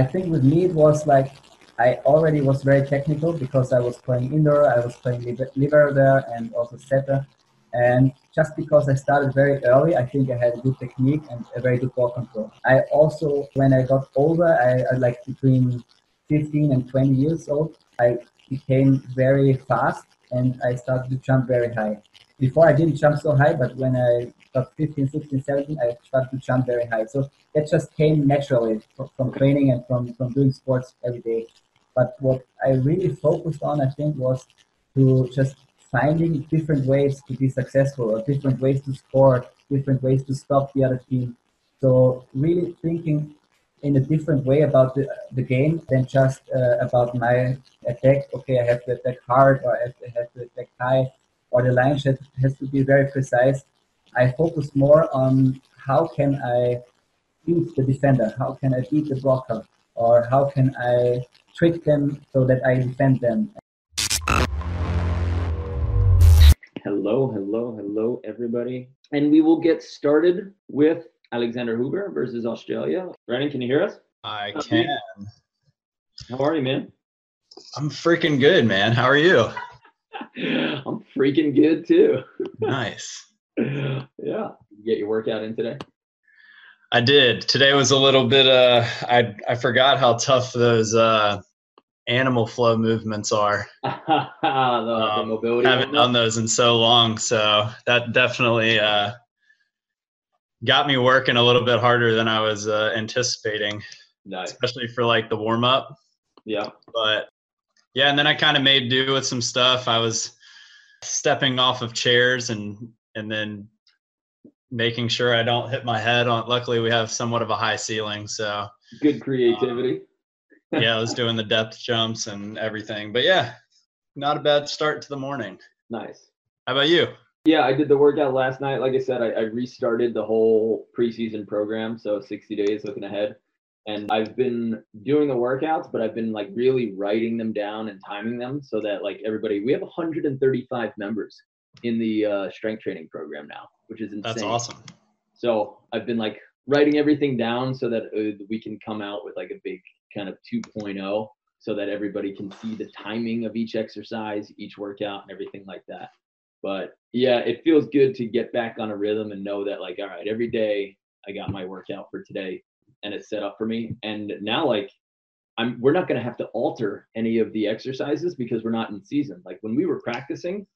I think with me it was like I already was very technical because I was playing indoor, I was playing libero there and also setter. And just because I started very early, I think I had a good technique and a very good ball control. I also, when I got older, I, I like between 15 and 20 years old, I became very fast and I started to jump very high. Before I didn't jump so high, but when I got 15, 16, 17, I started to jump very high. So that just came naturally from, training and from, from doing sports every day. But what I really focused on, I think, was to just finding different ways to be successful or different ways to score, different ways to stop the other team. So really thinking in a different way about the, the game than just uh, about my attack. Okay, I have to attack hard or I have to, have to attack high or the line has, has to be very precise. I focus more on how can I beat the defender, how can I beat the blocker, or how can I trick them so that I defend them. Hello, hello, hello, everybody. And we will get started with Alexander Huber versus Australia. Brandon, can you hear us? I uh, can. How are you, man? I'm freaking good, man. How are you? I'm freaking good too. nice. yeah. You get your workout in today? I did. Today was a little bit uh I I forgot how tough those uh animal flow movements are. the, um, mobility. Haven't done those in so long, so that definitely uh, got me working a little bit harder than I was uh, anticipating. Nice. Especially for like the warm up. Yeah. But yeah, and then I kind of made do with some stuff. I was stepping off of chairs and and then making sure I don't hit my head on. Luckily, we have somewhat of a high ceiling, so good creativity. Um, yeah, I was doing the depth jumps and everything. But yeah, not a bad start to the morning. Nice. How about you? Yeah, I did the workout last night. Like I said, I, I restarted the whole preseason program, so 60 days looking ahead. And I've been doing the workouts, but I've been like really writing them down and timing them so that like everybody, we have 135 members in the uh, strength training program now, which is insane. That's awesome. So I've been like writing everything down so that uh, we can come out with like a big kind of 2.0 so that everybody can see the timing of each exercise, each workout, and everything like that. But yeah, it feels good to get back on a rhythm and know that, like, all right, every day I got my workout for today and it's set up for me. And now, like, I'm, we're not going to have to alter any of the exercises because we're not in season. Like when we were practicing,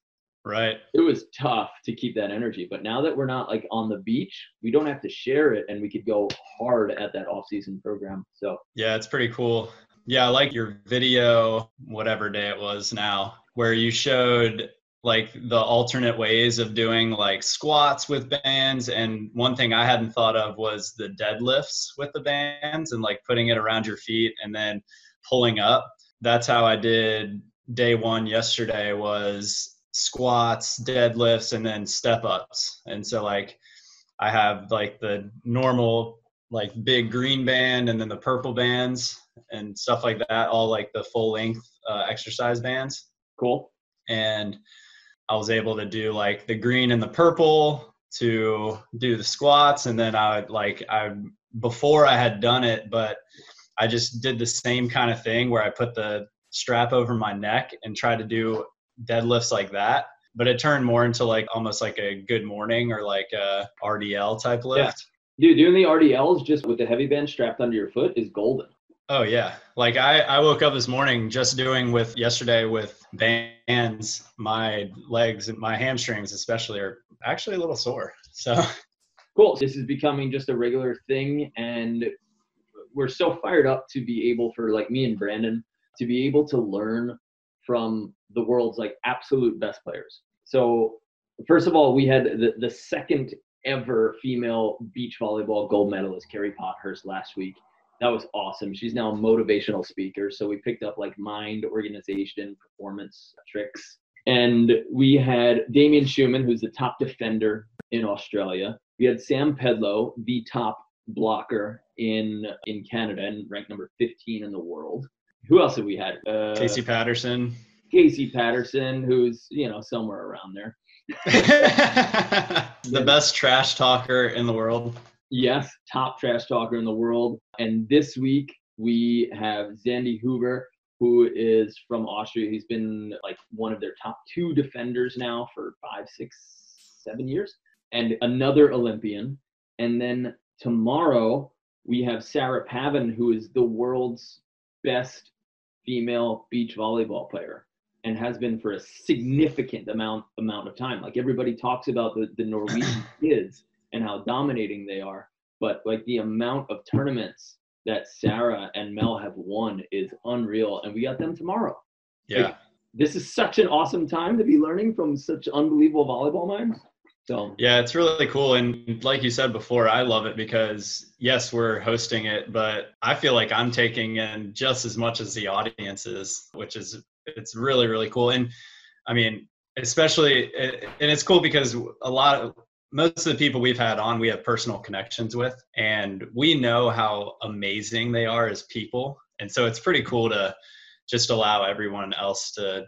right, it was tough to keep that energy. But now that we're not like on the beach, we don't have to share it, and we could go hard at that off-season program. So yeah, it's pretty cool. Yeah, I like your video, whatever day it was now, where you showed like the alternate ways of doing like squats with bands and one thing i hadn't thought of was the deadlifts with the bands and like putting it around your feet and then pulling up. That's how i did day one yesterday was squats deadlifts and then step ups and so like i have like the normal like big green band and then the purple bands and stuff like that all like the full length uh, exercise bands. Cool. And I was able to do like the green and the purple to do the squats and then I would like I before I had done it but I just did the same kind of thing where I put the strap over my neck and tried to do deadlifts like that but it turned more into like almost like a good morning or like a RDL type lift. Yeah. Dude, doing the RDLs just with the heavy band strapped under your foot is golden. Oh yeah. Like I, I woke up this morning just doing with yesterday with bands, my legs and my hamstrings especially are actually a little sore. So cool. This is becoming just a regular thing and we're so fired up to be able for like me and Brandon to be able to learn from the world's like absolute best players. So first of all, we had the, the second ever female beach volleyball gold medalist, Kerri Pottharst, last week that was awesome. She's now a motivational speaker. So we picked up like mind, organization, performance tricks. And we had Damien Schumann, who's the top defender in Australia. We had Sam Pedlow, the top blocker in in Canada and ranked number 15 in the world. Who else have we had? Uh, Casey Patterson. Casey Patterson, who's you know somewhere around there. the best trash talker in the world. Yes, top trash talker in the world. And this week we have Xandi Huber, who is from Austria. He's been like one of their top two defenders now for five, six, seven years, and another Olympian. And then tomorrow we have Sarah Pavan, who is the world's best female beach volleyball player and has been for a significant amount amount of time. Like everybody talks about the, the Norwegian kids and how dominating they are, but like the amount of tournaments that Sarah and Mel have won is unreal, and we got them tomorrow. Yeah. Like, this is such an awesome time to be learning from such unbelievable volleyball minds. So Yeah, it's really cool. And like you said before, I love it because, yes, we're hosting it, but I feel like I'm taking in just as much as the audience is, which is, it's really, really cool. And I mean, especially, and it's cool because a lot of, most of the people we've had on, we have personal connections with, and we know how amazing they are as people. And so it's pretty cool to just allow everyone else to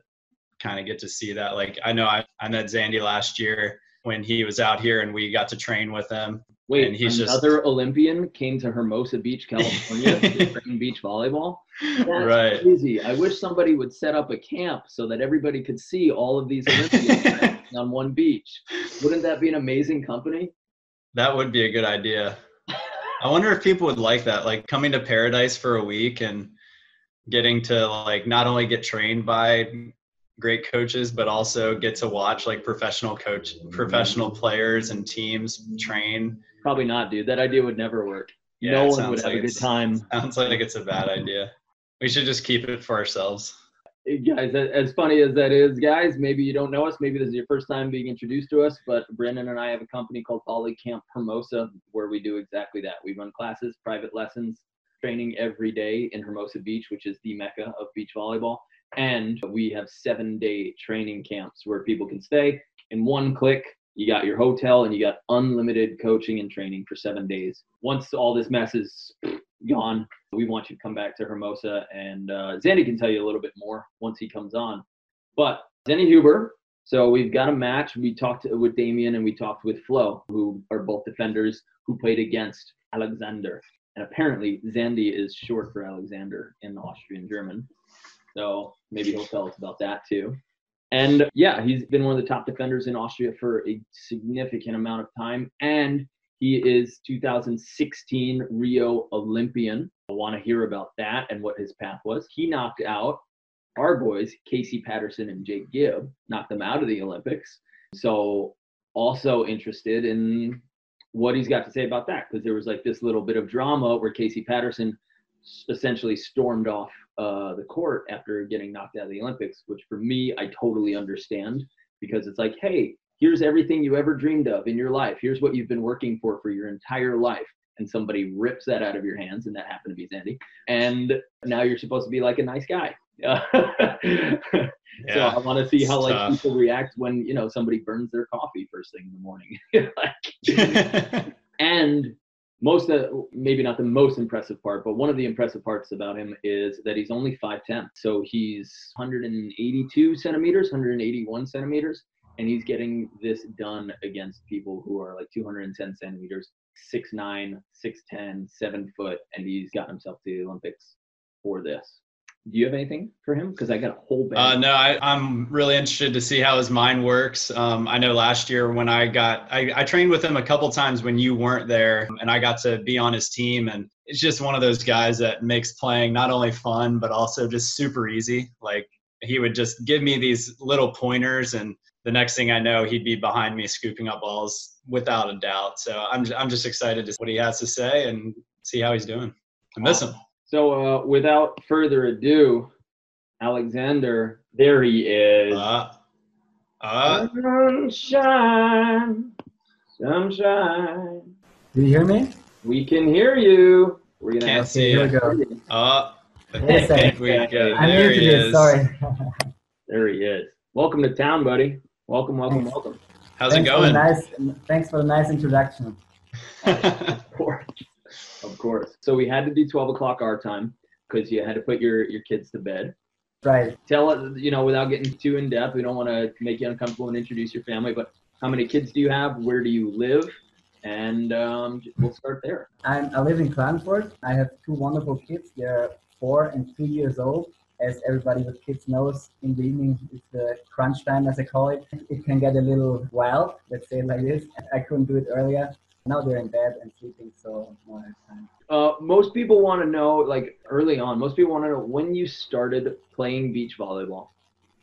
kind of get to see that. Like, I know I, I met Xandi last year when he was out here and we got to train with him. wait, And he's just- another Olympian came to Hermosa Beach, California, to train beach volleyball. That's Right. crazy. I wish somebody would set up a camp so that everybody could see all of these Olympians on one beach. Wouldn't that be an amazing company? That would be a good idea. I wonder if people would like that, like coming to paradise for a week and getting to like not only get trained by great coaches, but also get to watch like professional coach, professional mm-hmm. players and teams train. Probably not, dude. That idea would never work. Yeah, no one would have like a good time. Sounds like it's a bad idea. We should just keep it for ourselves. Guys as funny as that is guys maybe you don't know us maybe this is your first time being introduced to us but brandon and i have a company called volley camp hermosa where we do exactly that. We run classes private lessons training every day in hermosa beach which is the mecca of beach volleyball. And we have seven day training camps where people can stay in one click you got your hotel and you got unlimited coaching and training for seven days once all this mess is gone we want you to come back to Hermosa, and uh, Xandi can tell you a little bit more once he comes on. But Xandi Huber, so we've got a match. We talked with Damien and we talked with Flo, who are both defenders who played against Alexander. And apparently, Xandi is short for Alexander in Austrian German. So maybe he'll tell us about that too. And yeah, he's been one of the top defenders in Austria for a significant amount of time. And he is 2016 Rio Olympian. I want to hear about that and what his path was. He knocked out our boys, Casey Patterson and Jake Gibb, knocked them out of the Olympics. So also interested in what he's got to say about that because there was like this little bit of drama where Casey Patterson essentially stormed off uh, the court after getting knocked out of the Olympics, which for me I totally understand because it's like, hey, here's everything you ever dreamed of in your life. Here's what you've been working for for your entire life. And somebody rips that out of your hands, and that happened to be Xandi. And now you're supposed to be like a nice guy. yeah, so I want to see how like tough. people react when you know somebody burns their coffee first thing in the morning. like, and most of maybe not the most impressive part, but one of the impressive parts about him is that he's only 5'10. So he's 182 centimeters, 181 centimeters, and he's getting this done against people who are like 210 centimeters, 6'9, 6'10, 7 foot, and he's got himself to the Olympics for this. Do you have anything for him? Because I got a whole bag. Uh, no, I, I'm really interested to see how his mind works. Um, I know last year when I got, I, I trained with him a couple times when you weren't there, and I got to be on his team. And it's just one of those guys that makes playing not only fun but also just super easy. Like he would just give me these little pointers, and the next thing I know, he'd be behind me scooping up balls without a doubt. So I'm, I'm just excited to see what he has to say and see how he's doing. I miss him. So, uh, without further ado, Alexander, there he is. Uh, uh, Sunshine, sunshine. Do you hear me? We can hear you. We're gonna Can't ask see Here it. we go. Uh, Wait a we go. I'm There he is. Sorry. There he is. Welcome to town, buddy. Welcome, welcome, Thanks. welcome. How's thanks it For the going? nice, thanks for the nice introduction. Of course, of course. So we had to do 12 o'clock our time because you had to put your your kids to bed. Right. Tell us, you know, without getting too in depth, we don't want to make you uncomfortable and introduce your family. But how many kids do you have? Where do you live? and um, we'll start there. I'm, I live in Klagenfurt. I have two wonderful kids. They're four and two years old. As everybody with kids knows, in the evening it's the crunch time, as I call it. It can get a little wild, let's say it like this. I couldn't do it earlier. Now they're in bed and sleeping, so more time. Uh, most people want to know, like early on, most people want to know when you started playing beach volleyball.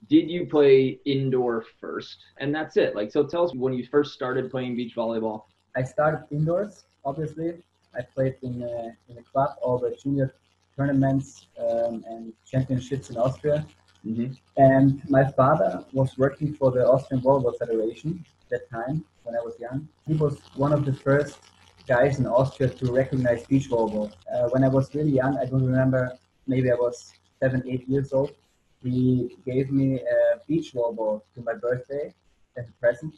Did you play indoor first? And that's it. Like, so tell us when you first started playing beach volleyball. I started indoors, obviously. I played in a, in a club, all the junior tournaments um, and championships in Austria. Mm-hmm. And my father was working for the Austrian Volleyball Federation at that time when I was young. He was one of the first guys in Austria to recognize beach volleyball. Uh, when I was really young, I don't remember, maybe I was seven, eight years old. He gave me a beach volleyball to my birthday as a present.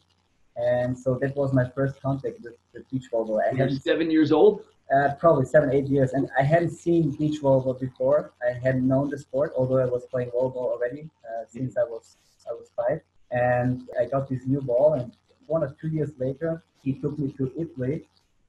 And so that was my first contact with the beach volleyball. I You're seven years old. Uh, probably seven, eight years, and I hadn't seen beach volleyball before. I hadn't known the sport, although I was playing volleyball already uh, since I was I was five. And I got this new ball, and one or two years later, he took me to Italy,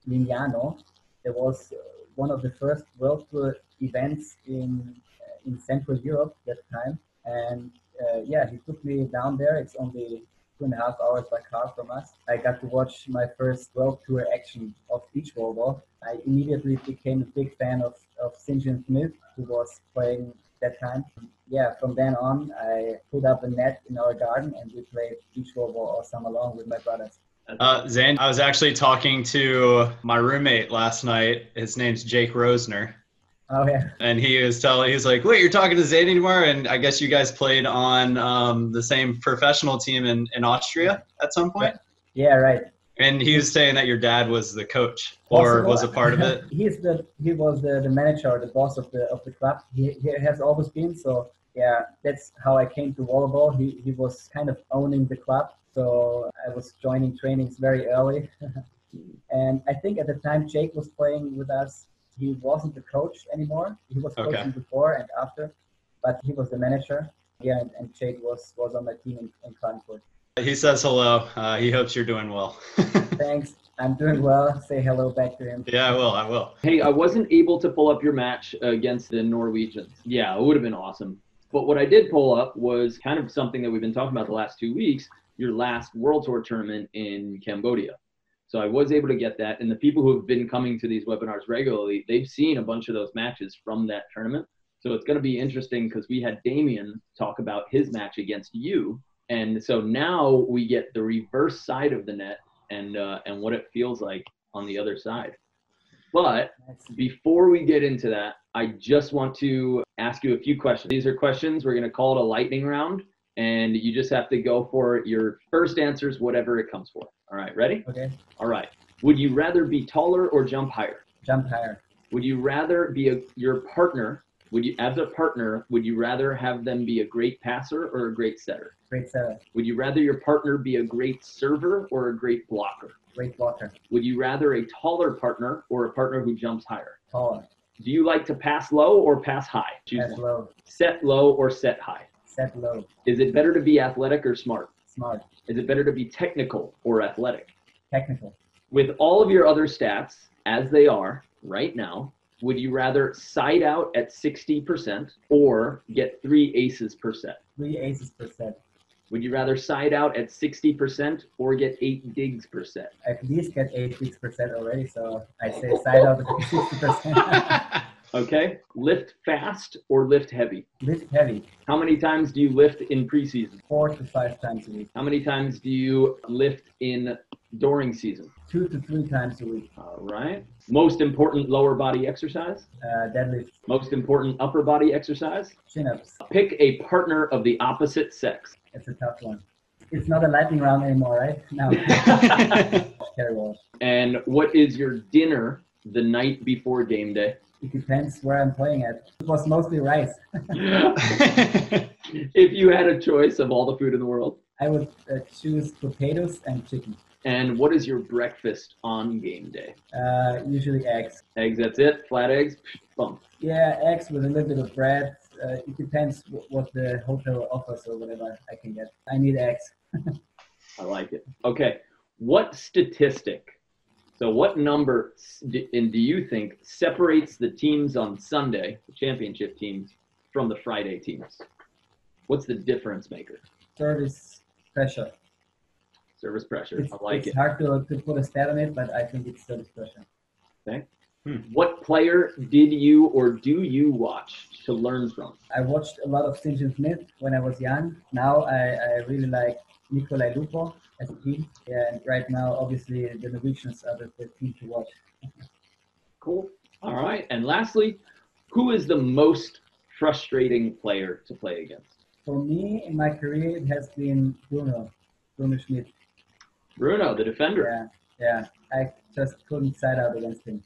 Lignano. There was uh, one of the first World Tour events in uh, in Central Europe at that time, and uh, yeah, he took me down there. It's only two and a half hours by car from us. I got to watch my first World Tour action of beach volleyball. I immediately became a big fan of, of Sinjin Smith, who was playing that time. Yeah, from then on, I put up a net in our garden and we played beach volleyball all summer long with my brothers. Uh, Zane, I was actually talking to my roommate last night. His name's Jake Rosner. Oh yeah, And he was telling, he was like, wait, you're talking to Zane anymore? And I guess you guys played on um, the same professional team in, in Austria at some point? yeah, right. And he was saying that your dad was the coach or Possible. was a part of it. He's the he was the, the manager, the boss of the of the club. He, he has always been. So yeah, that's how I came to volleyball. He he was kind of owning the club. So I was joining trainings very early. and I think at the time Jake was playing with us. He wasn't the coach anymore. He was Okay. coaching before and after, but he was the manager. Yeah, and, and Jake was was on my team in, in Frankfurt. He says hello. Uh, he hopes you're doing well. Thanks. I'm doing well. Say hello back to him. yeah, I will. I will. Hey, I wasn't able to pull up your match against the Norwegians. Yeah, it would have been awesome. But what I did pull up was kind of something that we've been talking about the last two weeks your last World Tour tournament in Cambodia. So I was able to get that. And the people who have been coming to these webinars regularly, they've seen a bunch of those matches from that tournament. So it's going to be interesting because we had Damien talk about his match against you. And so now we get the reverse side of the net and, uh, and what it feels like on the other side. But before we get into that, I just want to ask you a few questions. These are questions. We're going to call it a lightning round, and you just have to go for your first answers, whatever it comes for. All right, ready? Okay. All right. Would you rather be taller or jump higher? Jump higher. Would you rather be a, your partner? Would you, as a partner, would you rather have them be a great passer or a great setter? Great setter. Would you rather your partner be a great server or a great blocker? Great blocker. Would you rather a taller partner or a partner who jumps higher? Taller. Do you like to pass low or pass high? Choose Pass one. low. Set low or set high? Set low. Is it better to be athletic or smart? Smart. Is it better to be technical or athletic? Technical. With all of your other stats as they are right now, would you rather side out at 60% or get three aces per set? Three aces per set. Would you rather side out at 60% or get eight digs per set? I at least get eight weeks per set already, so I say side out at sixty percent. Okay. Lift fast or lift heavy? Lift heavy. How many times do you lift in preseason? Four to five times a week. How many times do you lift in during season? Two to three times a week. All right. Most important lower body exercise. Uh, deadlift. Most important upper body exercise. Chin ups. Pick a partner of the opposite sex. It's a tough one. It's not a lightning round anymore, right? No. Walsh. and what is your dinner the night before game day? It depends where I'm playing at. It was mostly rice. if you had a choice of all the food in the world. I would uh, choose potatoes and chicken. And what is your breakfast on game day? Uh, usually eggs. Eggs, that's it. Flat eggs, bump. Yeah, eggs with a little bit of bread. Uh, it depends wh- what the hotel offers or whatever I can get. I need eggs. I like it. Okay. What statistic? So, what number and do you think separates the teams on Sunday, the championship teams, from the Friday teams? What's the difference maker? Service pressure. Service pressure. It's, I like it's it. hard to, to put a stat on it, but I think it's service pressure. Okay. Hmm. What player did you or do you watch to learn from? I watched a lot of Sinjin Smith when I was young. Now I, I really like Nicolai Lupo as a team. And right now, obviously, the Norwegians are the, the team to watch. Cool. All right. And lastly, who is the most frustrating player to play against? For me, in my career, it has been Bruno, Bruno Schmidt. Bruno, the defender. Yeah, yeah. I just couldn't side out against him.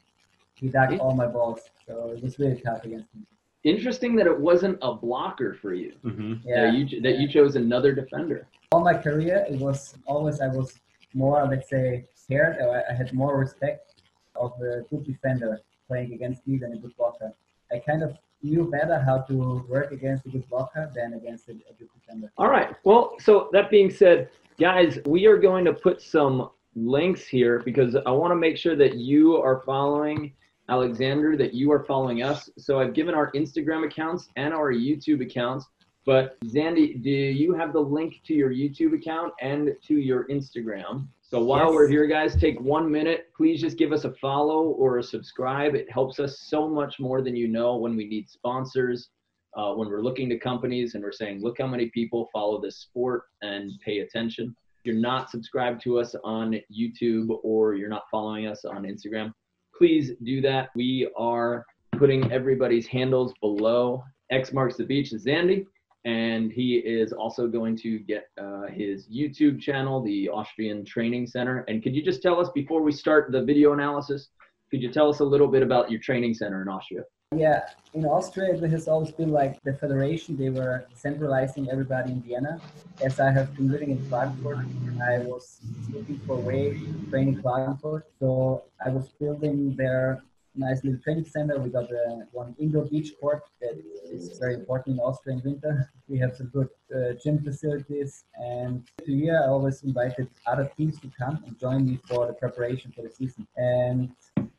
He dug all my balls, so it was really tough against him. Interesting that it wasn't a blocker for you. Mm-hmm. Yeah. That you that you chose another defender. all my career, it was always I was more, let's say, scared. Or I had more respect of a good defender playing against me than a good blocker. I kind of knew better how to work against a good blocker than against a, a good defender. All right. Well, so that being said, guys, we are going to put some links here because I want to make sure that you are following Alexander, that you are following us. So I've given our Instagram accounts and our YouTube accounts. But Xandi, do you have the link to your YouTube account and to your Instagram? So while Yes. we're here, guys, take one minute. Please just give us a follow or a subscribe. It helps us so much more than you know when we need sponsors, uh, when we're looking to companies and we're saying, look how many people follow this sport and pay attention. If you're not subscribed to us on YouTube or you're not following us on Instagram, please do that. We are putting everybody's handles below. X marks the beach is Xandi, and he is also going to get uh, his YouTube channel, the Austrian Training Center. And could you just tell us before we start the video analysis? Could you tell us a little bit about your training center in Austria? Yeah, in Austria, it has always been like the federation, they were centralizing everybody in Vienna. As I have been living in Klagenfurt, I was looking for a way to train in Klagenfurt. So I was building their nice little training center. We got the one indoor beach court that is very important in Austria in winter. We have some good uh, gym facilities. And every year, I always invited other teams to come and join me for the preparation for the season. And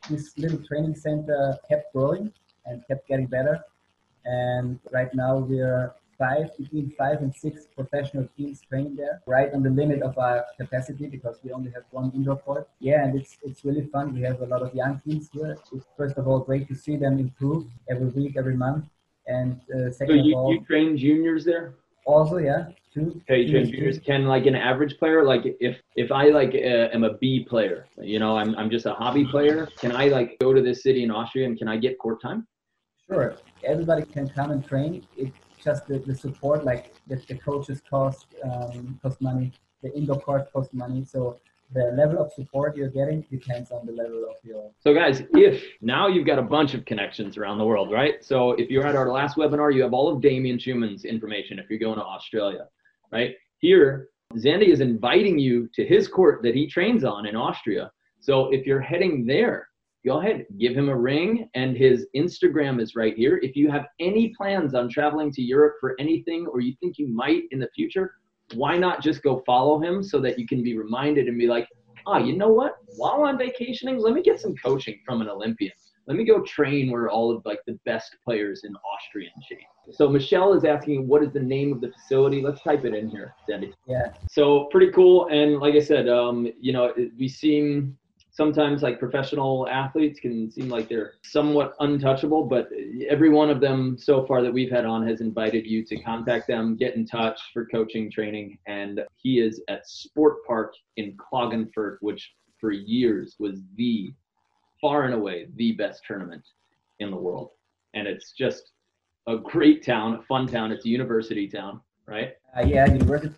this little training center kept growing and kept getting better. And right now we're five, between five and six professional teams training there, right on the limit of our capacity because we only have one indoor court. Yeah, and it's it's really fun. We have a lot of young teams here. It's first of all great to see them improve every week, every month. And uh, So second of you, all, you train juniors there? also yeah, two. Okay, you train juniors. Can like an average player, like if if I like uh, am a B player, you know, I'm I'm just a hobby player. Can I like go to this city in Austria and can I get court time? Sure, everybody can come and train. It's just the, the support, like the, the coaches cost um, cost money, the indoor court costs money. So the level of support you're getting depends on the level of your. So guys, if now you've got a bunch of connections around the world, right? So if you're at our last webinar, you have all of Damien Schumann's information if you're going to Australia, right? Here, Xandi is inviting you to his court that he trains on in Austria. So if you're heading there, go ahead, give him a ring, and his Instagram is right here. If you have any plans on traveling to Europe for anything, or you think you might in the future, why not just go follow him so that you can be reminded and be like, ah, you know what? While I'm vacationing, let me get some coaching from an Olympian. Let me go train where all of like the best players in Austrian shape. So Michelle is asking, what is the name of the facility? Let's type it in here, Xandi. Yeah, So pretty cool. And like I said, um, you know, we seem sometimes like professional athletes can seem like they're somewhat untouchable, but every one of them so far that we've had on has invited you to contact them, get in touch for coaching, training. And he is at Sport Park in Klagenfurt, which for years was the far and away the best tournament in the world. And it's just a great town, a fun town. It's a university town, right? uh, yeah. University,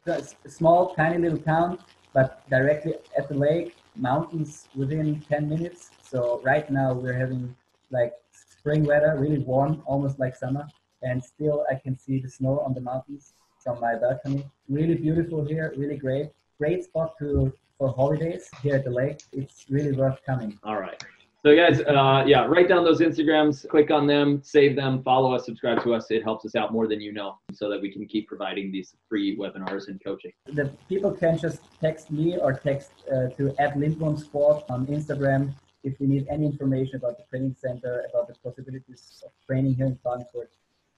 small, tiny little town, but directly at the lake, mountains within 10 minutes. So right now we're having like spring weather, really warm, almost like summer, and still I can see the snow on the mountains from my balcony. Really beautiful here, really great. Great spot to for holidays here at the lake. It's really worth coming. All right. So guys, uh, yeah, write down those Instagrams, click on them, save them, follow us, subscribe to us. It helps us out more than you know, so that we can keep providing these free webinars and coaching. The people can just text me or text uh, to at Lindblom Sport on Instagram if you need any information about the training center, about the possibilities of training here in Klagenfurt.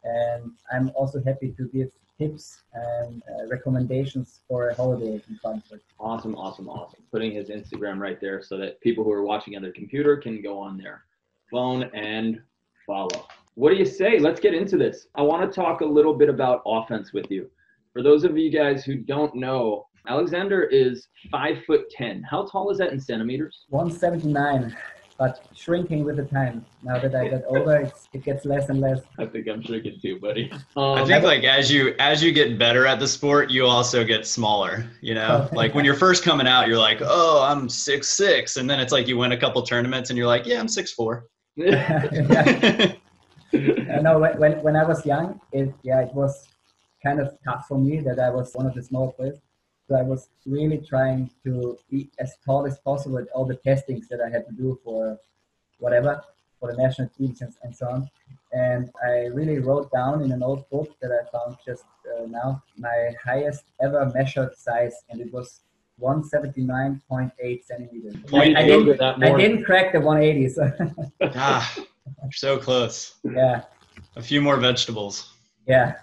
And I'm also happy to give tips and uh, recommendations for a holiday in Klagenfurt. Awesome, awesome, awesome. Putting his Instagram right there so that people who are watching on their computer can go on their phone and follow. What do you say? Let's get into this. I want to talk a little bit about offense with you. For those of you guys who don't know, Alexander is five foot ten. How tall is that in centimeters? 179 but shrinking with the time. Now that I get older, it gets less and less. I think I'm shrinking too, buddy. Um, I think like as you as you get better at the sport, you also get smaller. You know, like when you're first coming out, you're like, oh, I'm six six, and then it's like you win a couple tournaments, and you're like, yeah, I'm six four. yeah. no, when, when when I was young, it yeah, it was kind of tough for me that I was one of the small players. So I was really trying to be as tall as possible at all the testings that I had to do for whatever, for the national teams and, and so on. And I really wrote down in an old book that I found just uh, now my highest ever measured size, and it was 179.8 centimeters. I, I, didn't, I didn't crack the 180. So. ah, you're so close. Yeah. A few more vegetables. Yeah.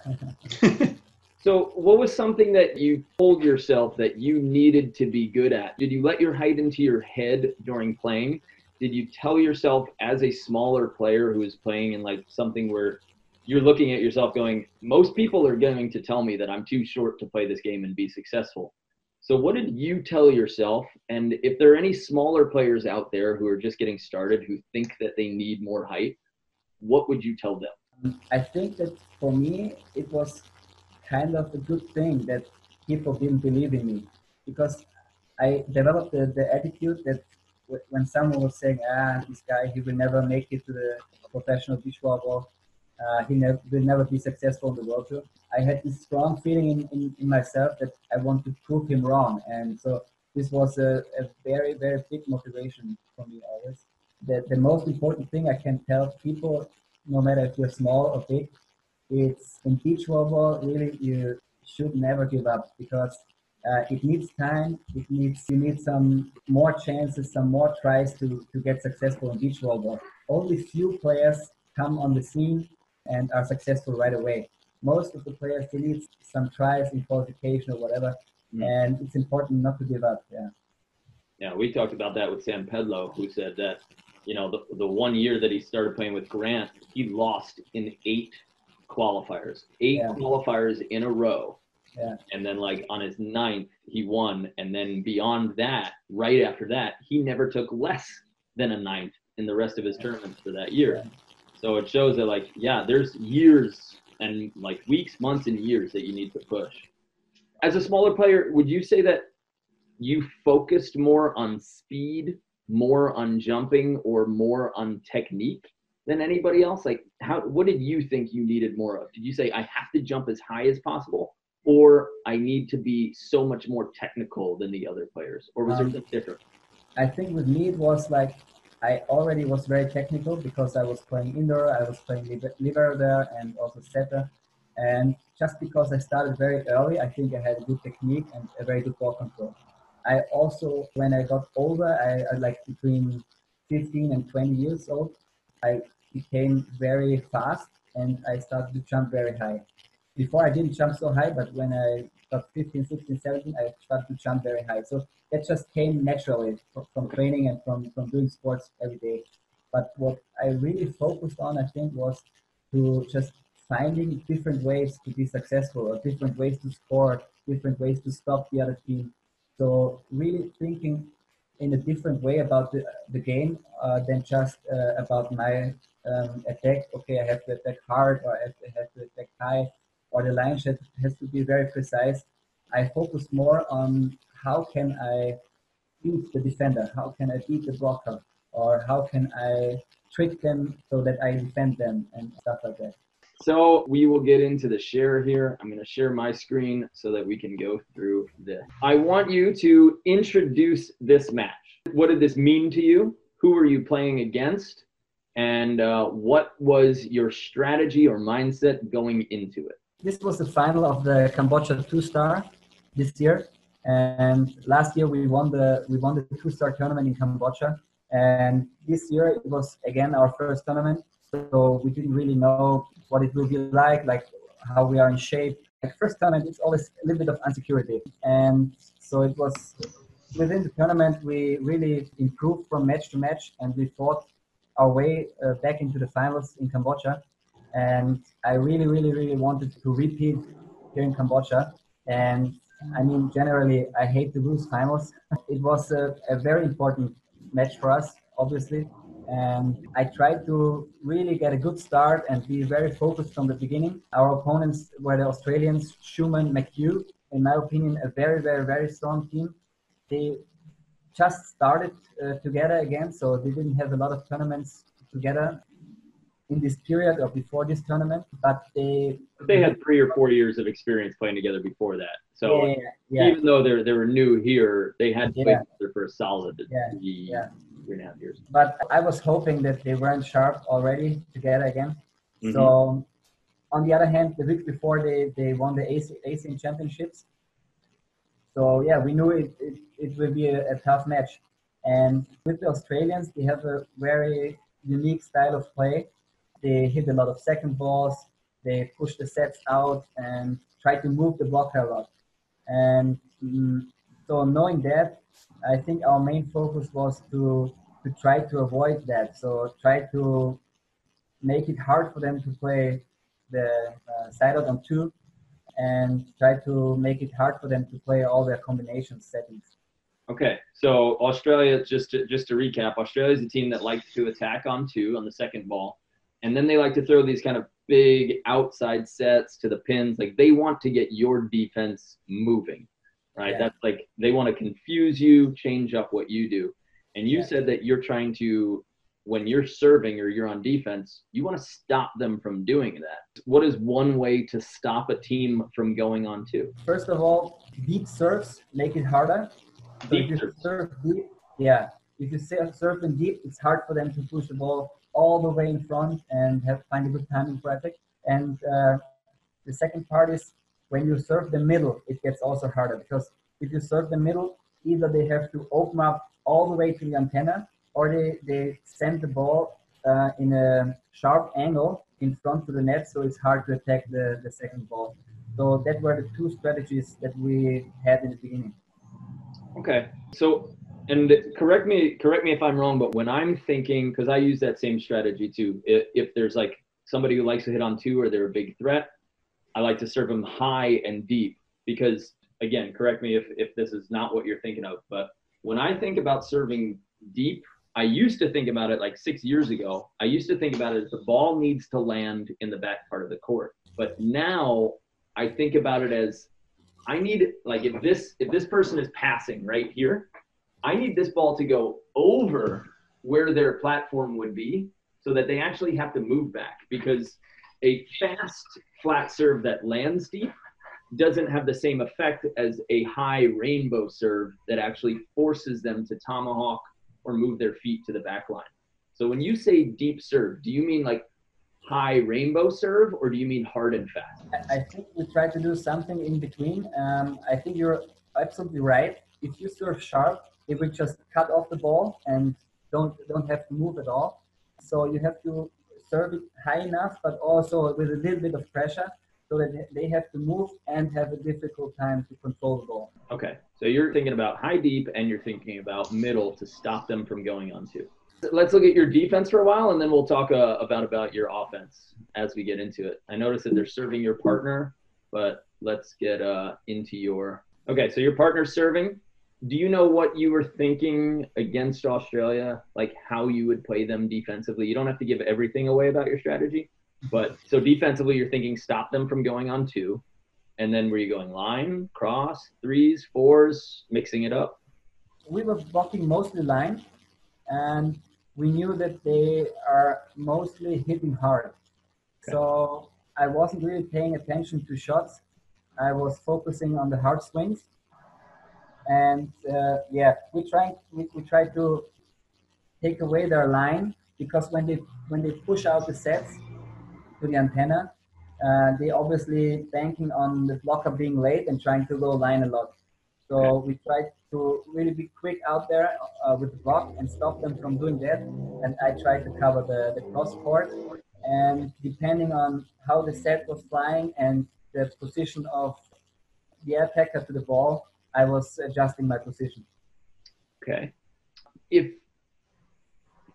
So, what was something that you told yourself that you needed to be good at? Did you let your height into your head during playing? Did you tell yourself as a smaller player who is playing in like something where you're looking at yourself going, most people are going to tell me that I'm too short to play this game and be successful. So, what did you tell yourself? And if there are any smaller players out there who are just getting started who think that they need more height, what would you tell them? I think that for me, it was kind of a good thing that people didn't believe in me because I developed the, the attitude that when someone was saying, ah, this guy, he will never make it to the professional volleyball, uh, he ne- will never be successful in the world tour. I had this strong feeling in, in, in, myself that I want to prove him wrong. And so this was a, a very, very big motivation for me always. The, the most important thing I can tell people, no matter if you're small or big, it's in beach volleyball really you should never give up because uh, it needs time it needs you need some more chances some more tries to, to get successful in beach volleyball only few players come on the scene and are successful right away. Most of the players they need some tries in qualification or whatever mm. and it's important not to give up yeah. Yeah we talked about that with sam pedlow who said that you know the, the one year that he started playing with grant he lost in eight qualifiers, eight yeah. qualifiers in a row. Yeah. And then like on his ninth, he won. And then beyond that, right after that, he never took less than a ninth in the rest of his tournaments for that year. Yeah. So it shows that like, yeah, there's years and like weeks, months, and years that you need to push. As a smaller player, would you say that you focused more on speed, more on jumping, or more on technique than anybody else? Like, how? What did you think you needed more of? Did you say I have to jump as high as possible, or I need to be so much more technical than the other players, or was um, there something different? I think with me it was like I already was very technical because I was playing indoor, I was playing libero there, and also setter. And just because I started very early, I think I had a good technique and a very good ball control. I also, when I got older, I, I like between 15 and 20 years old, I became very fast and I started to jump very high. Before I didn't jump so high, but when I got 15, 16, 17, I started to jump very high. So that just came naturally from, training and from, from doing sports every day. But what I really focused on, I think, was to just finding different ways to be successful or different ways to score, different ways to stop the other team. So really thinking in a different way about the, the game uh, than just uh, about my um, attack. Okay, I have to attack hard or I have to, have to attack high or the line shot has to be very precise. I focus more on how can I beat the defender, how can I beat the blocker, or how can I trick them so that I defend them and stuff like that. So we will get into the share here. I'm going to share my screen so that we can go through this. I want you to introduce this match. What did this mean to you? who were you playing against, and uh, what was your strategy or mindset going into it? This was the final of the Cambodia two star this year, and last year we won the we won the two star tournament in Cambodia, and this year it was again our first tournament, so we didn't really know what it will be like, like how we are in shape. Like first tournament, it's always a little bit of insecurity, and so it was within the tournament we really improved from match to match, and we fought our way uh, back into the finals in Cambodia. And I really, really, really wanted to repeat here in Cambodia. And I mean, generally, I hate to lose finals. It was a, a very important match for us, obviously. And I tried to really get a good start and be very focused from the beginning. Our opponents were the Australians, Schumann, McHugh. In my opinion, a very, very, very strong team. They just started uh, together again, so they didn't have a lot of tournaments together in this period or before this tournament. But they they had three or four years of experience playing together before that. So yeah, yeah. even though they're they were new here, they had played yeah. together for a solid yeah. yeah. Three and a half years. But I was hoping that they weren't sharp already together again. Mm-hmm. So on the other hand, the week before they, they won the ASEAN championships. So yeah, we knew it, it, it will be a, a, tough match. And with the Australians, they have a very unique style of play. They hit a lot of second balls, they push the sets out and try to move the blocker a lot. And mm, so knowing that, I think our main focus was to to try to avoid that. So try to make it hard for them to play the uh, side out on two and try to make it hard for them to play all their combination settings. Okay, so Australia, just to, just to recap, Australia is a team that likes to attack on two on the second ball, and then they like to throw these kind of big outside sets to the pins. Like they want to get your defense moving, right? Yeah. That's like they want to confuse you, change up what you do. And you yeah. said that you're trying to when you're serving or you're on defense, you want to stop them from doing that. What is one way to stop a team from going on two? First of all, deep serves make it harder. So deep if you serve deep, yeah. If you serve in deep, it's hard for them to push the ball all the way in front and have find a good timing for. And uh, the second part is when you serve the middle, it gets also harder because if you serve the middle, either they have to open up all the way to the antenna or they, they send the ball uh, in a sharp angle in front to the net, so it's hard to attack the, the second ball. So that were the two strategies that we had in the beginning. Okay, so and correct me correct me if I'm wrong, but when I'm thinking, because I use that same strategy too. If, if there's like somebody who likes to hit on two or they're a big threat, I like to serve them high and deep because again, correct me if if this is not what you're thinking of, but when I think about serving deep I used to think about it like six years ago. I used to think about it as the ball needs to land in the back part of the court. But now I think about it as I need like if this if this person is passing right here, I need this ball to go over where their platform would be so that they actually have to move back because a fast flat serve that lands deep doesn't have the same effect as a high rainbow serve that actually forces them to tomahawk or move their feet to the back line. So when you say deep serve, do you mean like high rainbow serve or do you mean hard and fast? I think we try to do something in between. Um, I think you're absolutely right. If you serve sharp, it will just cut off the ball and don't don't have to move at all. So you have to serve it high enough, but also with a little bit of pressure so that they have to move and have a difficult time to control the ball. Okay, so you're thinking about high deep and you're thinking about middle to stop them from going on two. Let's look at your defense for a while, and then we'll talk uh, about about your offense as we get into it. I noticed that they're serving your partner, but let's get uh, into your. Okay, so your partner's serving. Do you know what you were thinking against Australia? Like how you would play them defensively? You don't have to give everything away about your strategy, but so defensively, you're thinking stop them from going on two. And then were you going line, cross, threes, fours, mixing it up? We were blocking mostly line, and we knew that they are mostly hitting hard. Okay. So I wasn't really paying attention to shots. I was focusing on the hard swings. And uh, yeah, we try we, we tried to take away their line because when they when they push out the sets to the antenna, uh, they obviously banking on the blocker being late and trying to go line a lot. So we try to really be quick out there uh, with the block and stop them from doing that. And I try to cover the, the cross court. And depending on how the set was flying and the position of the attacker to the ball, I was adjusting my position. Okay. If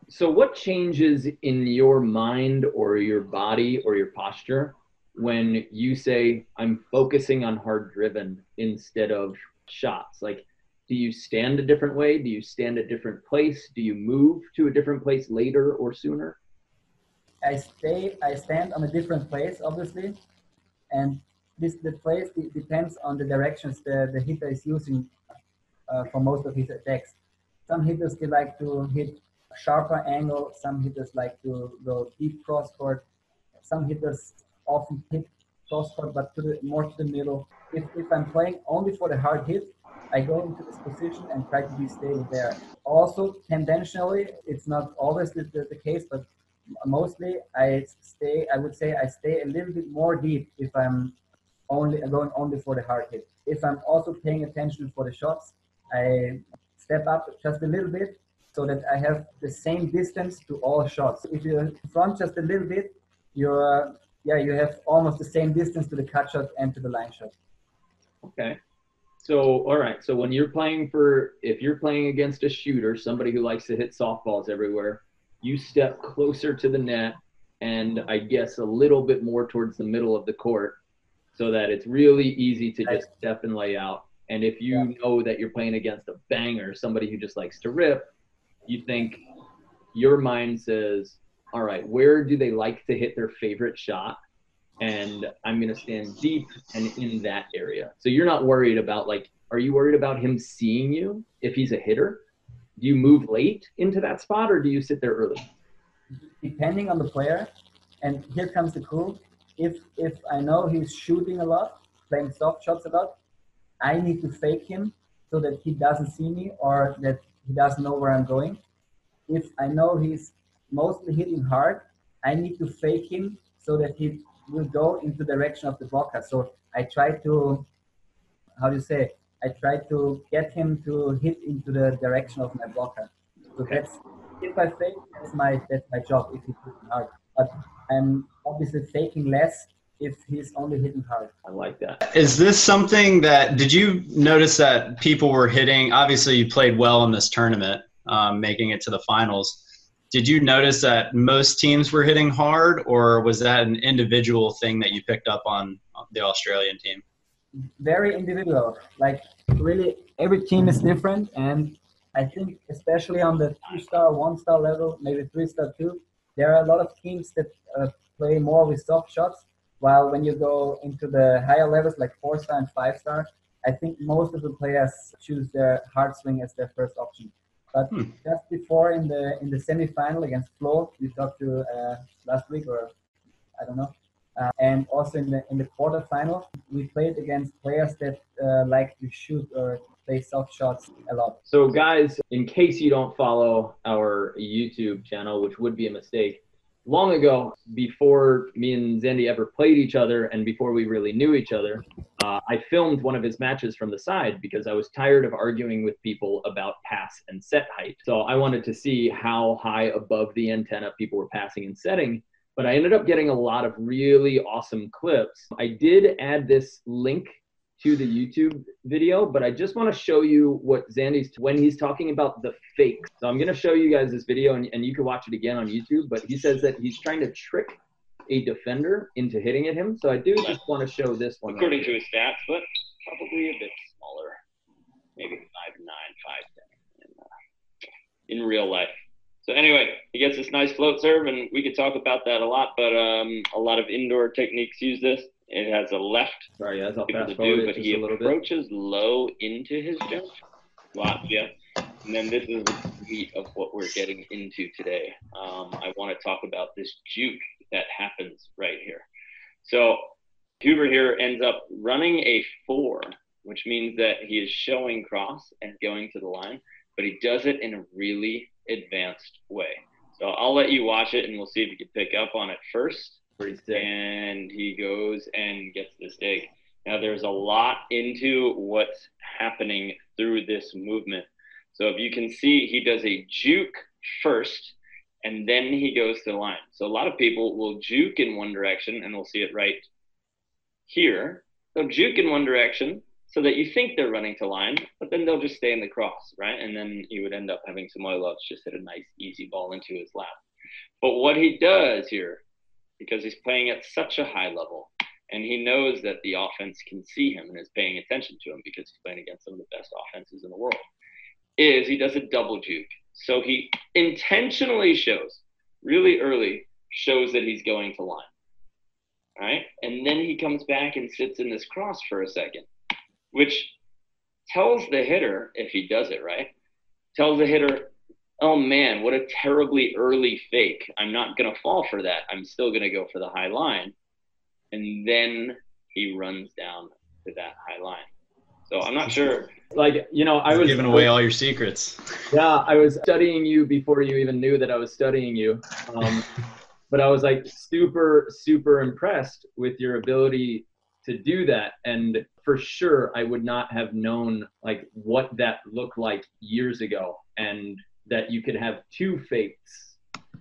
so, what changes in your mind or your body or your posture when you say, I'm focusing on hard driven instead of shots? Like, do you stand a different way? Do you stand a different place? Do you move to a different place later or sooner? I stay, I stand on a different place, obviously. And this the place depends on the directions the, the hitter is using uh, for most of his attacks. Some hitters they like to hit sharper angle. Some hitters like to go deep cross court. Some hitters often hit cross court, but to the, more to the middle. If, if I'm playing only for the hard hit, I go into this position and try to be stable there. Also, tendentially, it's not always the, the, the case, but mostly I stay, I would say I stay a little bit more deep if I'm only going only for the hard hit. If I'm also paying attention for the shots, I step up just a little bit so that I have the same distance to all shots. If you front just a little bit, you're yeah, you have almost the same distance to the cut shot and to the line shot. Okay. So, all right. So when you're playing for, if you're playing against a shooter, somebody who likes to hit softballs everywhere, you step closer to the net and I guess a little bit more towards the middle of the court so that it's really easy to just step and lay out. And if you yeah. know that you're playing against a banger, somebody who just likes to rip, you think your mind says, all right, where do they like to hit their favorite shot? And I'm going to stand deep and in that area. So you're not worried about like, are you worried about him seeing you if he's a hitter? Do you move late into that spot or do you sit there early? Depending on the player. And here comes the clue. If if I know he's shooting a lot, playing soft shots a lot, I need to fake him so that he doesn't see me or that he doesn't know where I'm going. If I know he's mostly hitting hard, I need to fake him so that he will go into the direction of the blocker. So I try to, how do you say, I try to get him to hit into the direction of my blocker. So okay. that's if I fake, that's my that's my job if he's hitting hard. But I'm obviously faking less if he's only hitting hard. I like that. Is this something that did you notice that people were hitting? Obviously, you played well in this tournament, um, making it to the finals did you notice that most teams were hitting hard, or was that an individual thing that you picked up on the Australian team? Very individual. Like really, every team is different, and I think especially on the two-star, one-star level, maybe three-star too, there are a lot of teams that uh, play more with soft shots. While when you go into the higher levels, like four-star and five-star, I think most of the players choose their hard swing as their first option. But hmm. just before in the in the semifinal against Flo, we talked to uh, last week or I don't know, uh, and also in the in the quarterfinal, we played against players that uh, like to shoot or play soft shots a lot. So guys, in case you don't follow our YouTube channel, which would be a mistake, long ago, before me and Xandi ever played each other and before we really knew each other, uh, I filmed one of his matches from the side because I was tired of arguing with people about pass and set height. So I wanted to see how high above the antenna people were passing and setting. But I ended up getting a lot of really awesome clips. I did add this link to the YouTube video, but I just want to show you what Xandi's when he's talking about the fakes. So I'm going to show you guys this video and, and you can watch it again on YouTube. But he says that he's trying to trick a defender into hitting at him. So I do just want to show this one. According right to his stats, but probably a bit smaller, maybe five nine, five ten in, uh, in real life. So anyway, he gets this nice float serve, and we could talk about that a lot. But um, a lot of indoor techniques use this. It has a left Sorry, guys, I'll fast forward do, but he approaches low into his jump. Latvia. And then this is the meat of what we're getting into today. Um, I want to talk about this juke that happens right here. So Huber here ends up running a four, which means that he is showing cross and going to the line, but he does it in a really advanced way. So I'll let you watch it and we'll see if you can pick up on it first. Pretty sick. And he goes and gets this dig. Now, there's a lot into what's happening through this movement. So if you can see, he does a juke first, and then he goes to the line. So a lot of people will juke in one direction, and we'll see it right here. They'll juke in one direction so that you think they're running to line, but then they'll just stay in the cross, right? And then you would end up having Samoilovs just hit a nice, easy ball into his lap. But what he does here, because he's playing at such a high level, and he knows that the offense can see him and is paying attention to him because he's playing against some of the best offenses in the world, is he does a double juke. So he intentionally shows, really early, shows that he's going to line. Right? And then he comes back and sits in this cross for a second, which tells the hitter, if he does it right, tells the hitter, oh man, what a terribly early fake. I'm not going to fall for that. I'm still going to go for the high line. And then he runs down to that high line. So I'm not sure. Like, you know, I was giving away all your secrets. Yeah, I was studying you before you even knew that I was studying you. Um, but I was like super, super impressed with your ability to do that. And for sure, I would not have known like what that looked like years ago and that you could have two fakes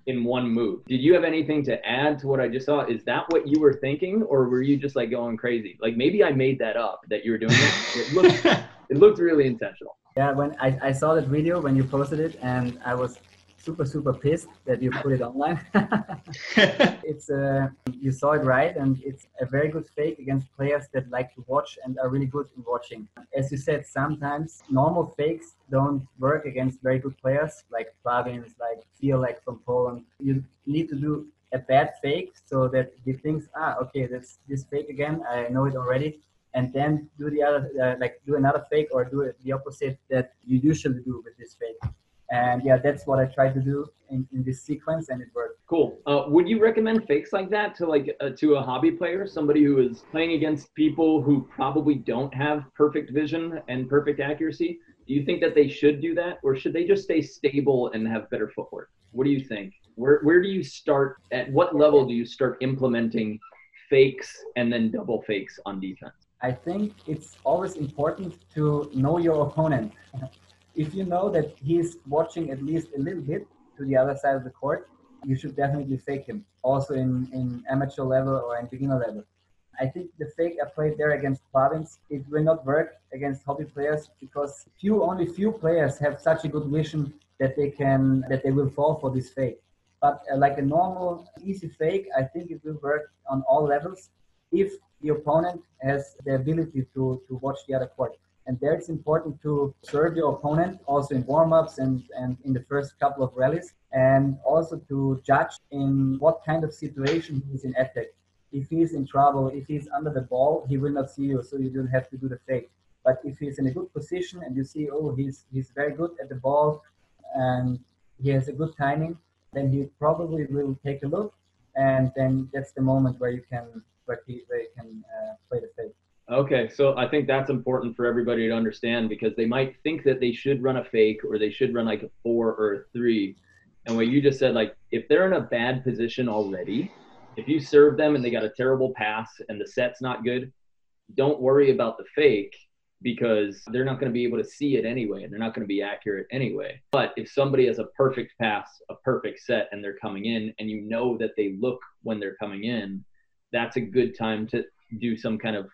in one move. Did you have anything to add to what I just saw? Is that what you were thinking, or were you just like going crazy? Like maybe I made that up that you were doing it. It looked, it looked really intentional. Yeah, when I, I saw that video when you posted it, and I was super super pissed that you put it online. it's uh, you saw it right, and it's a very good fake against players that like to watch and are really good in watching. As you said, sometimes normal fakes don't work against very good players like Plavins, like Fijałek from Poland. You need to do a bad fake so that he thinks, ah, okay, that's this fake again. I know it already and then do the other uh, like do another fake or do the opposite that you usually do with this fake and yeah, that's what I tried to do in, in this sequence, and it worked. Cool. Uh, would you recommend fakes like that to like uh, to a hobby player, somebody who is playing against people who probably don't have perfect vision and perfect accuracy? Do you think that they should do that, or should they just stay stable and have better footwork? What do you think? Where where do you start? At what level do you start implementing fakes and then double fakes on defense? I think it's always important to know your opponent. if you know that he's watching at least a little bit to the other side of the court, you should definitely fake him. Also in, in amateur level or in beginner level. I think the fake I played there against Plavins, it will not work against hobby players because few only few players have such a good vision that they can that they will fall for this fake. But uh, like a normal easy fake, I think it will work on all levels if the opponent has the ability to to watch the other court. And there it's important to serve your opponent also in warm-ups and, and in the first couple of rallies and also to judge in what kind of situation he's in attack. If he's in trouble, if he's under the ball, he will not see you, so you don't have to do the fake. But if he's in a good position and you see, oh, he's he's very good at the ball and he has a good timing, then he probably will take a look, and then that's the moment where you can where he, where you can uh, play the fake. Okay, so I think that's important for everybody to understand because they might think that they should run a fake or they should run like a four or a three. And what you just said, like if they're in a bad position already, if you serve them and they got a terrible pass and the set's not good, don't worry about the fake because they're not going to be able to see it anyway and they're not going to be accurate anyway. But if somebody has a perfect pass, a perfect set, and they're coming in and you know that they look when they're coming in, that's a good time to do some kind of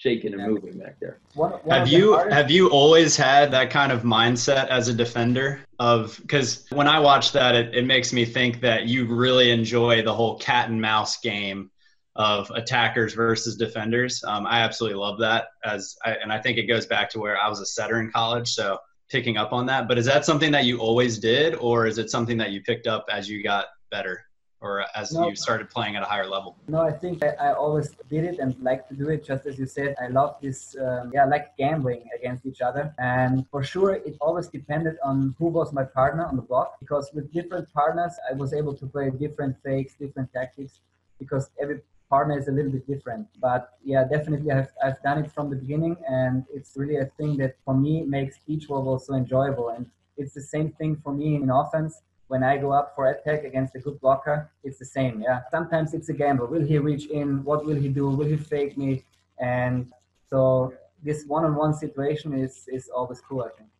shaking and moving back there. One, one have you hardest- have you always had that kind of mindset as a defender of because when I watch that it, it makes me think that you really enjoy the whole cat and mouse game of attackers versus defenders. Um, I absolutely love that as I, and I think it goes back to where I was a setter in college, so picking up on that. But is that something that you always did, or is it something that you picked up as you got better? Or as no, you started playing at a higher level? No, I think I, I, always did it and like to do it. Just as you said, I love this, um, yeah, like gambling against each other. And for sure, it always depended on who was my partner on the block because with different partners, I was able to play different fakes, different tactics because every partner is a little bit different. But yeah, definitely I've, I've done it from the beginning and it's really a thing that for me makes each level so enjoyable. And it's the same thing for me in offense. When I go up for attack against a good blocker, it's the same. Yeah. Sometimes it's a gamble. Will he reach in? What will he do? Will he fake me? And so this one-on-one situation is is always cool. I think.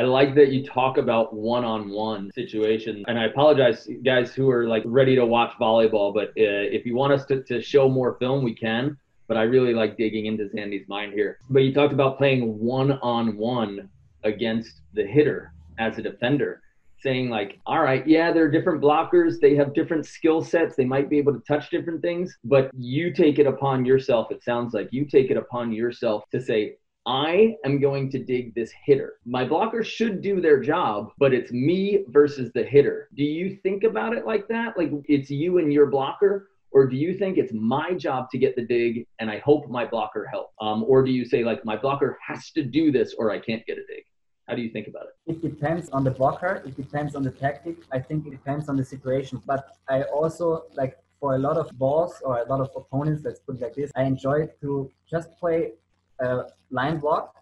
I like that you talk about one-on-one situations, and I apologize, guys who are like ready to watch volleyball. But uh, if you want us to, to show more film, we can. But I really like digging into Xandi's mind here. But you talked about playing one-on-one against the hitter as a defender, saying like, all right, yeah, there are different blockers. They have different skill sets. They might be able to touch different things. But you take it upon yourself. It sounds like you take it upon yourself to say, I am going to dig this hitter. My blocker should do their job, but it's me versus the hitter. Do you think about it like that? Like it's you and your blocker? Or do you think it's my job to get the dig and I hope my blocker helps? Um, or do you say, like, my blocker has to do this or I can't get a dig? How do you think about it? It depends on the blocker. It depends on the tactic. I think it depends on the situation. But I also like for a lot of balls or a lot of opponents, let's put it like this, I enjoy to just play a line block,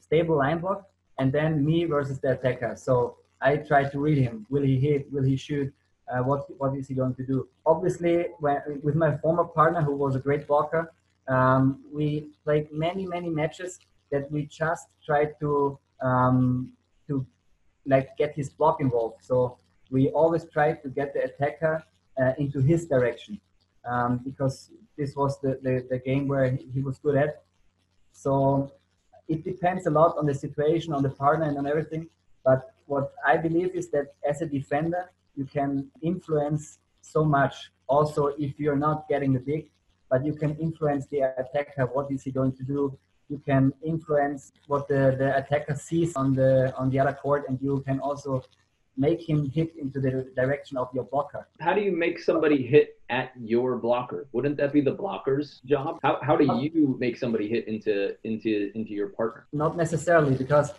stable line block, and then me versus the attacker. So I try to read him. Will he hit? Will he shoot? Uh, what what is he going to do? Obviously, when, with my former partner, who was a great blocker, um, we played many many matches that we just tried to um, to like get his block involved. So we always try to get the attacker uh, into his direction um, because this was the, the, the game where he was good at. So it depends a lot on the situation, on the partner, and on everything. But what I believe is that as a defender, you can influence so much. Also, if you're not getting the dig, but you can influence the attacker. What is he going to do? You can influence what the, the attacker sees on the on the other court, and you can also make him hit into the direction of your blocker. How do you make somebody hit at your blocker? Wouldn't that be the blocker's job? How, how do you make somebody hit into into into your partner? Not necessarily because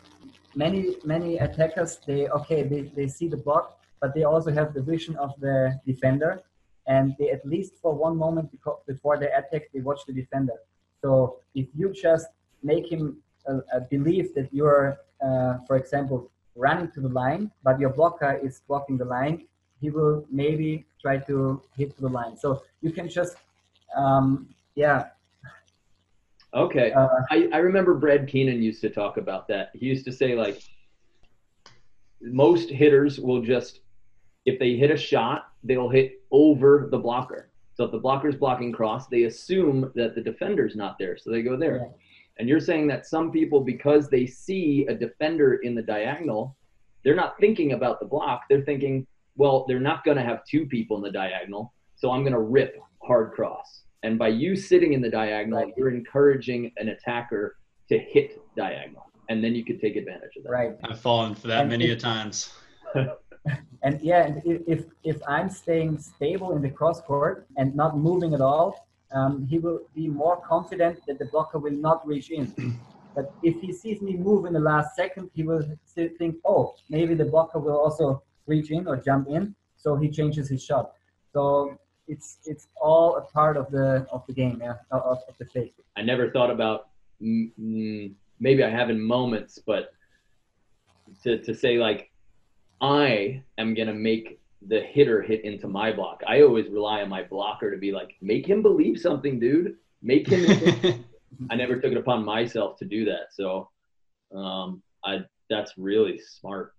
many many attackers they okay they, they see the block but they also have the vision of the defender and they at least for one moment before they attack they watch the defender so if you just make him uh, uh, believe that you're uh, for example running to the line, but your blocker is blocking the line, he will maybe try to hit the line. So you can just, um, yeah. Okay. Uh, I, I remember Brad Keenan used to talk about that. He used to say, like, most hitters will just, if they hit a shot, they'll hit over the blocker. So if the blocker's blocking cross, they assume that the defender's not there. So they go there. Yeah. And you're saying that some people, because they see a defender in the diagonal, they're not thinking about the block. They're thinking, well, they're not going to have two people in the diagonal, so I'm going to rip hard cross. And by you sitting in the diagonal, right. you're encouraging an attacker to hit diagonal, and then you could take advantage of that. Right. I've fallen for that and many if, a times. and yeah, if if I'm staying stable in the cross court and not moving at all, um, he will be more confident that the blocker will not reach in. But if he sees me move in the last second, he will think, oh, maybe the blocker will also reach in or jump in. So he changes his shot. So it's it's all a part of the of the game, yeah, of, of the fake. I never thought about mm, maybe I have in moments, but to to say like I am gonna make the hitter hit into my block. I always rely on my blocker to be like, make him believe something, dude. Make him. I never took it upon myself to do that. So, um, I that's really smart.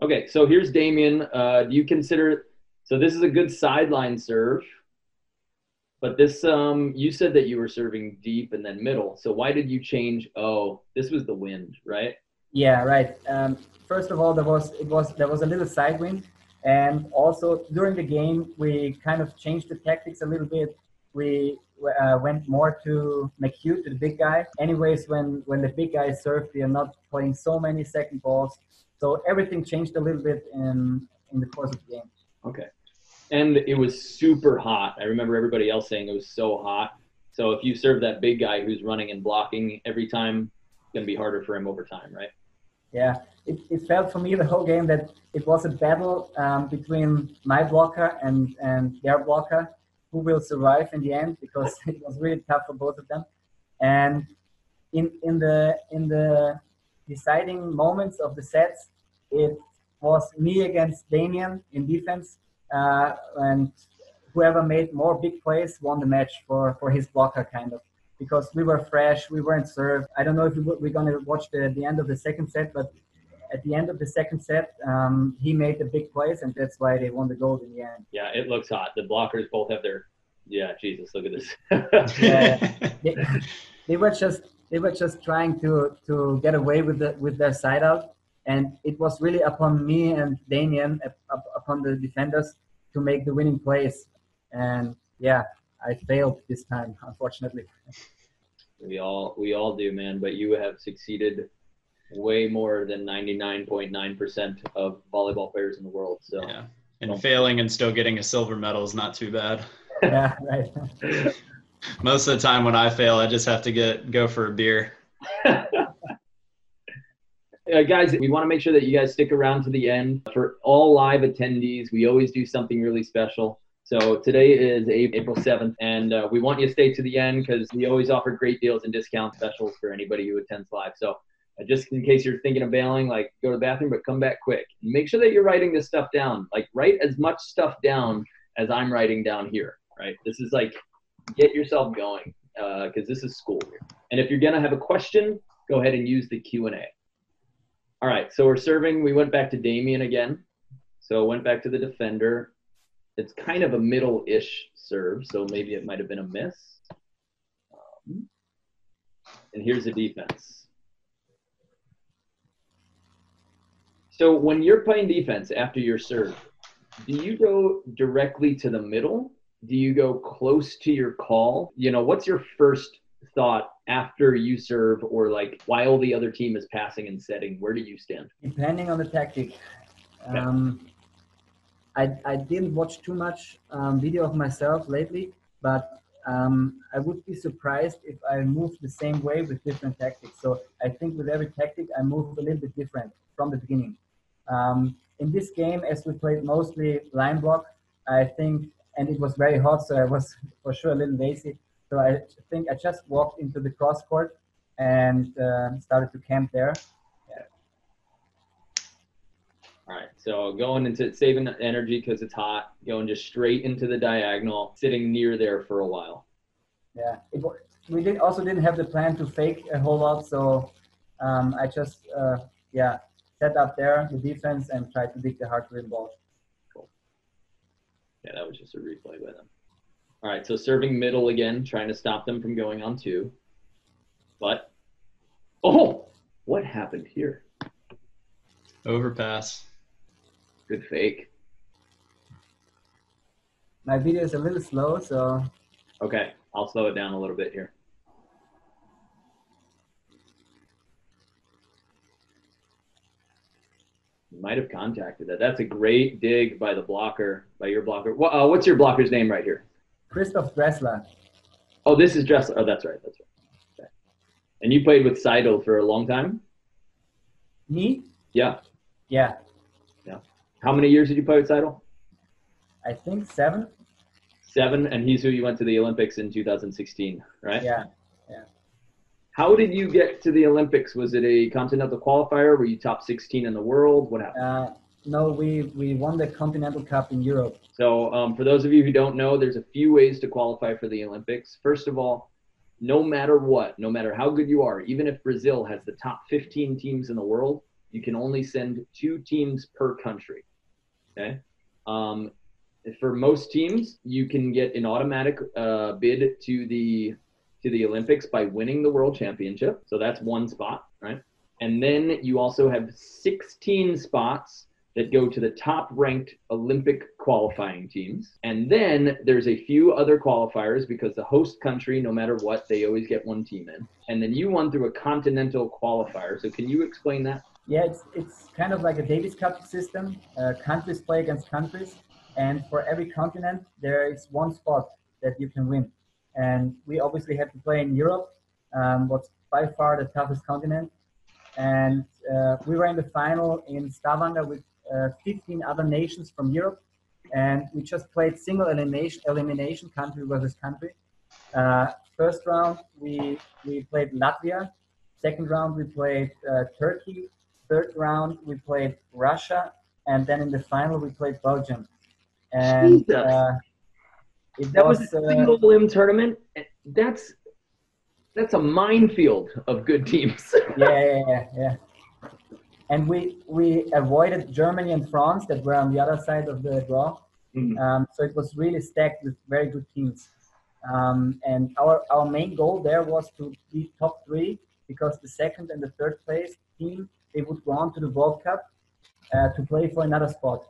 Okay, so here's Damien. Uh, do you consider? So this is a good sideline serve, but this um, you said that you were serving deep and then middle. So why did you change? Oh, this was the wind, right? Yeah, right. Um, first of all, there was it was there was a little side wind, and also during the game, we kind of changed the tactics a little bit. We uh, went more to McHugh, to the big guy. Anyways, when, when the big guy serve, we are not playing so many second balls. So everything changed a little bit in, in the course of the game. Okay. And it was super hot. I remember everybody else saying it was so hot. So if you serve that big guy who's running and blocking every time, it's going to be harder for him over time, right? Yeah, it, it felt for me the whole game that it was a battle um, between my blocker and, and their blocker who will survive in the end because it was really tough for both of them. And in in the in the deciding moments of the sets, it was me against Damien in defense, uh, and whoever made more big plays won the match for for his blocker kind of because we were fresh, we weren't served. I don't know if we're going to watch the, the end of the second set, but at the end of the second set, um, he made the big plays, and that's why they won the gold in the end. Yeah, it looks hot. The blockers both have their. Yeah, Jesus, look at this. yeah, they, they were just they were just trying to to get away with the with their side out, and it was really upon me and Damien, upon the defenders, to make the winning plays. And yeah, I failed this time, unfortunately. We all we all do, man. But you have succeeded way more than 99.9% of volleyball players in the world. So yeah, and failing and still getting a silver medal is not too bad. yeah, right. Most of the time when I fail, I just have to get go for a beer. uh, guys, we want to make sure that you guys stick around to the end. For all live attendees, we always do something really special. So today is April 7th, and uh, we want you to stay to the end because we always offer great deals and discount specials for anybody who attends live. So uh, just in case you're thinking of bailing, like go to the bathroom, but come back quick. Make sure that you're writing this stuff down. Like write as much stuff down as I'm writing down here. Right? This is like get yourself going because uh, this is school. And if you're gonna have a question, go ahead and use the Q and A. All right, so we're serving. We went back to Damien again. So went back to the defender it's kind of a middle-ish serve, so maybe it might have been a miss. Um, and here's the defense. So when you're playing defense after your serve, do you go directly to the middle? Do you go close to your call? You know, what's your first thought after you serve or like while the other team is passing and setting? Where do you stand? Depending on the tactic. Um, I, I didn't watch too much um, video of myself lately, but um, I would be surprised if I move the same way with different tactics. So I think with every tactic, I move a little bit different from the beginning. Um, in this game, as we played mostly line block, I think, and it was very hot, so I was for sure a little lazy. So I think I just walked into the cross court and uh, started to camp there. All right, so going into saving energy because it's hot, going just straight into the diagonal, sitting near there for a while. Yeah, it, we did also didn't have the plan to fake a whole lot, so um, I just uh, yeah set up there the defense and tried to dig the hard to ball. Cool. Yeah, that was just a replay by them. All right, so serving middle again, trying to stop them from going on two. But oh, what happened here? Overpass. Good fake. My video is a little slow, so. Okay, I'll slow it down a little bit here. You might have contacted that. That's a great dig by the blocker, by your blocker. uh, what's your blocker's name right here? Christoph Dressler. Oh, this is Dressler. Oh, that's right. That's right. Okay. And you played with Seidl for a long time? Me? Yeah. Yeah. How many years did you play with Seidl? I think seven. Seven, and he's who you went to the Olympics in 2016, right? Yeah, yeah. How did you get to the Olympics? Was it a continental qualifier? Were you top 16 in the world? What happened? Uh, no, we we won the Continental Cup in Europe. So, um, for those of you who don't know, there's a few ways to qualify for the Olympics. First of all, no matter what, no matter how good you are, even if Brazil has the top 15 teams in the world, you can only send two teams per country. Okay. Um, for most teams, you can get an automatic uh, bid to the to the Olympics by winning the World Championship. So that's one spot, right? And then you also have 16 spots that go to the top ranked Olympic qualifying teams. And then there's a few other qualifiers because the host country, no matter what, they always get one team in. And then you won through a continental qualifier. So can you explain that? Yeah, it's, it's kind of like a Davis Cup system. Uh, countries play against countries. And for every continent, there is one spot that you can win. And we obviously have to play in Europe, um, what's by far the toughest continent. And uh, we were in the final in Stavanger with uh, 15 other nations from Europe, and we just played single elimination, elimination country versus country. Uh, first round, we we played Latvia, Second round we played uh, Turkey. Third round we played Russia, and then in the final we played Belgium. And uh, That was a uh, single limb tournament. That's that's a minefield of good teams. yeah, yeah, yeah, yeah. And we we avoided Germany and France that were on the other side of the draw. Mhm. Um, so it was really stacked with very good teams. Um, and our our main goal there was to be top three because the second and the third place team they would go on to the World Cup uh, to play for another spot.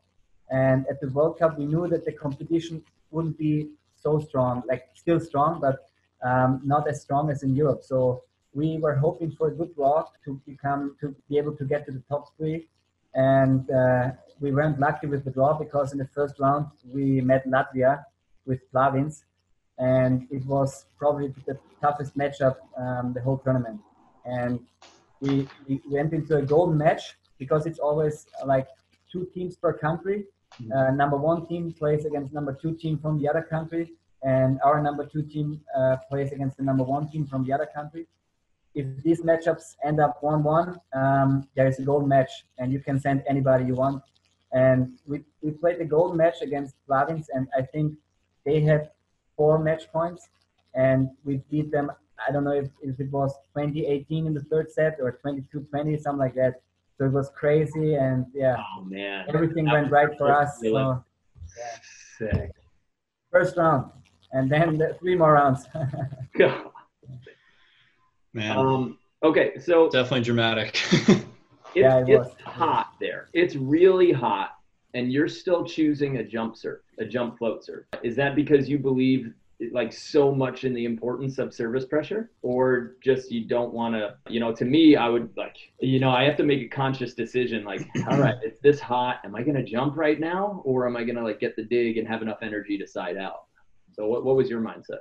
And at the World Cup, we knew that the competition wouldn't be so strong, like still strong, but um, not as strong as in Europe. So we were hoping for a good draw to become to be able to get to the top three, and uh, we weren't lucky with the draw because in the first round we met Latvia with Plavins, and it was probably the toughest matchup um, the whole tournament. And we, we went into a golden match because it's always uh, like two teams per country. Uh, number one team plays against number two team from the other country, and our number two team uh, plays against the number one team from the other country. If these matchups end up 1 1, um, there is a golden match, and you can send anybody you want. And we, we played the golden match against Plavins, and I think they had four match points, and we beat them. I don't know if, if it was 2018 in the third set or 22 20, something like that. So it was crazy, and yeah, Oh man, everything That went right for us. thrilling. So sick. first round, and then the three more rounds. God. Man, Um, okay, so definitely dramatic. it's, Yeah, it it's was. hot there. It's really hot, and you're still choosing a jump surf, a jump float surf. Is that because you believe like so much in the importance of service pressure, or just you don't want to? You know, to me, I would like, you know, I have to make a conscious decision. Like, all right, it's this hot. Am I gonna jump right now, or am I gonna like get the dig and have enough energy to side out? So, what what was your mindset?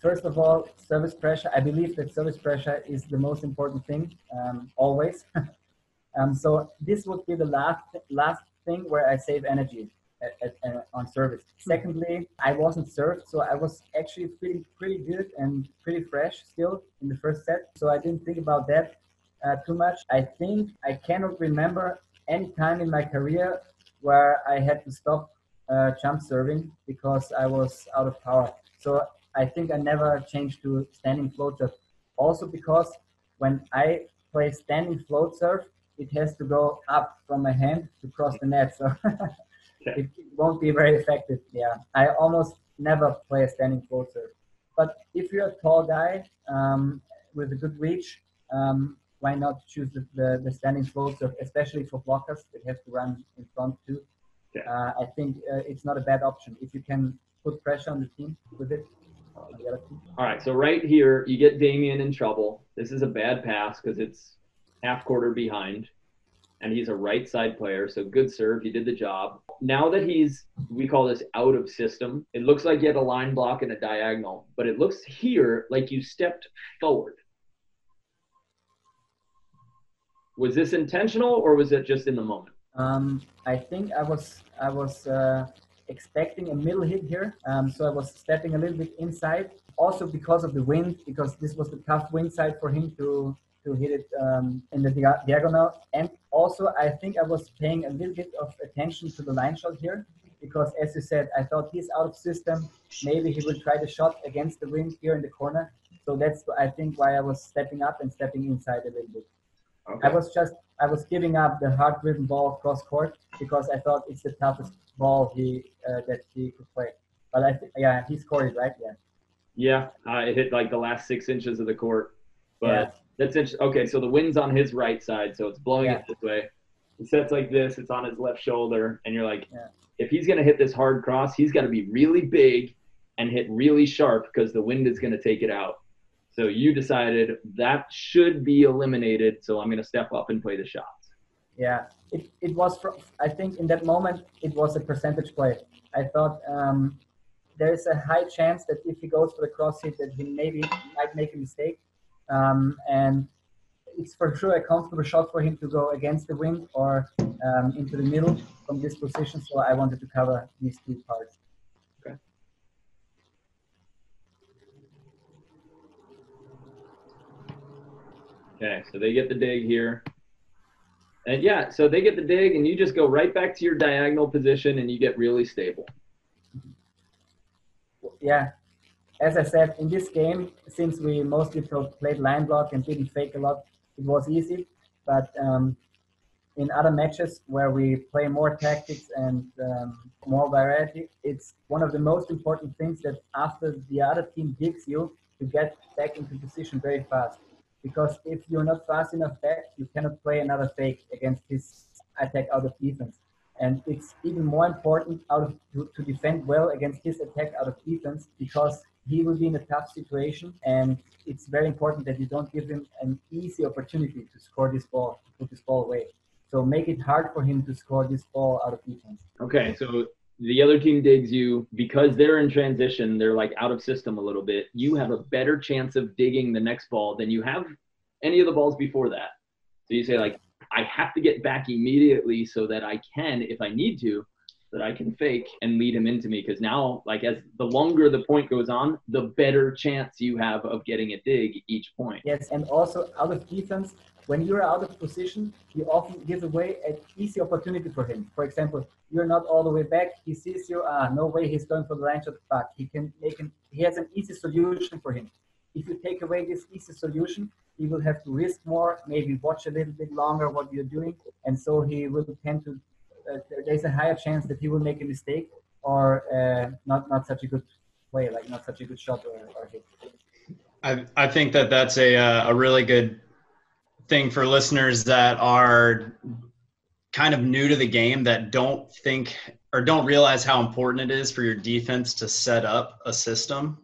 First of all, service pressure. I believe that service pressure is the most important thing um, always. um, so this would be the last last thing where I save energy at, at, uh, on service. Secondly, I wasn't served, so I was actually feeling pretty good and pretty fresh still in the first set. So I didn't think about that uh, too much. I think I cannot remember any time in my career where I had to stop uh, jump serving because I was out of power. So I think I never changed to standing float surf. Also because when I play standing float surf, it has to go up from my hand to cross the net. So it won't be very effective. Yeah, I almost never play a standing surf. But if you're a tall guy um, with a good reach, um, why not choose the, the, the standing surf, especially for blockers that have to run in front too. Yeah. Uh, I think uh, it's not a bad option if you can put pressure on the team with it. on the other team. All right, so right here, you get Damien in trouble. This is a bad pass because it's half quarter behind, and he's a right side player. So good serve, he did the job. Now that he's, we call this out of system, it looks like you had a line block and a diagonal, but it looks here like you stepped forward. Was this intentional or was it just in the moment? Um, I think I was I was uh, expecting a middle hit here, um, so I was stepping a little bit inside. Also because of the wind, because this was the tough wind side for him to to hit it um, in the dia- diagonal. And also I think I was paying a little bit of attention to the line shot here, because as you said, I thought he's out of system. Maybe he will try the shot against the wind here in the corner. So that's I think why I was stepping up and stepping inside a little bit. I was just I was giving up the hard driven ball cross court because I thought it's the toughest ball he uh, that he could play. But I th- yeah he scored it right yeah Yeah, uh, it hit like the last six inches of the court. But. That's interesting. Okay, so the wind's on his right side, so it's blowing Yeah. it this way. He sets like this, it's on his left shoulder, and you're like, Yeah. if he's going to hit this hard cross, he's got to be really big and hit really sharp because the wind is going to take it out. So you decided that should be eliminated, so I'm going to step up and play the shots. yeah it, it was fr- I think in that moment it was a percentage play. I thought um, there's a high chance that if he goes for the cross hit that he maybe might make a mistake, um, and it's for sure a comfortable shot for him to go against the wind or um, into the middle from this position. So I wanted to cover these two parts. Okay, Okay, so they get the dig here. And yeah, so they get the dig, and you just go right back to your diagonal position, and you get really stable. Yeah, as I said, in this game, since we mostly played line block and didn't fake a lot, it was easy. But um, in other matches where we play more tactics and um, more variety, it's one of the most important things that after the other team digs you, to get back into position very fast. Because if you're not fast enough back, you cannot play another fake against his attack out of defense. And it's even more important out of, to, to defend well against his attack out of defense because he will be in a tough situation and it's very important that you don't give him an easy opportunity to score this ball, to put this ball away. So make it hard for him to score this ball out of defense. Okay, so the other team digs you because they're in transition, they're like out of system a little bit. You have a better chance of digging the next ball than you have any of the balls before that. So you say like, I have to get back immediately so that I can, if I need to, that I can fake and lead him into me. Because now, like as the longer the point goes on, the better chance you have of getting a dig each point. Yes, and also out of defense, when you're out of position, you often give away an easy opportunity for him. For example, you're not all the way back. He sees you. Ah, no way. He's going for the line shot back. He can make an. He has an easy solution for him. If you take away this easy solution, he will have to risk more. Maybe watch a little bit longer what you're doing, and so he will tend to. Uh, there's a higher chance that he will make a mistake or uh, not not such a good play, like not such a good shot or, or hit. I I think that that's a uh, a really good thing for listeners that are kind of new to the game that don't think or don't realize how important it is for your defense to set up a system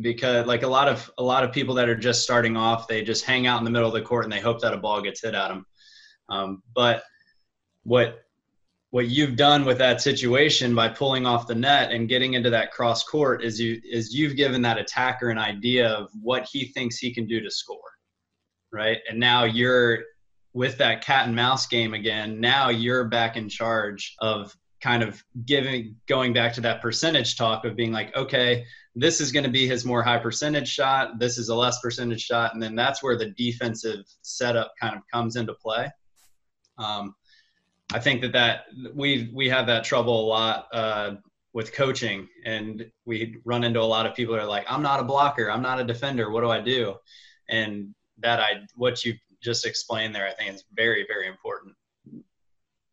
because like a lot of a lot of people that are just starting off they just hang out in the middle of the court and they hope that a ball gets hit at them um, but what what you've done with that situation by pulling off the net and getting into that cross court is you is you've given that attacker an idea of what he thinks he can do to score right? And now you're with that cat and mouse game again. Now you're back in charge of kind of giving going back to that percentage talk of being like, okay, this is going to be his more high percentage shot. This is a less percentage shot, and then that's where the defensive setup kind of comes into play. Um, I think that that we we have that trouble a lot uh, with coaching, and we run into a lot of people that are like, I'm not a blocker, I'm not a defender. What do I do? And that I what you just explained there, I think is very very important.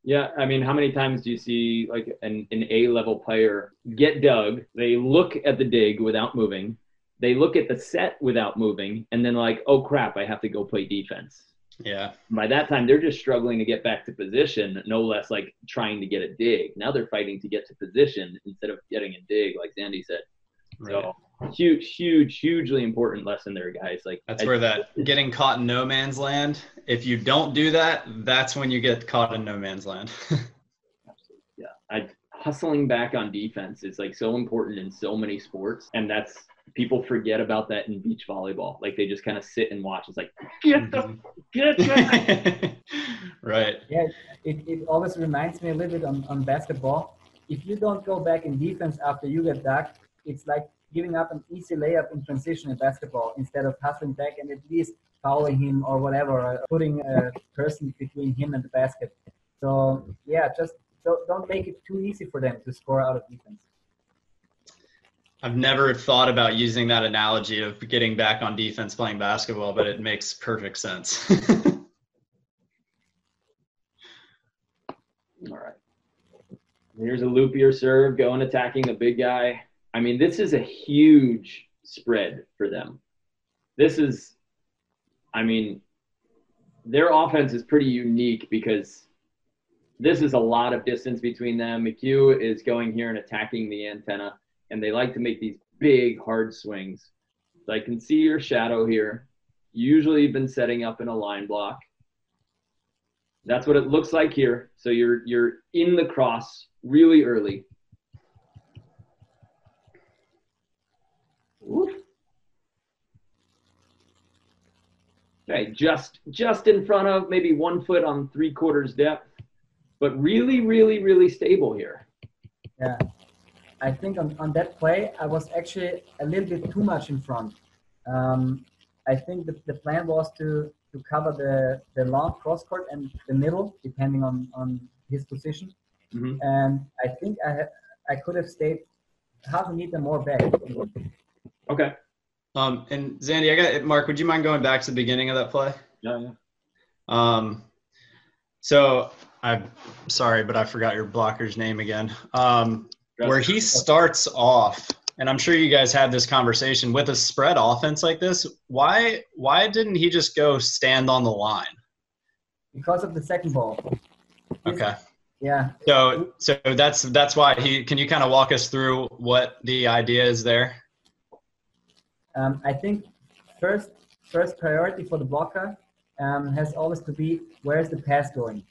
Yeah, I mean, how many times do you see like an, an A level player get dug? They look at the dig without moving, they look at the set without moving, and then like, oh crap, I have to go play defense. Yeah. By that time, they're just struggling to get back to position, no less like trying to get a dig. Now they're fighting to get to position instead of getting a dig, like Xandi said. Right. So huge, huge, hugely important lesson there, guys. Like that's I, where that getting caught in no man's land. If you don't do that, that's when you get caught in no man's land. yeah, I hustling back on defense is like so important in so many sports, and that's people forget about that in beach volleyball. Like they just kind of sit and watch. It's like get the mm-hmm. get the right. Yeah, it, it always reminds me a little bit on, on basketball. If you don't go back in defense after you get ducked, it's like giving up an easy layup in transition in basketball instead of hustling back and at least fouling him or whatever, or putting a person between him and the basket. So yeah, just don't, don't make it too easy for them to score out of defense. I've never thought about using that analogy of getting back on defense playing basketball, but it makes perfect sense. All right. Here's a loopier serve going attacking the big guy. I mean, this is a huge spread for them. This is, I mean, their offense is pretty unique because this is a lot of distance between them. McHugh is going here and attacking the antenna, and they like to make these big, hard swings. So I can see your shadow here. Usually, you've been setting up in a line block. That's what it looks like here. So you're you're in the cross really early. Okay, just just in front of maybe one foot on three quarters depth, but really, really, really stable here. Yeah, I think on, on that play I was actually a little bit too much in front. Um, I think the, the plan was to to to cover the, the long cross court and the middle, depending on, on his position. Mhm. And I think I ha- I could have stayed half a meter more back. Okay. Um, and Xandi, I got Mark. Would you mind going back to the beginning of that play? Yeah, yeah. Um, so I'm sorry, but I forgot your blocker's name again. Um, where he starts off, and I'm sure you guys had this conversation with a spread offense like this. Why why didn't he just go stand on the line? Because of the second ball. Okay. Yeah. So so that's that's why he can you kind of walk us through what the idea is there? Um, I think first first priority for the blocker um, has always to be where is the pass going?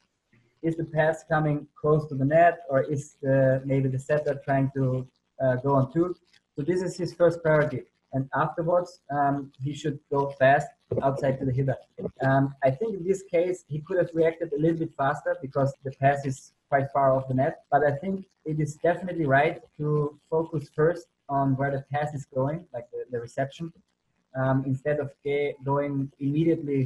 Is the pass coming close to the net, or is the maybe the setter trying to uh, go on two? So this is his first priority, and afterwards um, he should go fast outside to the hitter. Um, I think in this case he could have reacted a little bit faster because the pass is quite far off the net. But I think it is definitely right to focus first on where the pass is going, like the, the reception, um, instead of going immediately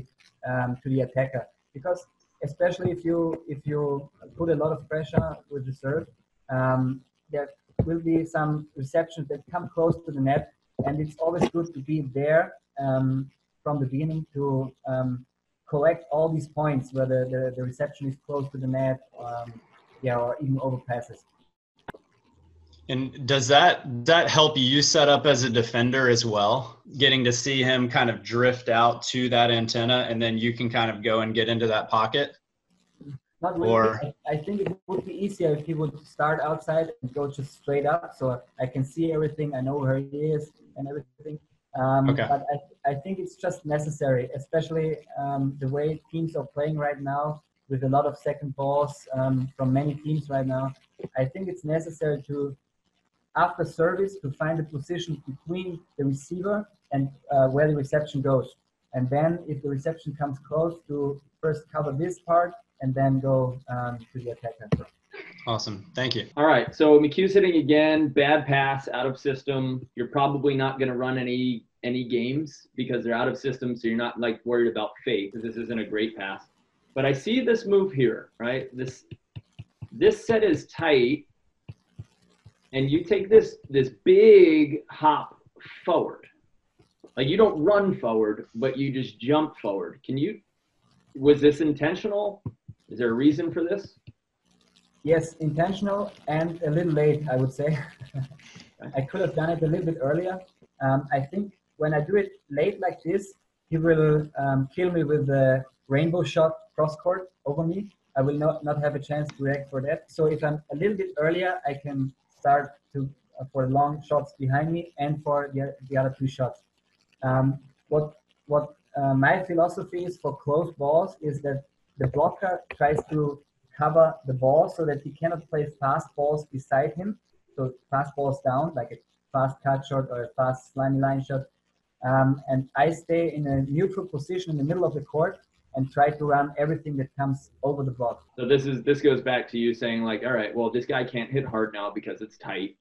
um, to the attacker. Because especially if you if you put a lot of pressure with the serve, um, there will be some receptions that come close to the net, and it's always good to be there um, from the beginning to um, collect all these points where the, the, the reception is close to the net, um, yeah, or even overpasses. And does that that help you set up as a defender as well? Getting to see him kind of drift out to that antenna, and then you can kind of go and get into that pocket. Not really. Or- I, I think it would be easier if he would start outside and go just straight up, so I can see everything. I know where he is and everything. Um, Okay. But I, I think it's just necessary, especially um, the way teams are playing right now with a lot of second balls um, from many teams right now. I think it's necessary to, after service, to find the position between the receiver and uh, where the reception goes. And then if the reception comes close, to first cover this part and then go um, to the attack attacker. Awesome, thank you. All right. So McHugh's hitting again. Bad pass, out of system. You're probably not going to run any any games because they're out of system. So you're not like worried about fate this isn't a great pass. But I see this move here, right? This this set is tight, and you take this this big hop forward. Like you don't run forward, but you just jump forward. Can you? Was this intentional? Is there a reason for this? Yes, intentional and a little late, I would say. I could have done it a little bit earlier. Um, I think when I do it late like this, he will um, kill me with the rainbow shot cross court over me. I will not, not have a chance to react for that. So if I'm a little bit earlier, I can start to uh, for long shots behind me and for the, the other two shots. Um, what what uh, my philosophy is for close balls is that the blocker tries to cover the ball so that he cannot play fast balls beside him. So fast balls down, like a fast cut shot or a fast slimy line shot. Um, and I stay in a neutral position in the middle of the court and try to run everything that comes over the block. So this is this goes back to you saying like, all right, well, this guy can't hit hard now because it's tight.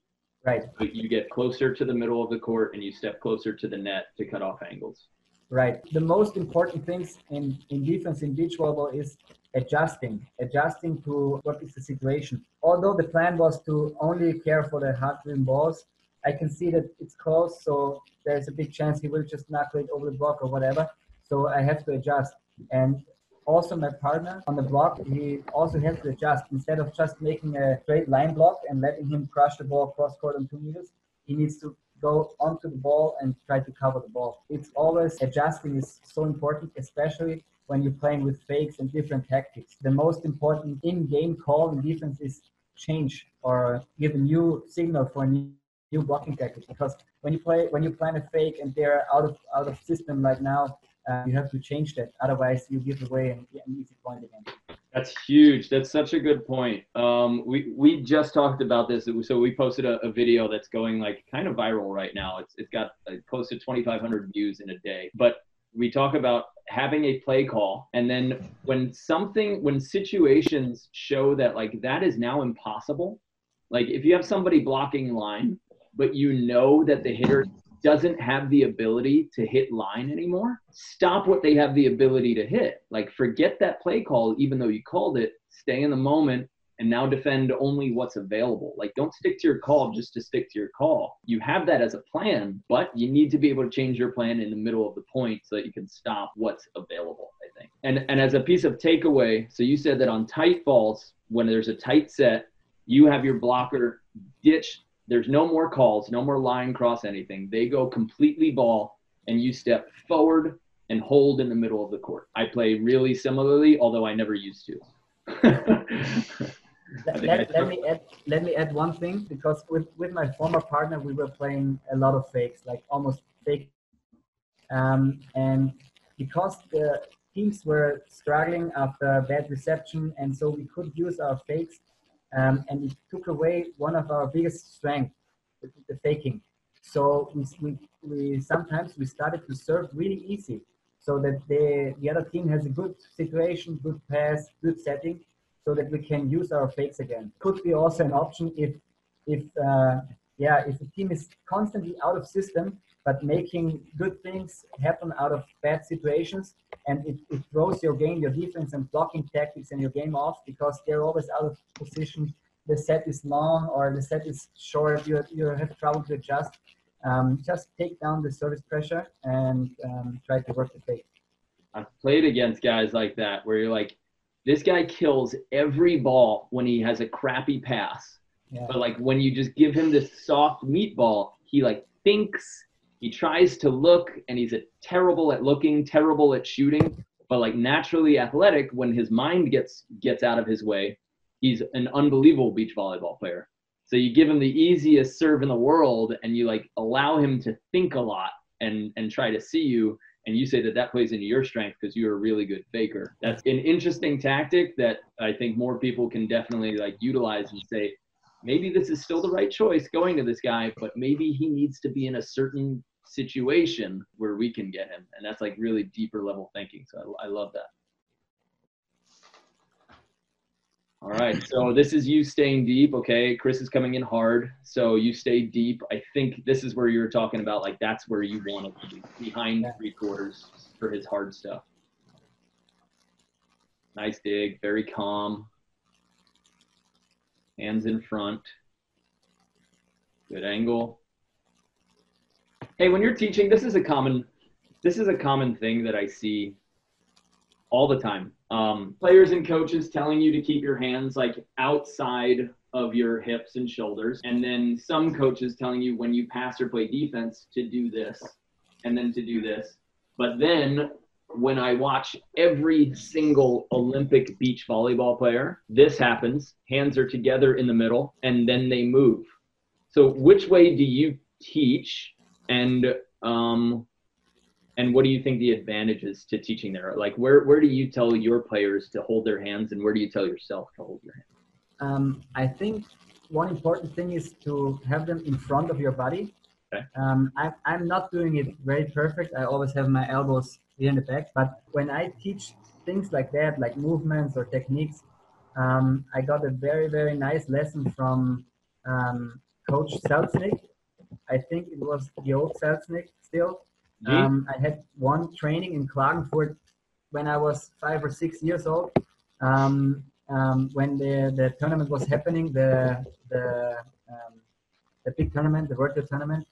Right, But you get closer to the middle of the court and you step closer to the net to cut off angles. right. The most important things in, in defense in beach volleyball is adjusting, adjusting to what is the situation. Although the plan was to only care for the hard rim balls, I can see that it's close, so there's a big chance he will just knuckle it over the block or whatever. So I have to adjust. And also my partner on the block, he also has to adjust. Instead of just making a straight line block and letting him crush the ball cross court on two meters, he needs to go onto the ball and try to cover the ball. It's always adjusting is so important, especially when you're playing with fakes and different tactics. The most important in-game call in defense is change or give a new signal for a new, new blocking tactic. Because when you play when you plan a fake and they're out of out of system like now, uh, you have to change that. Otherwise, you give away an, an easy point again. That's huge. That's such a good point. Um, we we just talked about this. So we posted a, a video that's going like kind of viral right now. It's it's got uh, close to 2,500 views in a day. But we talk about having a play call, and then when something when situations show that like that is now impossible. Like if you have somebody blocking line, but you know that the hitter doesn't have the ability to hit line anymore, stop what they have the ability to hit. Like forget that play call, even though you called it, stay in the moment and now defend only what's available. Like don't stick to your call just to stick to your call. You have that as a plan, but you need to be able to change your plan in the middle of the point so that you can stop what's available, I think. And and as a piece of takeaway, so you said that on tight balls, when there's a tight set, you have your blocker ditch there's no more calls, no more line cross anything. They go completely ball, and you step forward and hold in the middle of the court. I play really similarly, although I never used to. let, let, me add let me add one thing because with with my former partner we were playing a lot of fakes like almost fake um, and because the teams were struggling after bad reception and so we could use our fakes um, and it took away one of our biggest strengths, the, the faking. So we, we, we sometimes we started to serve really easy, so that the the other team has a good situation, good pass, good setting, so that we can use our fakes again. Could be also an option if if uh, yeah if the team is constantly out of system but making good things happen out of bad situations and it, it throws your game, your defense and blocking tactics and your game off because they're always out of position. The set is long or the set is short. You, you have trouble to adjust. Um, just take down the service pressure and um, try to work the fake. I've played against guys like that where you're like, this guy kills every ball when he has a crappy pass. Yeah. But like when you just give him this soft meatball, he like thinks he tries to look and he's terrible at looking, terrible at shooting, but like naturally athletic when his mind gets gets out of his way, he's an unbelievable beach volleyball player. So you give him the easiest serve in the world and you like allow him to think a lot and and try to see you and you say that that plays into your strength because you're a really good faker. That's an interesting tactic that I think more people can definitely like utilize and say, maybe this is still the right choice going to this guy, but maybe he needs to be in a certain situation where we can get him. And that's like really deeper level thinking. So I, I love that. All right, so this is you staying deep. Okay, Chris is coming in hard, so you stay deep. I think this is where you were talking about, like that's where you want to be behind three quarters for his hard stuff. Nice dig, very calm. Hands in front. Good angle hey, when you're teaching, this is a common this is a common thing that I see all the time. Um, players and coaches telling you to keep your hands like outside of your hips and shoulders, and then some coaches telling you when you pass or play defense to do this, and then to do this. But then when I watch every single Olympic beach volleyball player, this happens. Hands are together in the middle, and then they move. So, which way do you teach and um, and what do you think the advantages to teaching there are? Like, where where do you tell your players to hold their hands, and where do you tell yourself to hold your hands? Um, I think one important thing is to have them in front of your body. Okay. Um, I, I'm not doing it very perfect. I always have my elbows here in the back. But when I teach things like that, like movements or techniques, um, I got a very, very nice lesson from um, Coach Selznick. I think it was the old Selznick still. Um, I had one training in Klagenfurt when I was five or six years old. Um, um, when the, the tournament was happening, the the um, the big tournament, the virtual tournament,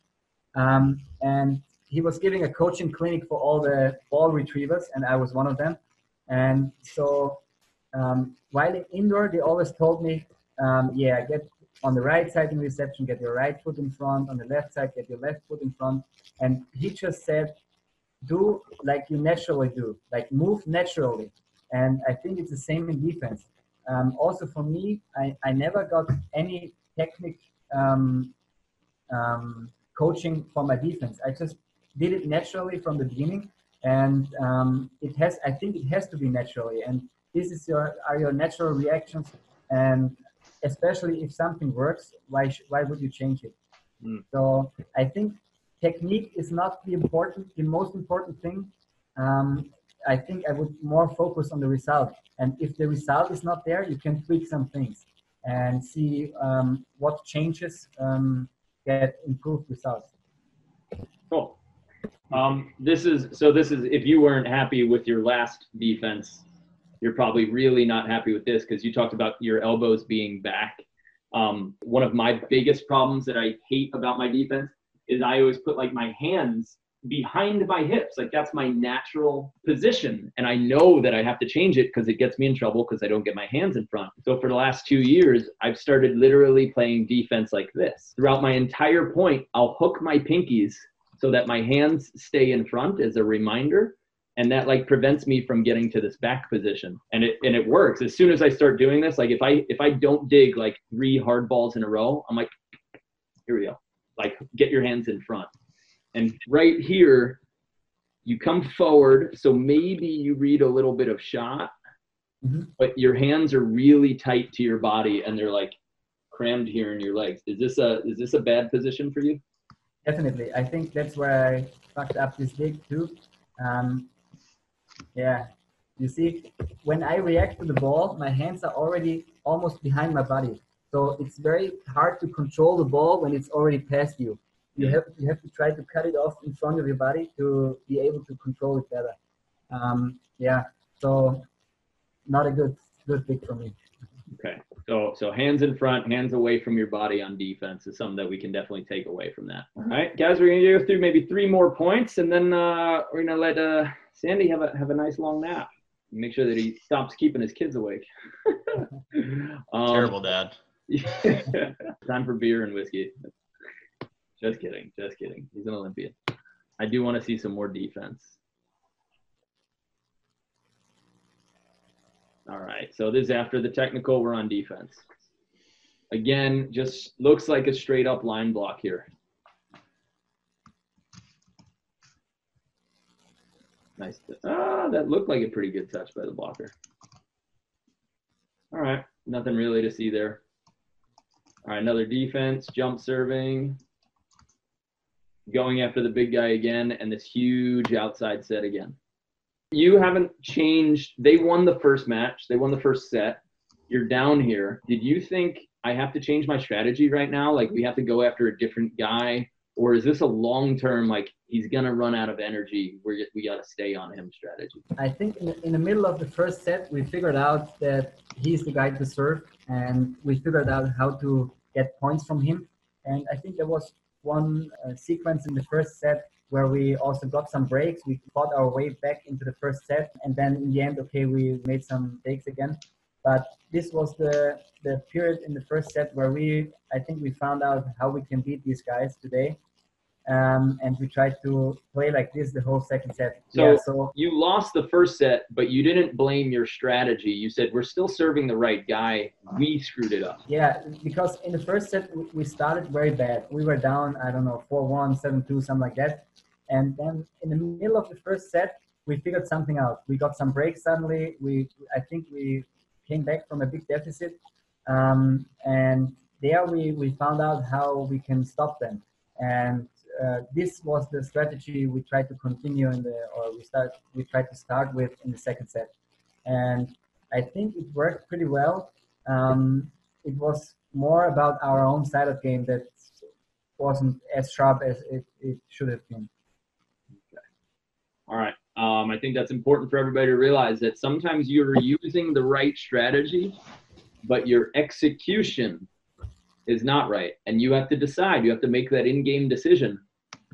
um, and he was giving a coaching clinic for all the ball retrievers, and I was one of them. And so um, while in indoor, they always told me, yeah, get on the right side in reception, get your right foot in front. On the left side, get your left foot in front. And he just said, do like you naturally do, like move naturally. And I think it's the same in defense. Um, also for me, I, I never got any technique um, um, coaching for my defense. I just did it naturally from the beginning. And um, it has, I think it has to be naturally. And this is your, are your natural reactions. And especially if something works, why, why would you change it? Mm. So I think technique is not the important, the most important thing. Um, I think I would more focus on the result. And if the result is not there, you can tweak some things and see um, what changes um, get improved results. Cool. Um, this is so. This is if you weren't happy with your last defense, you're probably really not happy with this because you talked about your elbows being back. Um, one of my biggest problems that I hate about my defense is I always put like my hands behind my hips. Like that's my natural position. And I know that I have to change it because it gets me in trouble because I don't get my hands in front. So for the last two years, I've started literally playing defense like this. Throughout my entire point, I'll hook my pinkies so that my hands stay in front as a reminder. And that like prevents me from getting to this back position. And it and it works. As soon as I start doing this, like if I if I don't dig like three hard balls in a row, I'm like, here we go. Like get your hands in front and right here, you come forward. So maybe you read a little bit of shot, mm-hmm. but your hands are really tight to your body and they're like crammed here in your legs. Is this a is this a bad position for you? Definitely. I think that's where I fucked up this dig too. Um, yeah. You see, when I react to the ball, my hands are already almost behind my body. So it's very hard to control the ball when it's already past you you have you have to try to cut it off in front of your body to be able to control it better. Um, yeah, so not a good good pick for me. Okay, so so hands in front, hands away from your body on defense is something that we can definitely take away from that. All right, guys, we're gonna go through maybe three more points, and then uh, we're gonna let uh, Xandi have a have a nice long nap. Make sure that he stops keeping his kids awake. um, Terrible dad. Time for beer and whiskey. Just kidding. Just kidding. He's an Olympian. I do want to see some more defense. All right. So this is after the technical. We're on defense. Again, just looks like a straight up line block here. Nice. Ah, that looked like a pretty good touch by the blocker. All right. Nothing really to see there. All right. Another defense, jump serving going after the big guy again and this huge outside set again. You haven't changed. They won the first match, they won the first set. You're down here. Did you think I have to change my strategy right now? Like we have to go after a different guy? Or is this a long term, like he's going to run out of energy? We're, we got to stay on him strategy? I think in the, in the middle of the first set, we figured out that he's the guy to serve and we figured out how to get points from him. And I think there was one uh, sequence in the first set where we also got some breaks. We fought our way back into the first set, and then in the end, okay, we made some takes again. But this was the the period in the first set where we, I think, we found out how we can beat these guys today. Um, and we tried to play like this the whole second set. So, yeah, so you lost the first set, but you didn't blame your strategy. You said we're still serving the right guy. We screwed it up. Yeah, because in the first set we started very bad. We were down, I don't know, 4-1, 7-2, something like that. And then in the middle of the first set, we figured something out. We got some breaks suddenly. We, I think we came back from a big deficit, um, and there we we found out how we can stop them. And uh, this was the strategy we tried to continue in the or we start we tried to start with in the second set. And i think it worked pretty well. Um, it was more about our own side of game that wasn't as sharp as it, it should have been. Okay. all right. Um, i think that's important for everybody to realize that sometimes you're using the right strategy but your execution is not right and you have to decide. You have to make that in-game decision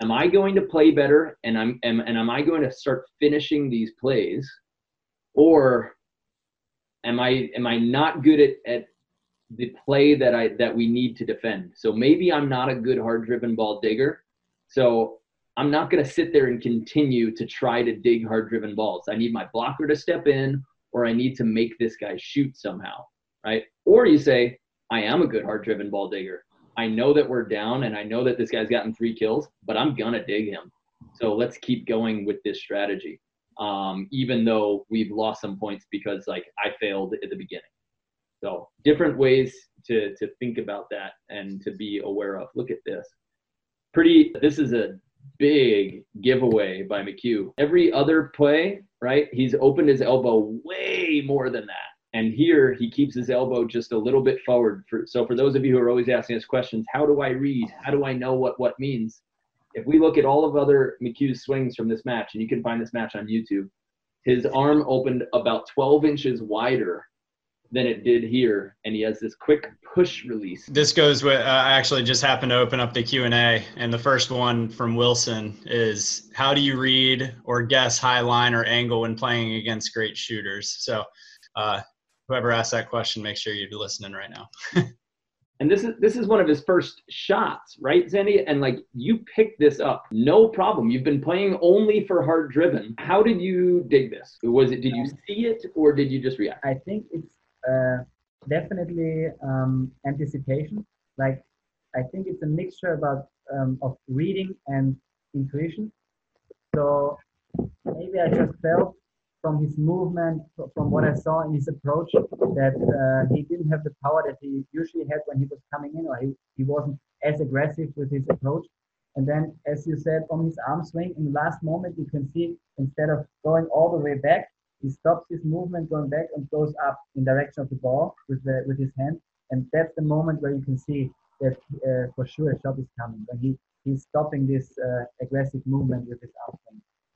am I going to play better and I'm am, and am I going to start finishing these plays or am I am I not good at, at the play that I that we need to defend? So maybe I'm not a good hard driven ball digger. So I'm not going to sit there and continue to try to dig hard driven balls. I need my blocker to step in or I need to make this guy shoot somehow, right? Or you say, I am a good hard driven ball digger. I know that we're down and I know that this guy's gotten three kills, but I'm gonna dig him. So let's keep going with this strategy. Um, even though we've lost some points because like I failed at the beginning. So different ways to to think about that and to be aware of. Look at this. Pretty this is a big giveaway by McHugh. Every other play, right? He's opened his elbow way more than that. And here he keeps his elbow just a little bit forward. For, so for those of you who are always asking us questions, how do I read? How do I know what what means? if we look at all of other McHugh's swings from this match, and you can find this match on YouTube, his arm opened about 12 inches wider than it did here, and he has this quick push release. This goes with. Uh, I actually just happened to open up the Q and A, and the first one from Wilson is, "How do you read or guess high line or angle when playing against great shooters?" So, uh, whoever asked that question, make sure you're listening right now. and this is this is one of his first shots, right, Xandi? And like you picked this up, no problem. You've been playing only for hard driven. How did you dig this? Was it did you see it or did you just react? I think it's uh, definitely um, anticipation. Like I think it's a mixture about um, of reading and intuition. So maybe I just felt from his movement, from what I saw in his approach, that uh, he didn't have the power that he usually had when he was coming in, or he, he wasn't as aggressive with his approach. And then, as you said, on his arm swing, in the last moment, you can see instead of going all the way back, he stops his movement going back and goes up in direction of the ball with the with his hand, and that's the moment where you can see that uh, for sure a shot is coming when he he's stopping this uh, aggressive movement with his arm.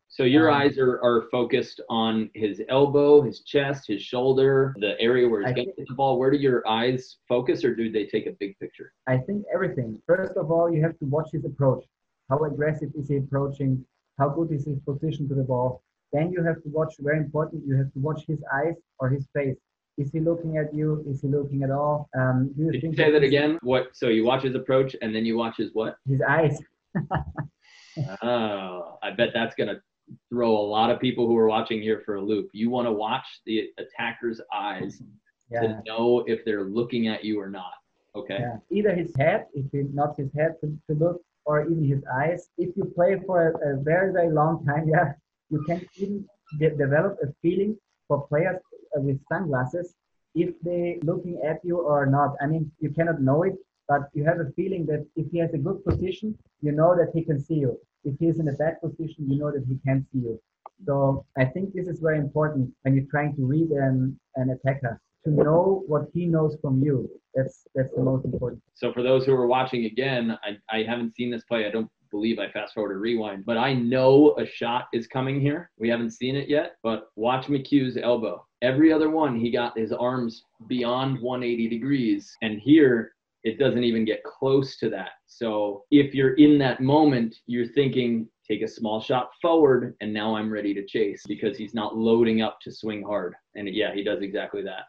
So your um, eyes are, are focused on his elbow, his chest, his shoulder, the area where he's hit the ball. Where do your eyes focus, or do they take a big picture? I think everything. First of all, you have to watch his approach. How aggressive is he approaching? How good is his position to the ball? Then you have to watch, very important, you have to watch his eyes or his face. Is he looking at you? Is he looking at all? Um, do you Did think you say that again? What? So you watch his approach and then you watch his what? His eyes. oh, I bet that's gonna throw a lot of people who are watching here for a loop. You want to watch the attacker's eyes yeah. to know if they're looking at you or not. Okay. Yeah. Either his head, if he not his head to, to look, or even his eyes. If you play for a, a very very long time, yeah, you can even de- develop a feeling for players uh, with sunglasses if they looking at you or not. I mean, you cannot know it, but you have a feeling that if he has a good position, you know that he can see you. If he's in a bad position, you know that he can't see you. So I think this is very important when you're trying to read an, an attacker to know what he knows from you. That's that's the most important. So for those who are watching again, I, I haven't seen this play. I don't believe I fast forward or rewind, but I know a shot is coming here. We haven't seen it yet, but watch McHugh's elbow. Every other one, he got his arms beyond 180 degrees. And here, it doesn't even get close to that. So if you're in that moment, you're thinking, take a small shot forward, and now I'm ready to chase because he's not loading up to swing hard. And yeah, he does exactly that.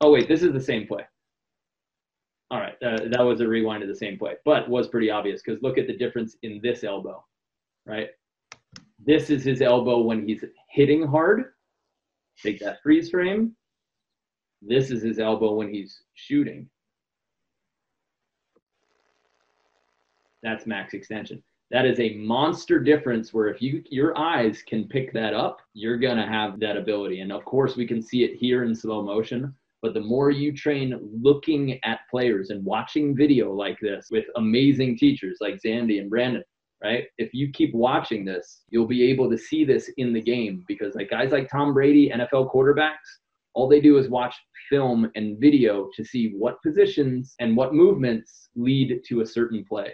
Oh, wait, this is the same play. All right, uh, that was a rewind of the same play, but was pretty obvious because look at the difference in this elbow, right? This is his elbow when he's hitting hard. Take that freeze frame. This is his elbow when he's shooting. That's max extension. That is a monster difference where if you your eyes can pick that up, you're gonna have that ability. And of course, we can see it here in slow motion but the more you train looking at players and watching video like this with amazing teachers like Xandi and Brandon, right? If you keep watching this, you'll be able to see this in the game because like guys like Tom Brady, NFL quarterbacks, all they do is watch film and video to see what positions and what movements lead to a certain play.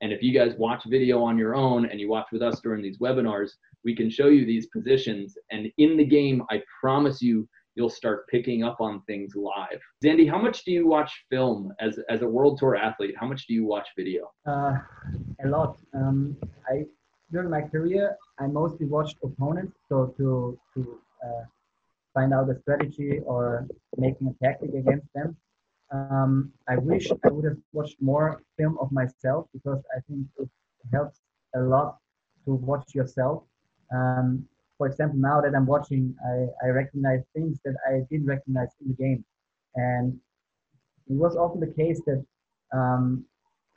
And if you guys watch video on your own and you watch with us during these webinars, we can show you these positions. And in the game, I promise you, you'll start picking up on things live. Xandi, how much do you watch film as, as a world tour athlete? How much do you watch video? Uh, a lot. Um, I during my career, I mostly watched opponents, so to to uh, find out a strategy or making a tactic against them. Um, I wish I would have watched more film of myself because I think it helps a lot to watch yourself. Um, for example, now that I'm watching, I, I recognize things that I didn't recognize in the game. And it was often the case that um,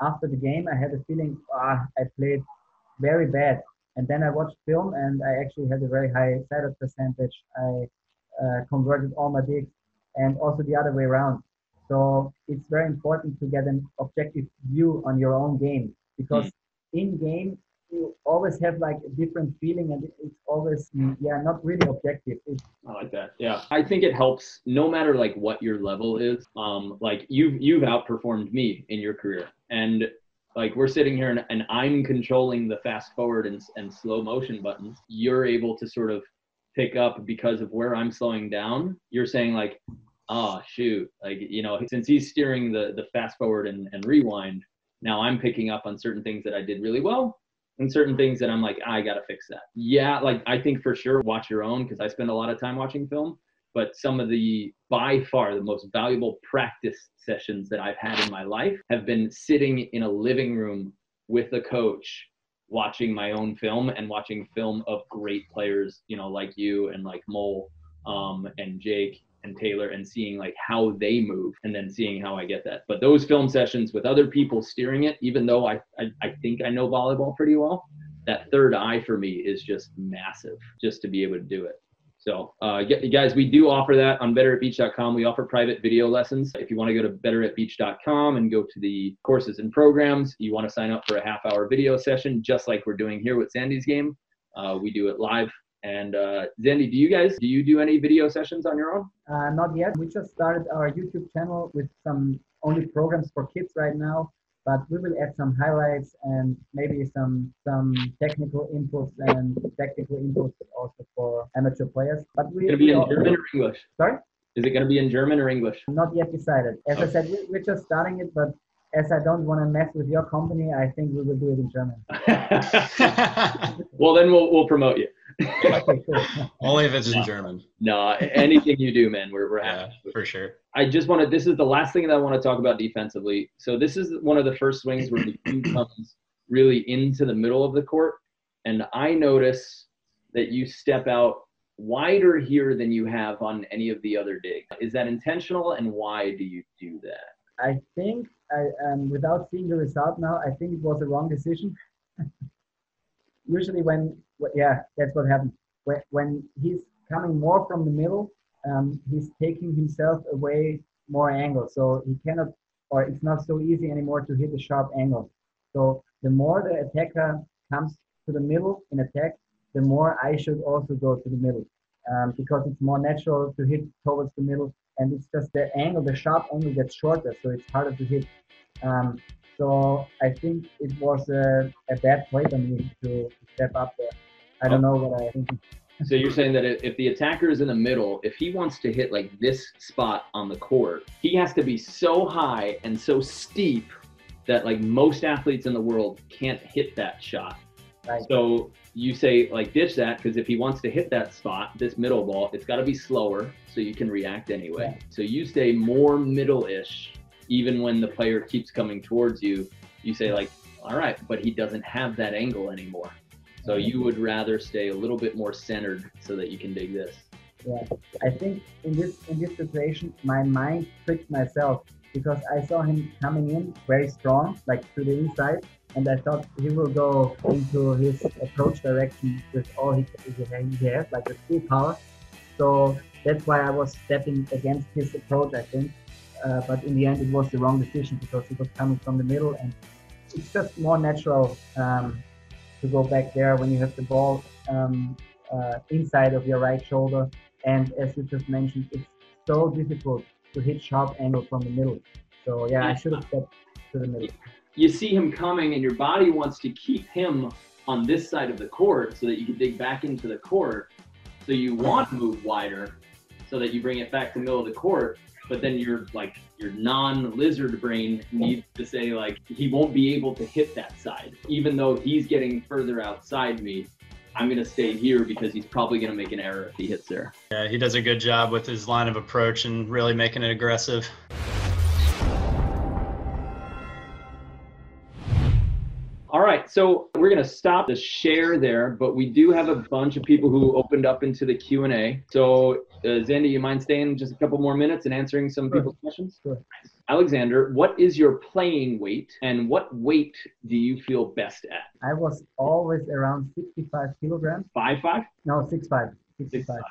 after the game, I had a feeling, ah, I played very bad. And then I watched film and I actually had a very high setup percentage. I uh, converted all my digs and also the other way around. So it's very important to get an objective view on your own game because mm-hmm. in game you always have like a different feeling and it's always yeah not really objective it's, i like that yeah i think it helps no matter like what your level is um like you've you've outperformed me in your career and like we're sitting here and, and I'm controlling the fast forward and, and slow motion buttons. You're able to sort of pick up because of where I'm slowing down. You're saying like, oh shoot, like you know, since he's steering the the fast forward and, and rewind, now I'm picking up on certain things that I did really well and certain things that I'm like, I gotta fix that. Yeah, like I think for sure watch your own because I spend a lot of time watching film. But some of the by far the most valuable practice sessions that I've had in my life have been sitting in a living room with a coach watching my own film and watching film of great players, you know, like you and like Mol um, and Jake and Taylor and seeing like how they move and then seeing how I get that. But those film sessions with other people steering it, even though I, I, I think I know volleyball pretty well, that third eye for me is just massive just to be able to do it. So, uh, guys, we do offer that on betteratbeach.com. We offer private video lessons. If you want to go to betteratbeach.com and go to the courses and programs, you want to sign up for a half hour video session, just like we're doing here with Xandi's game. Uh, we do it live. And uh, Xandi, do you guys do you do any video sessions on your own? Uh, not yet. We just started our YouTube channel with some only programs for kids right now but we will add some highlights and maybe some some technical inputs and technical inputs also for amateur players. But we, going to be in German or English? Sorry. Is it going to be in German or English? Not yet decided. As okay. I said, we, we're just starting it, but as I don't want to mess with your company, I think we will do it in German. well, then we'll we'll promote you. Only if it's in German. No, anything you do, man, we're, we're happy. Yeah, for sure. I just want to, this is the last thing that I want to talk about defensively. So this is one of the first swings where the cue comes really into the middle of the court. And I notice that you step out wider here than you have on any of the other digs. Is that intentional and why do you do that? I think, I, um, without seeing the result now, I think it was a wrong decision. Usually when yeah, that's what happens. When, when he's coming more from the middle, um, he's taking himself away more angle. So he cannot, or it's not so easy anymore to hit a sharp angle. So the more the attacker comes to the middle in attack, the more I should also go to the middle um, because it's more natural to hit towards the middle. And it's just the angle, the sharp angle gets shorter, so it's harder to hit. Um, so I think it was a, a bad play for me to, to step up there. I don't know what I think. So you're saying that if the attacker is in the middle, if he wants to hit like this spot on the court, he has to be so high and so steep that like most athletes in the world can't hit that shot. Right. So you say like ditch that because if he wants to hit that spot, this middle ball, it's got to be slower so you can react anyway. Yeah. So you stay more middle-ish even when the player keeps coming towards you. You say like, all right, but he doesn't have that angle anymore. So you would rather stay a little bit more centered so that you can dig this. Yeah, I think in this in this situation, my mind tricked myself because I saw him coming in very strong, like to the inside, and I thought he will go into his approach direction with all he, he has, like with full power. So that's why I was stepping against his approach, I think. Uh, but in the end, it was the wrong decision because he was coming from the middle, and it's just more natural um, to go back there when you have the ball um, uh, inside of your right shoulder. And as you just mentioned, it's so difficult to hit sharp angle from the middle. So yeah, I should have stepped to the middle. You see him coming, and your body wants to keep him on this side of the court so that you can dig back into the court. So you want to move wider so that you bring it back to the middle of the court but then your like your non-lizard brain needs to say like he won't be able to hit that side. Even though he's getting further outside me i'm going to stay here because he's probably going to make an error if he hits there. Yeah he does a good job with his line of approach and really making it aggressive right, so we're gonna stop the share there, but we do have a bunch of people who opened up into the Q and A. So uh, Xandi, you mind staying just a couple more minutes and answering some sure. people's questions? Sure. Alexander, what is your playing weight and what weight do you feel best at? I was always around 65 kilograms. Five five? No, six five. 65. Six, five.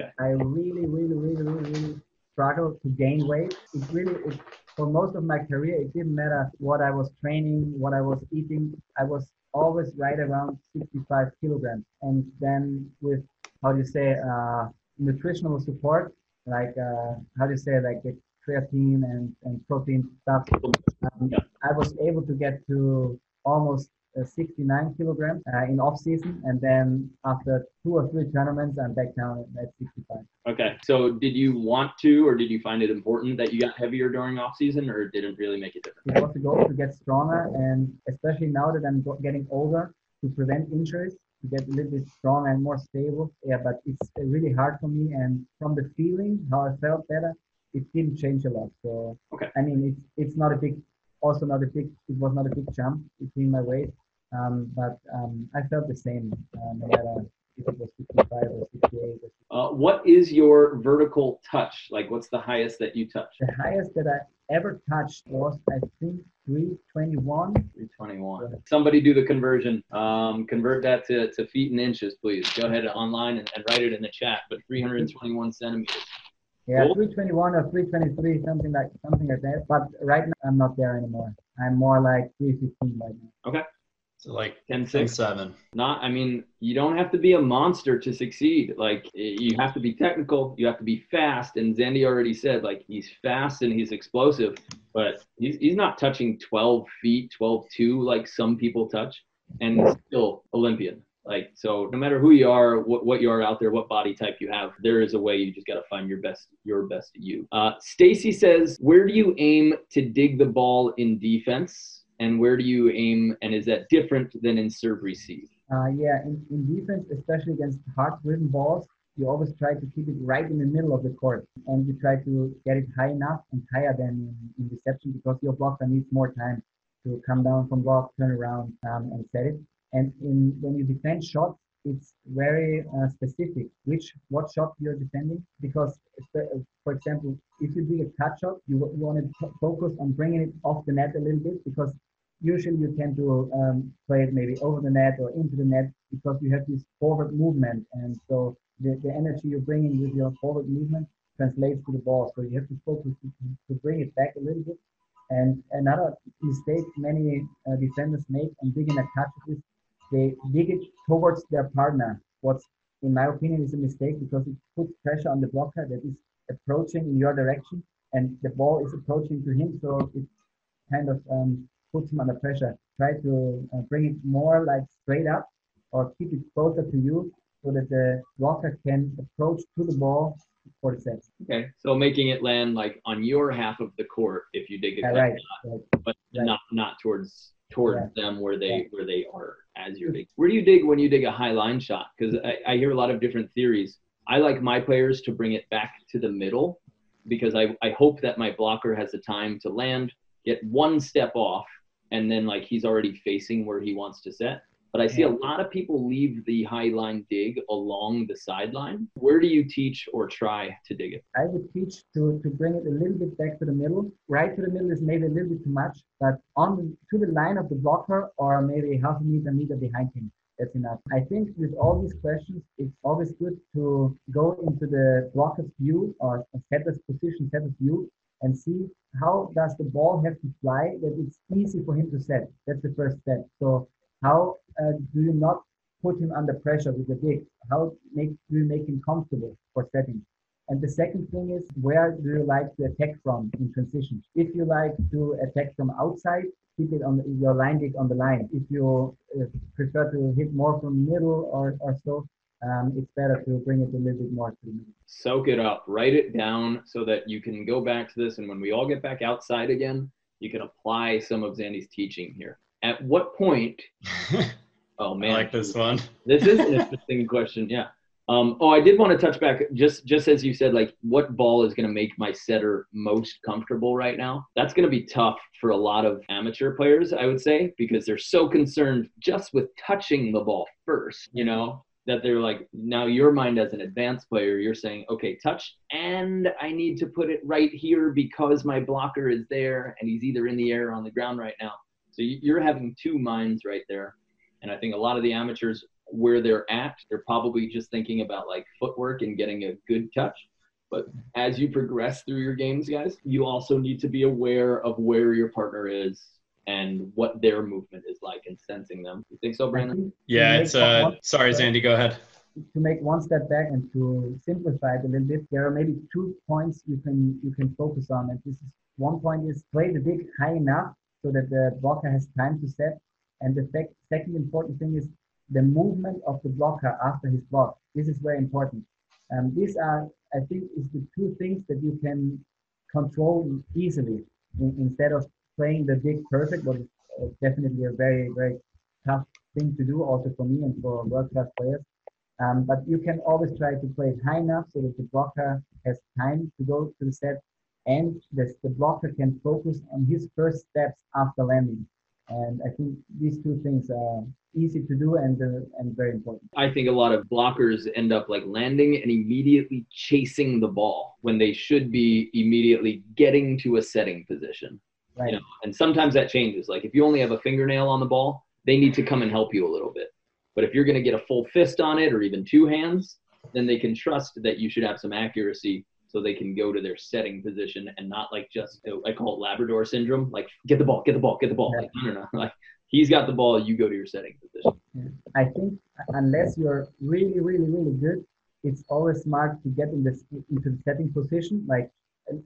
Okay. I really, really, really, really, really struggled to gain weight. It really, it, for most of my career, it didn't matter what I was training, what I was eating. I was always right around 65 kilograms. And then with, how do you say, uh, nutritional support, like uh, how do you say, like the creatine and, and protein stuff, um, Yeah. I was able to get to almost 69 kilograms uh, in off season, and then after two or three tournaments, I'm back down at 65. Okay. So did you want to, or did you find it important that you got heavier during off season, or it didn't really make a difference? It was the goal to get stronger, and especially now that I'm getting older, to prevent injuries, to get a little bit stronger and more stable. Yeah, but it's uh, really hard for me, and from the feeling, how I felt better, it didn't change a lot. So Okay. I mean, it's it's not a big, also not a big, it was not a big jump between my weight, um, but um, I felt the same, uh, no matter if it was 55 or 68. Or Uh, what is your vertical touch? Like, what's the highest that you touch? the highest that I ever touched was, I think, 321. 321. Somebody do the conversion. Um, convert that to, to feet and inches, please. Go ahead online and, and write it in the chat. But 321 centimeters. Yeah, Cool. 321 or 323, something like something like that. But right now, I'm not there anymore. I'm more like 315 right now. So like 10 10 6. 7. Not, I mean, you don't have to be a monster to succeed. Like, you have to be technical, you have to be fast. And Xandi already said, like, he's fast and he's explosive, but he's, he's not touching 12 feet, 12 2 like some people touch, and still Olympian. Like, so no matter who you are, what, what you are out there, what body type you have, there is a way you just got to find your best, your best you. Uh, Stacy says, where do you aim to dig the ball in defense? And where do you aim? And is that different than in serve receive? Uh, yeah, in, in defense, especially against hard-driven balls, you always try to keep it right in the middle of the court, and you try to get it high enough and higher than in, in reception because your blocker needs more time to come down from block, turn around, um, and set it. And in when you defend shots, it's very uh, specific which what shot you're defending because for example if you do a cut shot you, you want to focus on bringing it off the net a little bit because usually you tend to um, play it maybe over the net or into the net because you have this forward movement. And so the, the energy you're bringing with your forward movement translates to the ball. So you have to focus to, to bring it back a little bit. And another mistake many uh, defenders make on digging a catch is they dig it towards their partner. What's in my opinion is a mistake because it puts pressure on the blocker that is approaching in your direction and the ball is approaching to him. So it kind of um, puts him under pressure. Try to uh, bring it more like straight up or keep it closer to you so that the blocker can approach to the ball for the set. Okay, so making it land like on your half of the court if you dig a Yeah, right. shot, right. but right. not not towards towards Yeah. them where they Yeah. where they are as you're digging. Where do you dig when you dig a high line shot? Because I, I hear a lot of different theories. I like my players to bring it back to the middle because I, I hope that my blocker has the time to land, get one step off, and then like he's already facing where he wants to set. But I see a lot of people leave the high line dig along the sideline. Where do you teach or try to dig it? I would teach to, to bring it a little bit back to the middle. Right to the middle is maybe a little bit too much, but on to the line of the blocker or maybe half a meter, meter behind him. That's enough. I think with all these questions, it's always good to go into the blocker's view or setter's position, setter's view, and see how does the ball have to fly that it's easy for him to set. That's the first step. So how uh, do you not put him under pressure with the dig? How make do you make him comfortable for setting? And the second thing is, where do you like to attack from in transition? If you like to attack from outside, keep it on your line dig on the line. If you uh, prefer to hit more from middle or, or so, um, it's better to bring it a little bit more to the middle. soak it up, write it down so that you can go back to this. And when we all get back outside again, you can apply some of Xandi's teaching here. At what point? Oh I man, like this one. This is an interesting question. Yeah. Um, oh, I did want to touch back just just as you said, like what ball is going to make my setter most comfortable right now? That's going to be tough for a lot of amateur players, I would say, because they're so concerned just with touching the ball first. You know that they're like now your mind as an advanced player, you're saying, okay, touch, and I need to put it right here because my blocker is there and he's either in the air or on the ground right now. So you- you're having two minds right there. And I think a lot of the amateurs, where they're at, they're probably just thinking about like footwork and getting a good touch. But as you progress through your games, guys, you also need to be aware of where your partner is and what their movement is like and sensing them. You think so, Brandon? Yeah, it's uh sorry, Xandi, go ahead. to make one step back and to simplify it a little bit, there are maybe two points you can you can focus on. And this is one point is play the dig high enough so that the blocker has time to set. And the sec- second important thing is the movement of the blocker after his block. This is very important. Um, these are, I think, is the two things that you can control easily in, instead of playing the dig perfect, was uh, definitely a very, very tough thing to do also for me and for world-class players. Um, but you can always try to play it high enough so that the blocker has time to go to the set and the, the blocker can focus on his first steps after landing. And I think these two things are easy to do and uh, and very important. I think a lot of blockers end up like landing and immediately chasing the ball when they should be immediately getting to a setting position. Right. You know, and sometimes that changes. Like if you only have a fingernail on the ball, they need to come and help you a little bit. But if you're going to get a full fist on it or even two hands, then they can trust that you should have some accuracy so they can go to their setting position and not like just I call it Labrador syndrome, like get the ball, get the ball, get the ball. Like, no, no, no. Like he's got the ball, you go to your setting position. I think unless you're really, really, really good, it's always smart to get in this into the setting position, like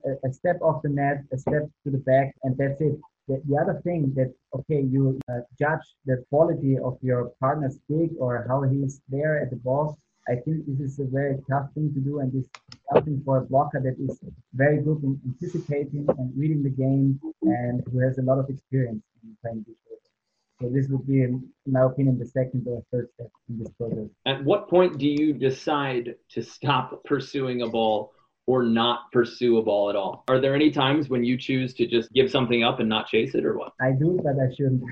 a, a step off the net, a step to the back, and that's it. The, the other thing that okay, you uh, judge the quality of your partner's stick or how he's there at the ball. I think this is a very tough thing to do, and this is something for a blocker that is very good in anticipating and reading the game, and who has a lot of experience in playing this way. So this would be, in my opinion, the second or third step in this process. At what point do you decide to stop pursuing a ball or not pursue a ball at all? Are there any times when you choose to just give something up and not chase it or what? I do, but I shouldn't.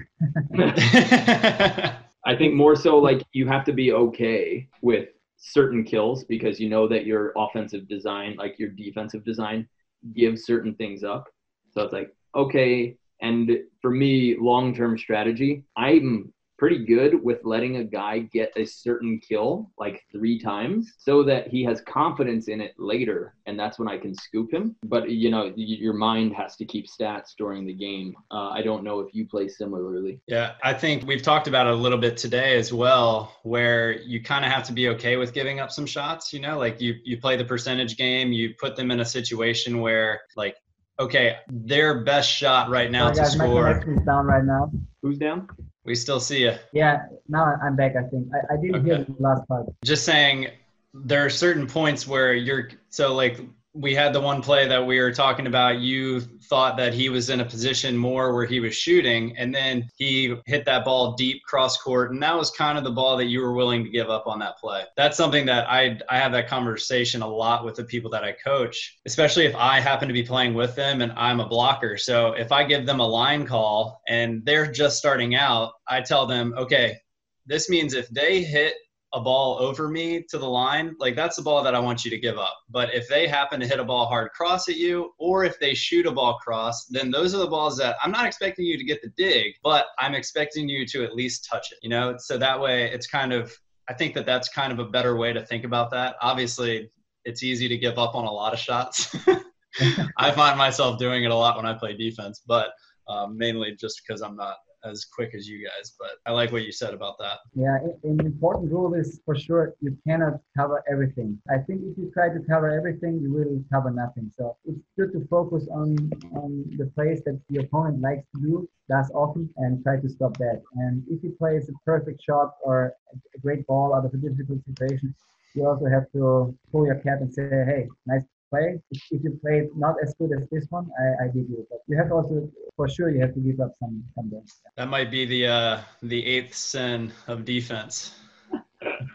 I think more so like you have to be okay with certain kills because you know that your offensive design, like your defensive design, gives certain things up. So it's like, okay. And for me, long term strategy, I'm pretty good with letting a guy get a certain kill like three times so that he has confidence in it later and that's when i can scoop him but you know y- your mind has to keep stats during the game uh, i don't know if you play similarly Yeah, I think we've talked about it a little bit today as well, where you kind of have to be okay with giving up some shots. You know, like you you play the percentage game, you put them in a situation where like, okay, their best shot right now Sorry, to guys, my score. connection is down right now. who's down We still see you. Yeah, now I'm back. I think I, I didn't hear the last part. Just saying, there are certain points where you're so like we had the one play that we were talking about. You thought that he was in a position more where he was shooting, and then he hit that ball deep cross court, and that was kind of the ball that you were willing to give up on that play. That's something that I I have that conversation a lot with the people that I coach, especially if I happen to be playing with them and I'm a blocker. So if I give them a line call and they're just starting out, I tell them, okay, this means if they hit a ball over me to the line, like that's the ball that I want you to give up. But if they happen to hit a ball hard cross at you, or if they shoot a ball cross, then those are the balls that I'm not expecting you to get the dig, but I'm expecting you to at least touch it, you know? So that way it's kind of, I think that that's kind of a better way to think about that. Obviously, it's easy to give up on a lot of shots. I find myself doing it a lot when I play defense, but um, mainly just because I'm not as quick as you guys. But I like what you said about that. Yeah, an important rule is for sure you cannot cover everything. I think if you try to cover everything, you will cover nothing. So it's good to focus on on the plays that the opponent likes to do, does often, and try to stop that. And if he plays a perfect shot or a great ball out of a difficult situation, you also have to pull your cap and say, hey, nice play. If, if you played not as good as this one, I, I give you. But you have also, for sure, you have to give up some some games. That might be the uh, the eighth sin of defense,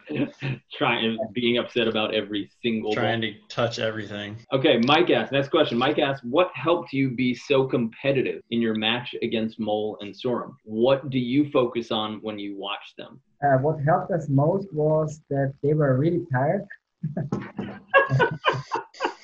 trying being upset about every single trying ball. to touch everything. Okay, Mike asked, next question. Mike asked, what helped you be so competitive in your match against Mol and Sorum? What do you focus on when you watch them? Uh, what helped us most was that they were really tired.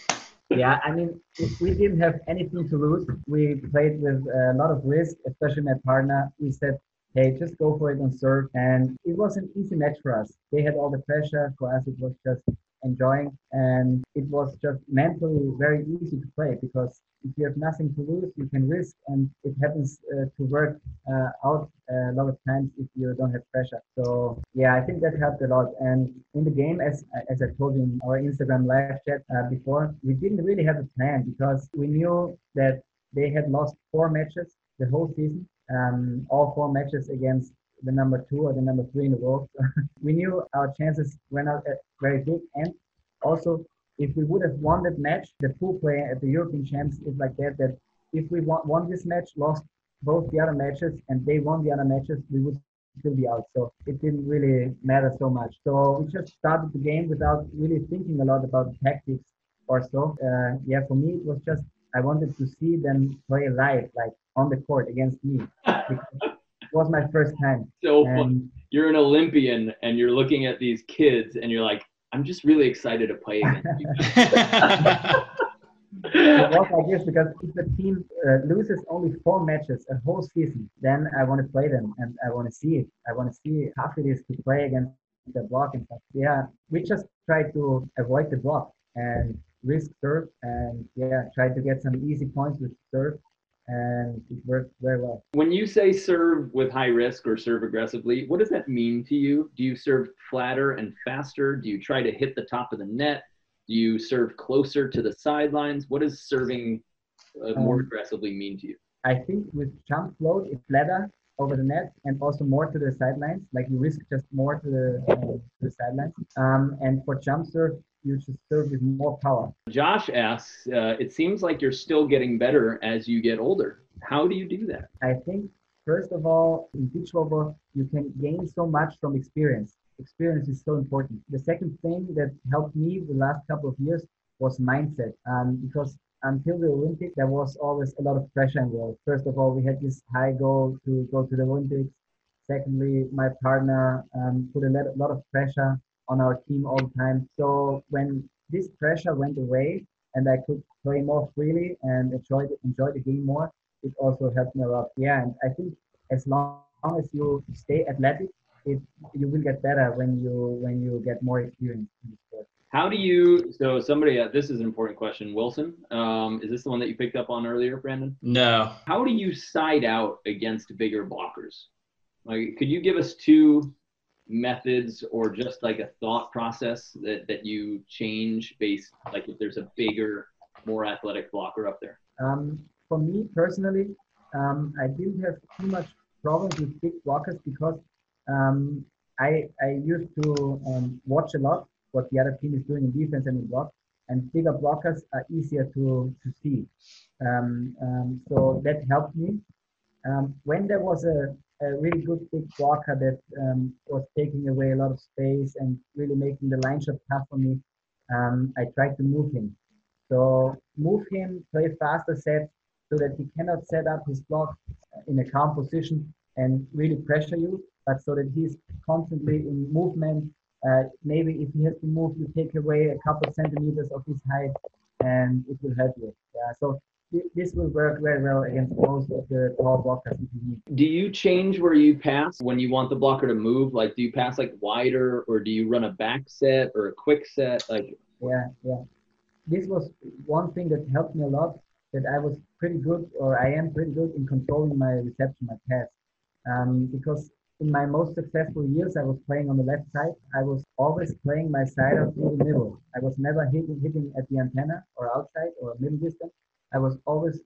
yeah, I mean, we didn't have anything to lose, we played with a lot of risk, especially my partner. We said, hey, just go for it on serve. And it was an easy match for us. They had all the pressure. For us, it was just enjoying. And it was just mentally very easy to play because if you have nothing to lose, you can risk, and it happens uh, to work uh, out uh, a lot of times if you don't have pressure. So yeah, I think that helped a lot. And in the game, as as I told you in our Instagram live chat uh, before, we didn't really have a plan because we knew that they had lost four matches the whole season, um, all four matches against the number two or the number three in the world. we knew our chances were not very big, and also if we would have won that match, the pool play at the European Champs is like that. That if we won, won this match, lost both the other matches, and they won the other matches, we would still be out. So it didn't really matter so much. So we just started the game without really thinking a lot about tactics or so. Uh, yeah, for me it was just I wanted to see them play live, like on the court against me. it was my first time. So and, you're an Olympian and you're looking at these kids and you're like, I'm just really excited to play against you. it was like this because if the team uh, loses only four matches a whole season, then I want to play them and I want to see it. I want to see how it is to play against the block and stuff. Yeah, we just try to avoid the block and risk serve and yeah, try to get some easy points with serve and it worked very well. When you say serve with high risk or serve aggressively, what does that mean to you? Do you serve flatter and faster? Do you try to hit the top of the net? Do you serve closer to the sidelines? What does serving uh, more um, aggressively mean to you? I think with jump float, it's flatter over the net and also more to the sidelines. Like you risk just more to the, uh, to the sidelines. Um, and for jump serve, you should serve with more power. Josh asks, uh, it seems like you're still getting better as you get older. How do you do that? I think, first of all, in beach volleyball, you can gain so much from experience. Experience is so important. The second thing that helped me the last couple of years was mindset. Um, because until the Olympics, there was always a lot of pressure involved. First of all, we had this high goal to go to the Olympics. Secondly, my partner um, put a lot of pressure on our team all the time. So when this pressure went away and I could play more freely and enjoy the, enjoy the game more, it also helped me a lot. Yeah, and I think as long as you stay athletic, it you will get better when you when you get more experience in the sport. How do you? So somebody, uh, this is an important question. Wilson, um, is this the one that you picked up on earlier, Brandon? No. How do you side out against bigger blockers? Like, could you give us two methods or just like a thought process that, that you change based like if there's a bigger more athletic blocker up there? Um, for me personally um, i didn't have too much problems with big blockers because um, I, I used to um, watch a lot what the other team is doing in defense and in block and bigger blockers are easier to, to see. Um, um, so that helped me. When there was a a really good big blocker that um, was taking away a lot of space and really making the line shot tough for me. Um, I tried to move him. So move him, play faster sets so that he cannot set up his block in a calm position and really pressure you, but so that he's constantly in movement. Uh, maybe if he has to move, you take away a couple centimeters of his height and it will help you. Yeah. So this will work very well against most of the tall blockers Do you change where you pass when you want the blocker to move? Like, do you pass like wider, or do you run a back set or a quick set? Like, yeah, yeah. This was one thing that helped me a lot. That I was pretty good, or I am pretty good in controlling my reception, my pass, um, because in my most successful years, I was playing on the left side. I was always playing my side out through the middle. I was never hitting hitting at the antenna or outside or middle distance. I was always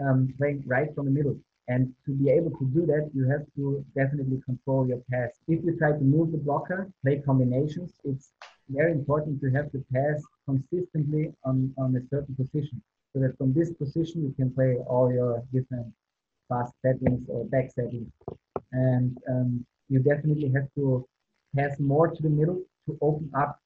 um, playing right from the middle. And to be able to do that, you have to definitely control your pass. If you try to move the blocker, play combinations, it's very important to have the pass consistently on, on a certain position. So that from this position, you can play all your different fast settings or back settings. And um, you definitely have to pass more to the middle to open up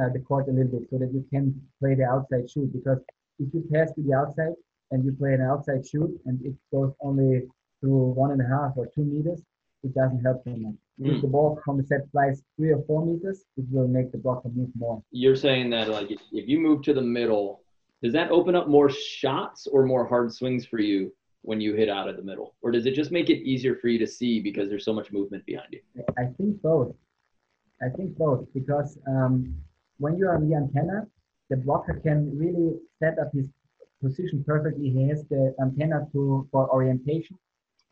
uh, the court a little bit so that you can play the outside shoot because if you pass to the outside and you play an outside shoot and it goes only through one and a half or two meters, it doesn't help so much. Mm. If the ball from the set flies three or four meters, it will make the blocker move more. You're saying that like if, if you move to the middle, does that open up more shots or more hard swings for you when you hit out of the middle? Or does it just make it easier for you to see because there's so much movement behind you? I think both. I think both because um, when you're on the antenna, the blocker can really set up his position perfectly. He has the antenna to for orientation.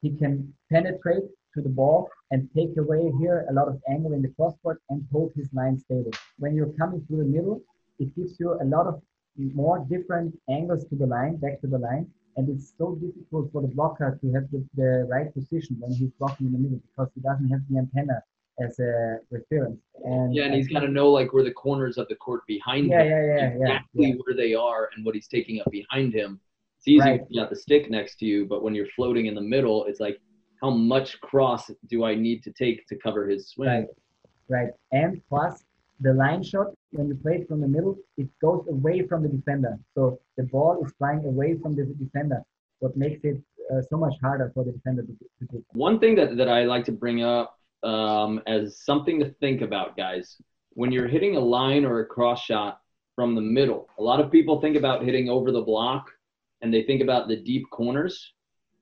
He can penetrate to the ball and take away here a lot of angle in the crosscourt and hold his line stable. When you're coming through the middle, it gives you a lot of more different angles to the line, back to the line, and it's so difficult for the blocker to have the, the right position when he's blocking in the middle because he doesn't have the antenna as a reference. And Yeah, and he's got to know like where the corners of the court behind yeah, him, yeah, yeah, exactly yeah. where they are and what he's taking up behind him. It's easy Right. when you got the stick next to you, but when you're floating in the middle, it's like, how much cross do I need to take to cover his swing? Right, right. And plus the line shot, when you play it from the middle, it goes away from the defender. So the ball is flying away from the defender, what makes it uh, so much harder for the defender to, to do. One thing that, that I like to bring up um, as something to think about, guys, when you're hitting a line or a cross shot from the middle, a lot of people think about hitting over the block and they think about the deep corners.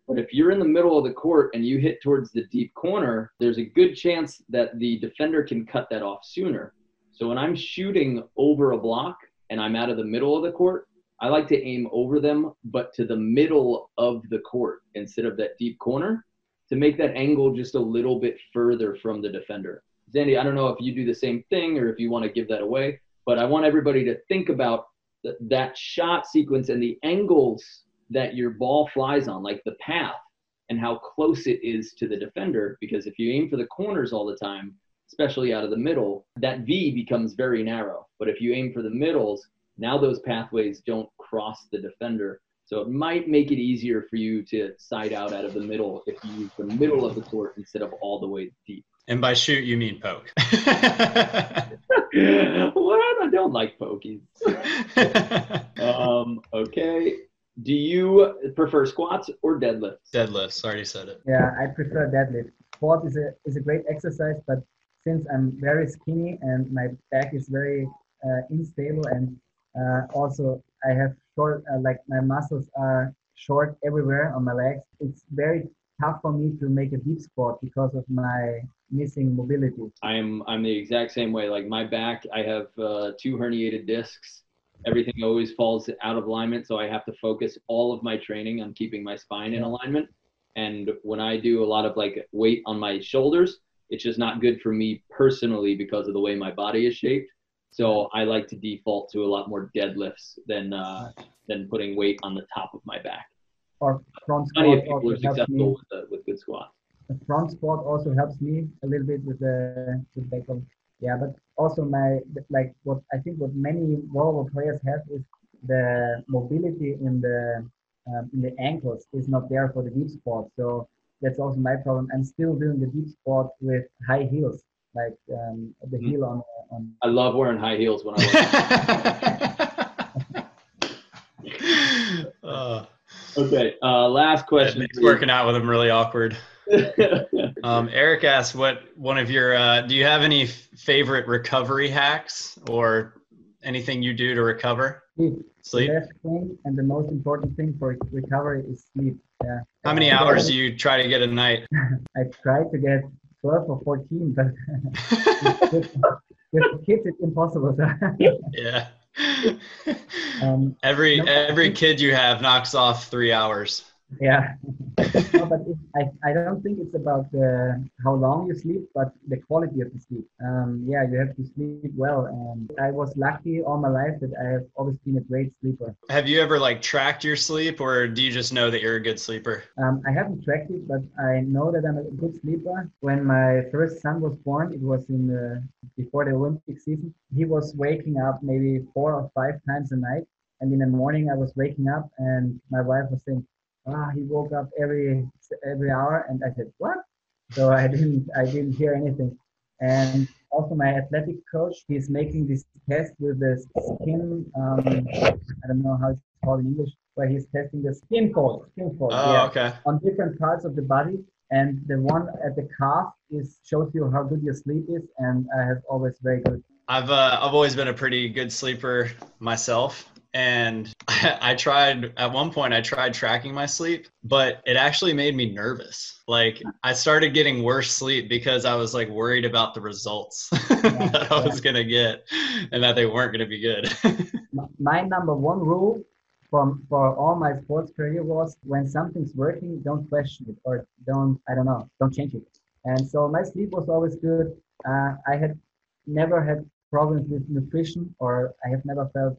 But if you're in the middle of the court and you hit towards the deep corner, there's a good chance that the defender can cut that off sooner. So when I'm shooting over a block and I'm out of the middle of the court, I like to aim over them, but to the middle of the court instead of that deep corner to make that angle just a little bit further from the defender. Xandi, I don't know if you do the same thing or if you want to give that away, but I want everybody to think about th- that shot sequence and the angles that your ball flies on, like the path and how close it is to the defender. Because if you aim for the corners all the time, especially out of the middle, that V becomes very narrow. But if you aim for the middles, now those pathways don't cross the defender. So it might make it easier for you to side out out of the middle if you use the middle of the court instead of all the way deep. And by shoot, you mean poke. what? I don't like pokies. Um, okay. Do you prefer squats or deadlifts? Deadlifts, already said it. Yeah, I prefer deadlift. Squat is a is a great exercise, but since I'm very skinny and my back is very uh, unstable and uh, also I have short uh, like my muscles are short everywhere on my legs. It's very tough for me to make a deep squat because of my missing mobility. I'm I'm the exact same way. Like my back, I have uh, two herniated discs. Everything always falls out of alignment, so I have to focus all of my training on keeping my spine in alignment. And when I do a lot of like weight on my shoulders, it's just not good for me personally because of the way my body is shaped. So I like to default to a lot more deadlifts than uh, than putting weight on the top of my back. Or front squat people are successful with, uh, with good squats. the front squat also helps me a little bit with the with back of yeah but also my like what i think what many volleyball players have is the mobility in the um, in the ankles is not there for the deep squat so that's also my problem i'm still doing the deep squat with high heels like um, the Mhm. heel on on I love wearing high heels when I work. uh, okay, uh, last question. it's working out with him really awkward. Um, Eric asked, "What one of your? Uh, do you have any f- favorite recovery hacks or anything you do to recover sleep sleep? the best thing and the most important thing for recovery is sleep yeah How many hours do you try to get a night? i try to get 12 or 14 but with, with kids it's impossible yeah. um, every No. every kid you have knocks off three hours. Yeah. No, but it, I, I don't think it's about the, how long you sleep but the quality of the sleep. Um, yeah you have to sleep well and i was lucky all my life that i have always been a great sleeper. Have you ever like tracked your sleep, or do you just know that you're a good sleeper? um, i haven't tracked it but i know that i'm a good sleeper. When my first son was born it was in the before the olympic season he was waking up maybe four or five times a night. And in the morning i was waking up and my wife was saying ah he woke up every every hour and i said what? So i didn't i didn't hear anything. And also my athletic coach he's making this test with the skin um, i don't know how it's called in english where he's testing the skin fold skin fold Oh, yeah okay. on different parts of the body. And the one at the calf is shows you how good your sleep is and i have always very good I've uh, I've always been a pretty good sleeper myself, and I, tried at one point. I tried tracking my sleep, but it actually made me nervous. Like I started getting worse sleep because I was like worried about the results that I was gonna get, and that they weren't gonna be good. My number one rule for, for all my sports career was when something's working, don't question it or don't, I don't know, don't change it. And so my sleep was always good. Uh, I had never had problems with nutrition or I have never felt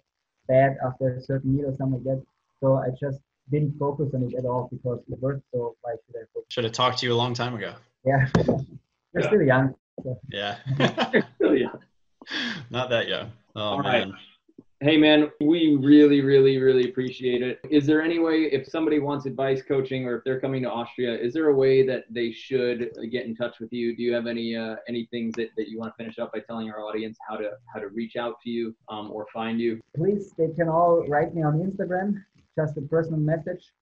bad after a certain meal or something like that. So I just didn't focus on it at all because it worked. So why should I focus? Should have talked to you a long time ago. Yeah. You're Yeah. still young. So. Yeah. Oh, yeah. Not that young. Oh All right. Hey man, we really, really, really appreciate it. Is there any way, if somebody wants advice coaching, or if they're coming to Austria, is there a way that they should get in touch with you? Do you have any uh, any things that, that you want to finish up by telling our audience how to how to reach out to you um, or find you? please they can all write me on instagram just a personal message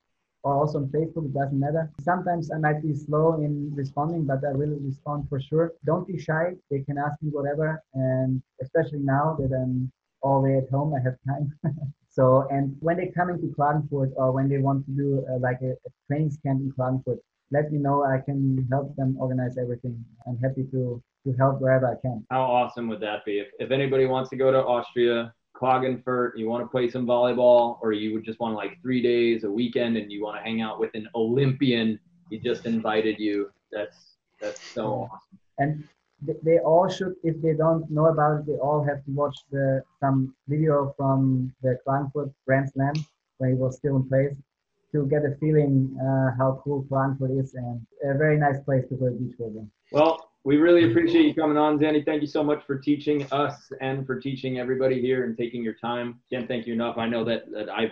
or also on facebook it doesn't matter sometimes i might be slow in responding but i will respond for sure don't be shy they can ask me whatever and especially now that i'm all the way at home i have time so and when they come into klagenfurt or when they want to do uh, like a, a training camp in klagenfurt let me know i can help them organize everything i'm happy to to help wherever i can How awesome would that be? If, if anybody wants to go to Austria, Klagenfurt, you want to play some volleyball, or you would just want like three days, a weekend, and you want to hang out with an Olympian, he just invited you. That's that's so awesome. and they all should if they don't know about it they all have to watch the some video from the Klagenfurt Grand Slam when he was still in place to get a feeling uh, how cool Klagenfurt is and a very nice place to play beach volleyball. Well, we really appreciate you coming on, Xandi. Thank you so much for teaching us and for teaching everybody here and taking your time. Can't thank you enough. I know that, that I've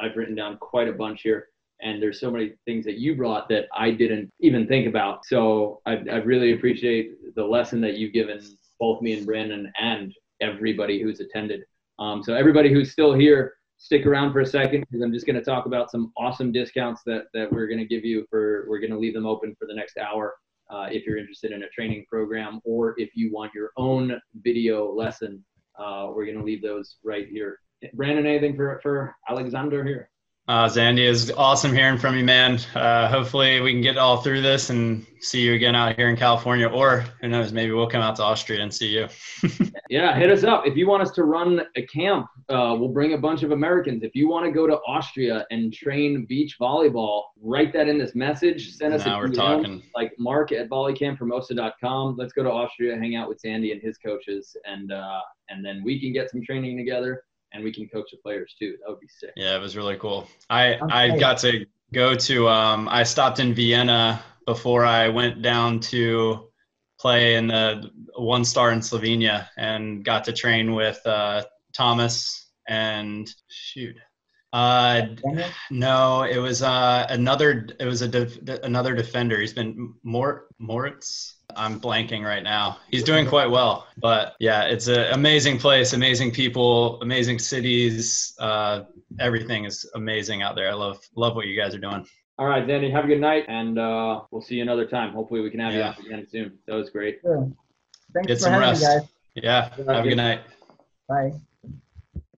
I've written down quite a bunch here, and there's so many things that you brought that I didn't even think about. So I, I really appreciate the lesson that you've given both me and Brandon and everybody who's attended. Um, so everybody who's still here, stick around for a second because I'm just going to talk about some awesome discounts that that we're going to give you for. We're going to leave them open for the next hour uh, if you're interested in a training program or if you want your own video lesson. Uh, we're going to leave those right here. Brandon, anything for for Alexander here? Uh, Xandi is awesome hearing from you, man. Uh, hopefully, we can get all through this and see you again out here in California, or who knows, maybe we'll come out to Austria and see you. Yeah, hit us up. If you want us to run a camp, uh, we'll bring a bunch of Americans. If you want to go to Austria and train beach volleyball, write that in this message. Send us now a we're DM, talking. like mark at volleycampformosa.com. Let's go to Austria, hang out with Xandi and his coaches, and uh, and then we can get some training together and we can coach the players too. That would be sick. Yeah, it was really cool. I I got to go to. Um, I stopped in Vienna before I went down to play in the one star in Slovenia and got to train with uh, Thomas and shoot. Uh, no, it was uh, another. It was a def- another defender. He's been Mort Moritz. I'm blanking right now. He's doing quite well, but yeah, it's an amazing place, amazing people, amazing cities. Uh, everything is amazing out there. I love love what you guys are doing. All right, Xandi, have a good night, and uh, we'll see you another time. Hopefully, we can have Yeah. you on again soon. That was great. Sure. Thanks Get for some having rest. guys. Yeah, have a good night. Bye.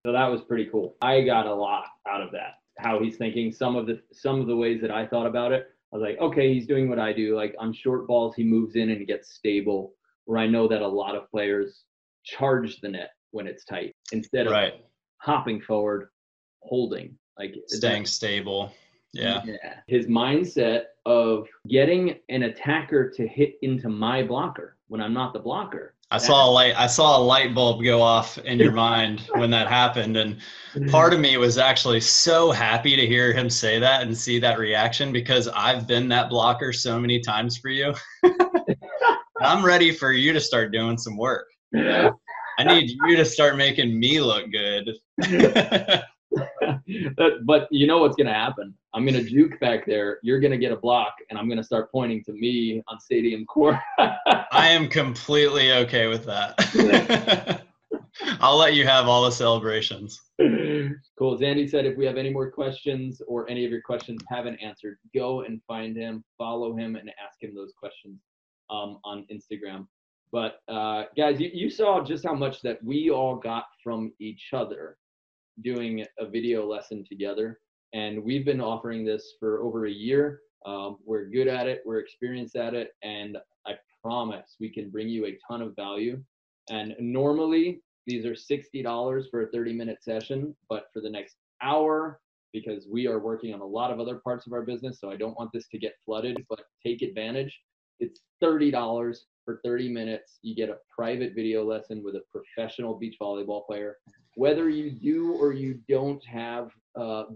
So that was pretty cool. I got a lot out of that. How he's thinking, some of the some of the ways that I thought about it. I was like, okay, he's doing what I do. Like on short balls, he moves in and he gets stable. Where I know that a lot of players charge the net when it's tight instead of Right, hopping forward, holding. Like staying stable. Yeah, yeah. His mindset of getting an attacker to hit into my blocker when I'm not the blocker. I saw a light. I saw a light bulb go off in your mind when that happened, and part of me was actually so happy to hear him say that and see that reaction because I've been that blocker so many times for you. I'm ready for you to start doing some work. I need you to start making me look good. But- but you know what's gonna happen? I'm gonna juke back there. You're gonna get a block, and I'm gonna start pointing to me on stadium court. I am completely okay with that. I'll let you have all the celebrations. cool. As Andy said, if we have any more questions or any of your questions haven't answered, go and find him, follow him, and ask him those questions um, on Instagram. But uh, guys, you, you saw just how much that we all got from each other doing a video lesson together. And we've been offering this for over a year. Um, we're good at it, we're experienced at it, and I promise we can bring you a ton of value. And normally, these are $60 for a 30 minute session, but for the next hour, because we are working on a lot of other parts of our business. So I don't want this to get flooded, but take advantage. It's $30 for 30 minutes. You get a private video lesson with a professional beach volleyball player. Whether you do or you don't have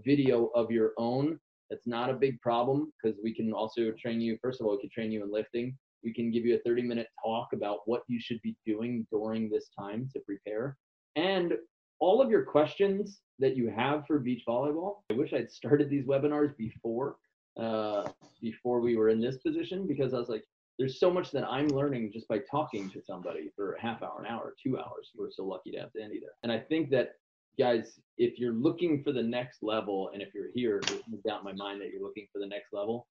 video of your own, that's not a big problem because we can also train you. First of all, we can train you in lifting. We can give you a 30 minute talk about what you should be doing during this time to prepare. And all of your questions that you have for beach volleyball, I wish I'd started these webinars before uh, before we were in this position because I was like, there's so much that I'm learning just by talking to somebody for a half hour, an hour, two hours. We're so lucky to have Xandi there. And I think that guys, if you're looking for the next level, and if you're here, no doubt in my mind that you're looking for the next level.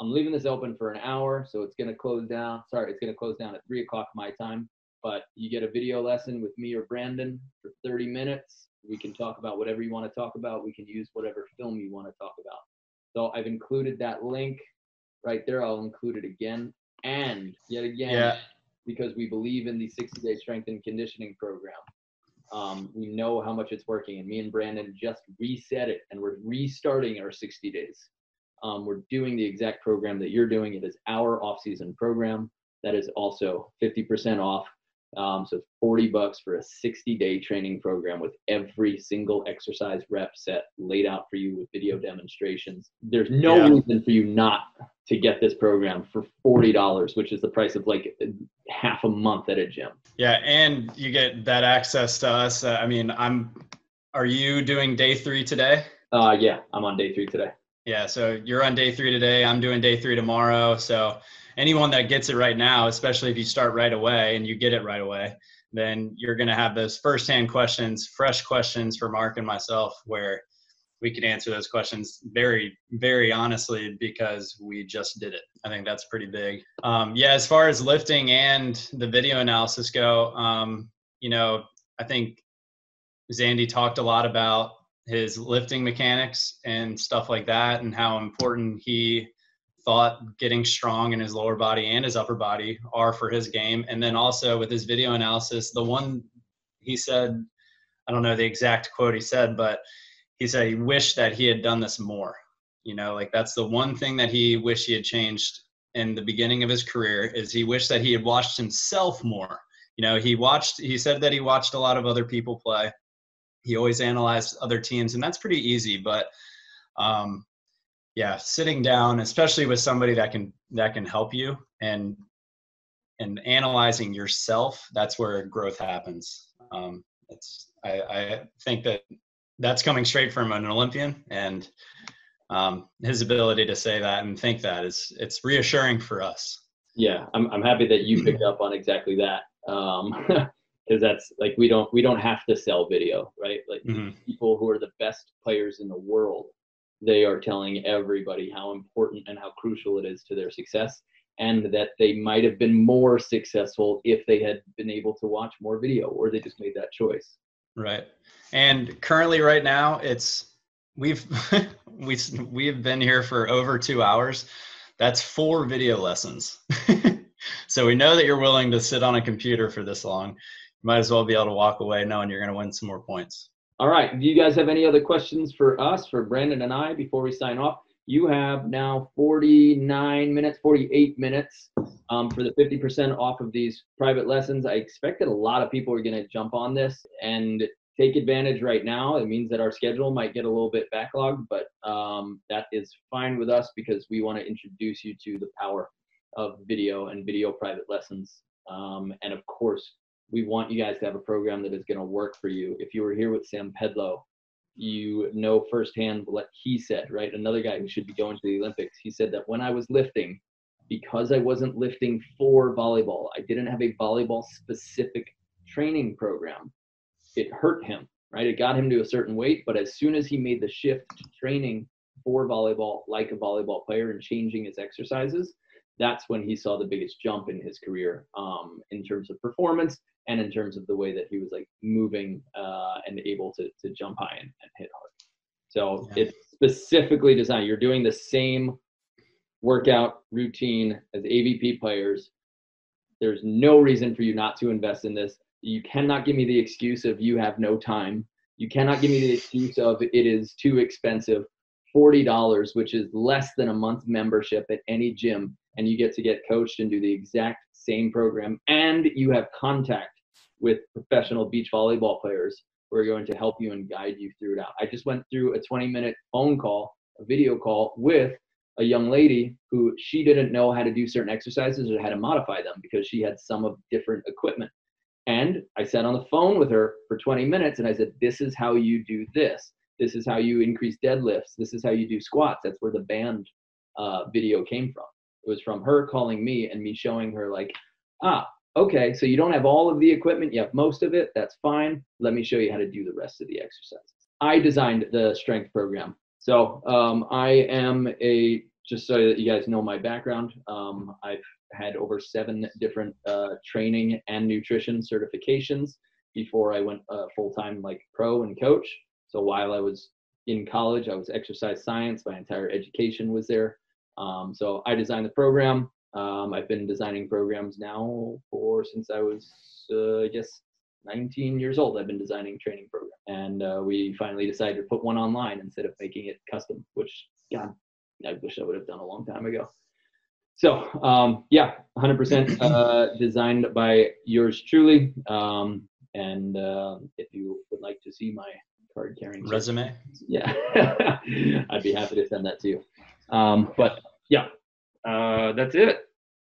I'm leaving this open for an hour, so it's gonna close down. Sorry, it's gonna close down at three o'clock my time. But you get a video lesson with me or Brandon for 30 minutes. We can talk about whatever you want to talk about. We can use whatever film you want to talk about. So I've included that link right there. I'll include it again and yet again Yeah. because we believe in the 60 day strength and conditioning program. Um, we know how much it's working, and me and Brandon just reset it, and we're restarting our 60 days. Um, we're doing the exact program that you're doing. It is our off-season program that is also 50% off. Um, so 40 bucks for a 60-day training program with every single exercise rep set laid out for you with video demonstrations. There's no Yeah. reason for you not to get this program for $40, which is the price of like half a month at a gym. Yeah, and you get that access to us. Uh, I mean, I'm. Are you doing day three today? Uh, yeah, I'm on day three today. Yeah, so you're on day three today. I'm doing day three tomorrow. So anyone that gets it right now, especially if you start right away and you get it right away, then you're going to have those firsthand questions, fresh questions for Mark and myself, where we can answer those questions very, very honestly because we just did it. I think that's pretty big. Um, yeah, as far as lifting and the video analysis go, um, you know, I think Xandi talked a lot about his lifting mechanics and stuff like that and how important he thought getting strong in his lower body and his upper body are for his game. And then also with his video analysis the one he said i don't know the exact quote he said but he said he wished that he had done this more. You know like that's the one thing that he wished he had changed in the beginning of his career is he wished that he had watched himself more. You know he watched he said that he watched a lot of other people play he always analyzed other teams and that's pretty easy but um, yeah sitting down especially with somebody that can that can help you and and analyzing yourself that's where growth happens um, it's I, I think that that's coming straight from an olympian and um, his ability to say that and think that is it's reassuring for us Yeah, I'm I'm happy that you picked up on exactly that. Um, because that's like we don't we don't have to sell video, right? Like Mhm. people who are the best players in the world, they are telling everybody how important and how crucial it is to their success, and that they might have been more successful if they had been able to watch more video, or they just made that choice. Right. And currently right now it's we've we we've been here for over 2 hours. That's four video lessons. so we know that you're willing to sit on a computer for this long. Might as well be able to walk away knowing you're going to win some more points. All right. Do you guys have any other questions for us, for Brandon and I, before we sign off? You have now 49 minutes, 48 minutes um, for the 50% off of these private lessons. I expect that a lot of people are going to jump on this and take advantage right now. It means that our schedule might get a little bit backlogged, but um, that is fine with us because we want to introduce you to the power of video and video private lessons. Um, and of course, we want you guys to have a program that is going to work for you. If you were here with Sam Pedlow, you know firsthand what he said, right? Another guy who should be going to the Olympics. He said that when I was lifting, because I wasn't lifting for volleyball, I didn't have a volleyball specific training program. It hurt him, right? It got him to a certain weight, but as soon as he made the shift to training for volleyball like a volleyball player and changing his exercises, that's when he saw the biggest jump in his career um, in terms of performance and in terms of the way that he was like moving uh, and able to, to jump high and, and hit hard. So Yeah. it's specifically designed. You're doing the same workout routine as AVP players. There's no reason for you not to invest in this. You cannot give me the excuse of you have no time. You cannot give me the excuse of it is too expensive. $40, which is less than a month membership at any gym, and you get to get coached and do the exact program, and you have contact with professional beach volleyball players who are going to help you and guide you through it out. I just went through a 20 minute phone call, a video call with a young lady who she didn't know how to do certain exercises or how to modify them because she had some of different equipment. And I sat on the phone with her for 20 minutes and I said, This is how you do this. This is how you increase deadlifts. This is how you do squats. That's where the band uh, video came from. It was from her calling me and me showing her, like, ah, okay, so you don't have all of the equipment, you have most of it. That's fine. Let me show you how to do the rest of the exercises. I designed the strength program. So um, I am a just so that you guys know my background, um, I've had over seven different uh, training and nutrition certifications before I went uh, full time like pro and coach. So while I was in college, I was exercise science. My entire education was there. Um, so I designed the program. Um, I've been designing programs now for since I was, uh, I guess, 19 years old. I've been designing training programs, and uh, we finally decided to put one online instead of making it custom. Which, God, I wish I would have done a long time ago. So um, yeah, 100% uh, designed by yours truly. Um, and uh, if you would like to see my card carrying resume, yeah, I'd be happy to send that to you. Um, but yeah, uh, that's it.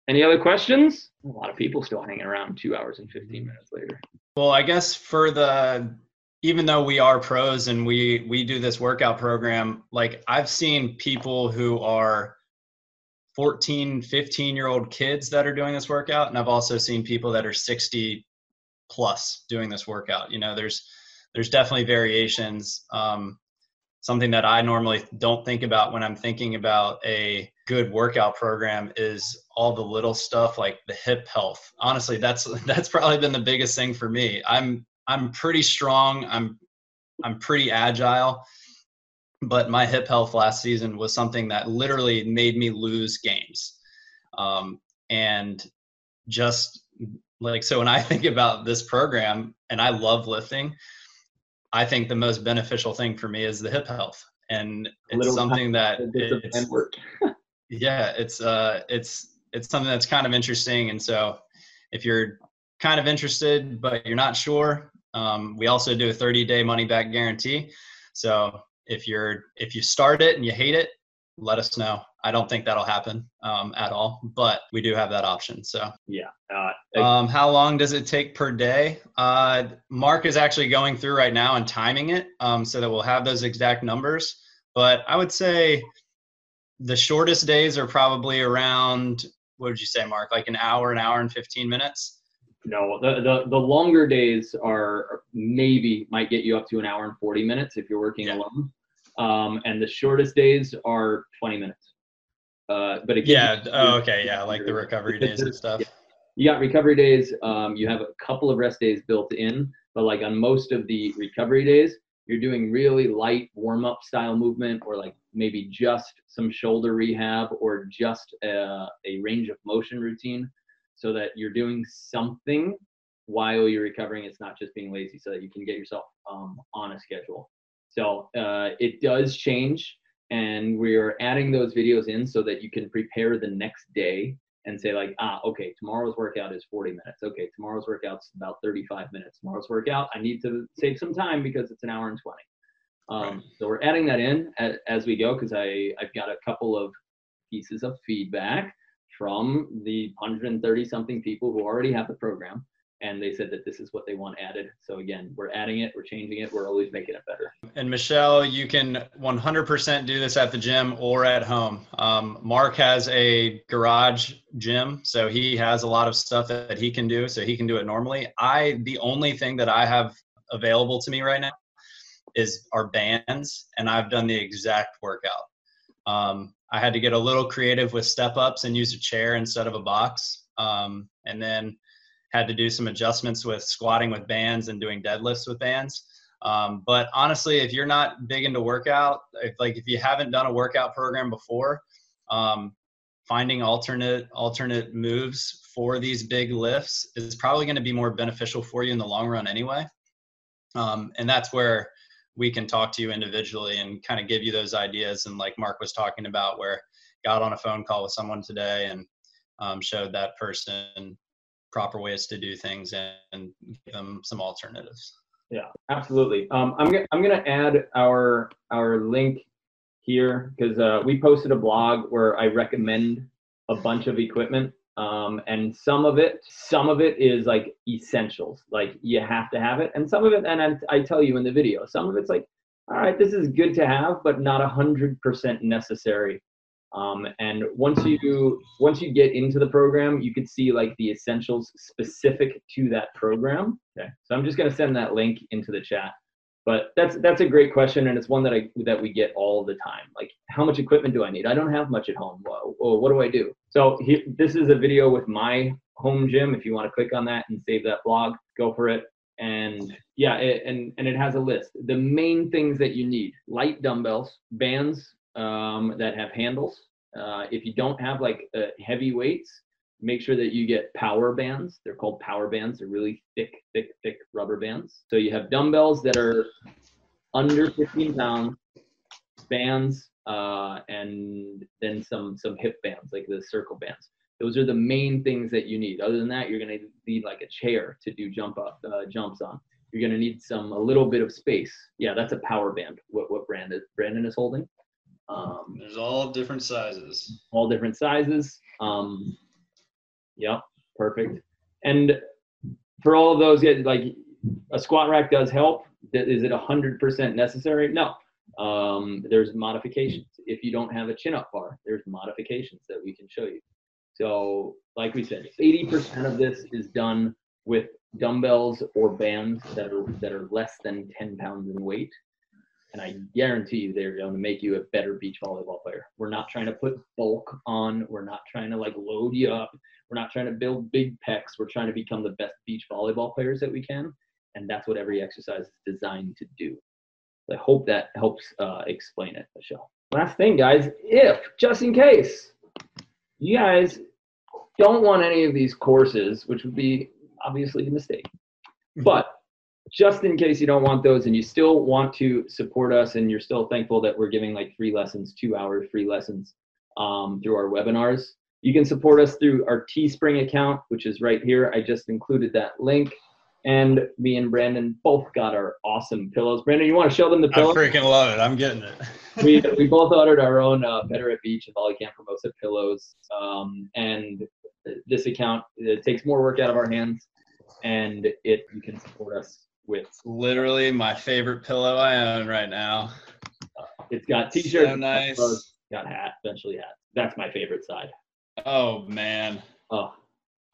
Any other questions? A lot of people still hanging around two hours and 15 minutes later. Well, I guess for the even though we are pros and we we do this workout program like i've seen people who are 14 15 year old kids that are doing this workout and i've also seen people that are 60 plus doing this workout you know there's there's definitely variations um, something that i normally don't think about when i'm thinking about a good workout program is all the little stuff like the hip health honestly that's that's probably been the biggest thing for me i'm I'm pretty strong. I'm I'm pretty agile, but my hip health last season was something that literally made me lose games. Um, and just like so, when I think about this program, and I love lifting, I think the most beneficial thing for me is the hip health, and it's something that it's, yeah, it's uh, it's it's something that's kind of interesting, and so if you're kind of interested but you're not sure um, we also do a 30 day money back guarantee. So if you're if you start it and you hate it, let us know. I don't think that'll happen um, at all, but we do have that option. So yeah. Uh, um, how long does it take per day? Uh, Mark is actually going through right now and timing it um, so that we'll have those exact numbers. But I would say the shortest days are probably around what would you say, Mark? Like an hour, an hour and 15 minutes. No, the, the, the longer days are maybe might get you up to an hour and 40 minutes if you're working yeah. alone. Um, and the shortest days are 20 minutes. Uh, but again, yeah. Oh, okay. Yeah. Like the recovery days and stuff. Yeah. You got recovery days. Um, you have a couple of rest days built in, but like on most of the recovery days, you're doing really light warm up style movement or like maybe just some shoulder rehab or just a, a range of motion routine so that you're doing something while you're recovering. It's not just being lazy, so that you can get yourself um, on a schedule. So uh, it does change, and we're adding those videos in so that you can prepare the next day and say like, ah, okay, tomorrow's workout is 40 minutes. Okay, tomorrow's workout's about 35 minutes. Tomorrow's workout, I need to save some time because it's an hour and 20. Um, right. So we're adding that in as, as we go because I I've got a couple of pieces of feedback from the 130 something people who already have the program and they said that this is what they want added. So again, we're adding it, we're changing it, we're always making it better. And Michelle, you can 100% do this at the gym or at home. Um, Mark has a garage gym, so he has a lot of stuff that he can do, so he can do it normally. I the only thing that I have available to me right now is our bands, and I've done the exact workout. Um, I had to get a little creative with step ups and use a chair instead of a box. Um, and then had to do some adjustments with squatting with bands and doing deadlifts with bands. Um, but honestly, if you're not big into workout, if like if you haven't done a workout program before, um, finding alternate alternate moves for these big lifts is probably going to be more beneficial for you in the long run anyway. Um, and that's where we can talk to you individually and kind of give you those ideas. And like Mark was talking about, where got on a phone call with someone today and um, showed that person proper ways to do things and, give them some alternatives. Yeah, absolutely. Um, I'm gonna I'm gonna add our our link here because uh, we posted a blog where I recommend a bunch of equipment um, and some of it some of it is like essentials like you have to have it and some of it and I, I tell you in the video some of it's like all right this is good to have but not a hundred percent necessary um, and once you once you get into the program you could see like the essentials specific to that program. Okay. So i'm just going to send that link into the chat. But that's that's a great question and it's one that i that we get all the time. Like how much equipment do i need? I don't have much at home. Well, well what do i do? So he, this is a video with my home gym. If you want to click on that and save that blog go for it. And yeah it, and and it has a list. The main things that you need light dumbbells bands um, that have handles uh, if you don't have like uh, heavy weights make sure that you get power bands. They're called power bands. They're really thick, thick, thick rubber bands. So you have dumbbells that are under 15 pounds, bands, uh, and then some some hip bands like the circle bands. Those are the main things that you need. Other than that, you're gonna need like a chair to do jump up uh, jumps on. You're gonna need some a little bit of space. Yeah, that's a power band. What what brand is Brandon is holding? Um, There's all different sizes. All different sizes. Um, Yep, perfect. And for all of those, yeah, like a squat rack does help. Is it 100% necessary? No. Um, there's modifications. If you don't have a chin up bar, there's modifications that we can show you. So, like we said, 80% of this is done with dumbbells or bands that are that are less than 10 pounds in weight. And I guarantee you they're going to make you a better beach volleyball player. We're not trying to put bulk on. We're not trying to like load you up. We're not trying to build big pecs. We're trying to become the best beach volleyball players that we can. And that's what every exercise is designed to do. So I hope that helps uh, explain it, Michelle. Last thing, guys, if just in case you guys don't want any of these courses, which would be obviously a mistake, but just in case you don't want those and you still want to support us and you're still thankful that we're giving like free lessons, two hour free lessons um, through our webinars, you can support us through our Teespring account, which is right here. I just included that link. And me and Brandon both got our awesome pillows. Brandon, you want to show them the pillows? I freaking love it. I'm getting it. we, we both ordered our own uh, Better at Beach and Volley Camp Formosa pillows. Um, and this account it takes more work out of our hands, and it you can support us with. Literally my favorite pillow I own right now. It's got t-shirts, so nice. got hat, eventually hat. That's my favorite side. Oh man. Oh,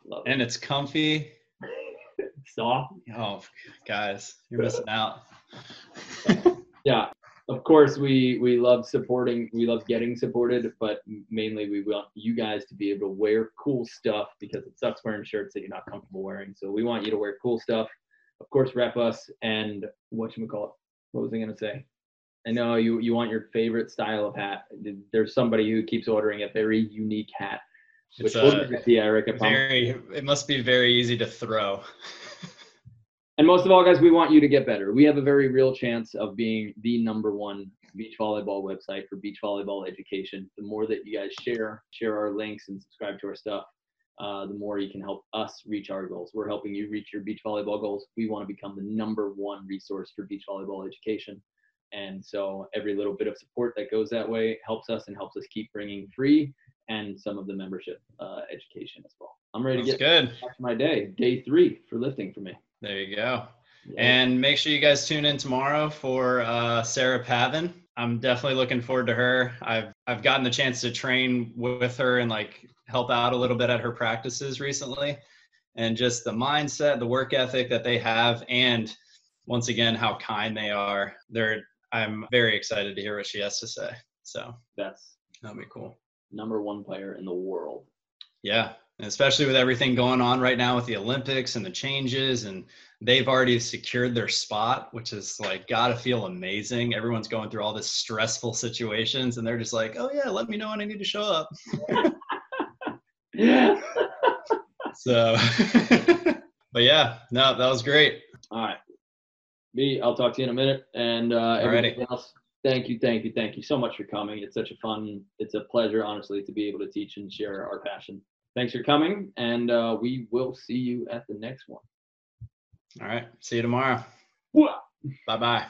love it. And it's comfy. Soft. Oh, guys, you're missing out. yeah, of course we we love supporting. We love getting supported, but mainly we want you guys to be able to wear cool stuff because it sucks wearing shirts that you're not comfortable wearing. So we want you to wear cool stuff. Of course, rep us and what you call it. What was I gonna say? I know you you want your favorite style of hat. There's somebody who keeps ordering a very unique hat it's uh, Eric. Very, it must be very easy to throw. and most of all, guys, we want you to get better. We have a very real chance of being the number one beach volleyball website for beach volleyball education. The more that you guys share, share our links and subscribe to our stuff, uh, the more you can help us reach our goals. We're helping you reach your beach volleyball goals. We want to become the number one resource for beach volleyball education. And so every little bit of support that goes that way helps us and helps us keep bringing free and some of the membership uh, education as well. I'm ready That's to get good. back to my day, day three for lifting for me. There you go. Yeah. And make sure you guys tune in tomorrow for uh, Sarah Pavan. I'm definitely looking forward to her. I've I've gotten the chance to train with her and like help out a little bit at her practices recently, and just the mindset, the work ethic that they have, and once again how kind they are. They're I'm very excited to hear what she has to say. So that's that'll be cool number one player in the world. Yeah, especially with everything going on right now with the Olympics and the changes, and they've already secured their spot, which is like gotta feel amazing. Everyone's going through all this stressful situations, and they're just like, "Oh yeah, let me know when I need to show up." so, but yeah, no, that was great. All right. B, I'll talk to you in a minute. And uh, everybody else, thank you, thank you, thank you so much for coming. It's such a fun, it's a pleasure, honestly, to be able to teach and share our passion. Thanks for coming, and uh, we will see you at the next one. All right. See you tomorrow. Bye bye.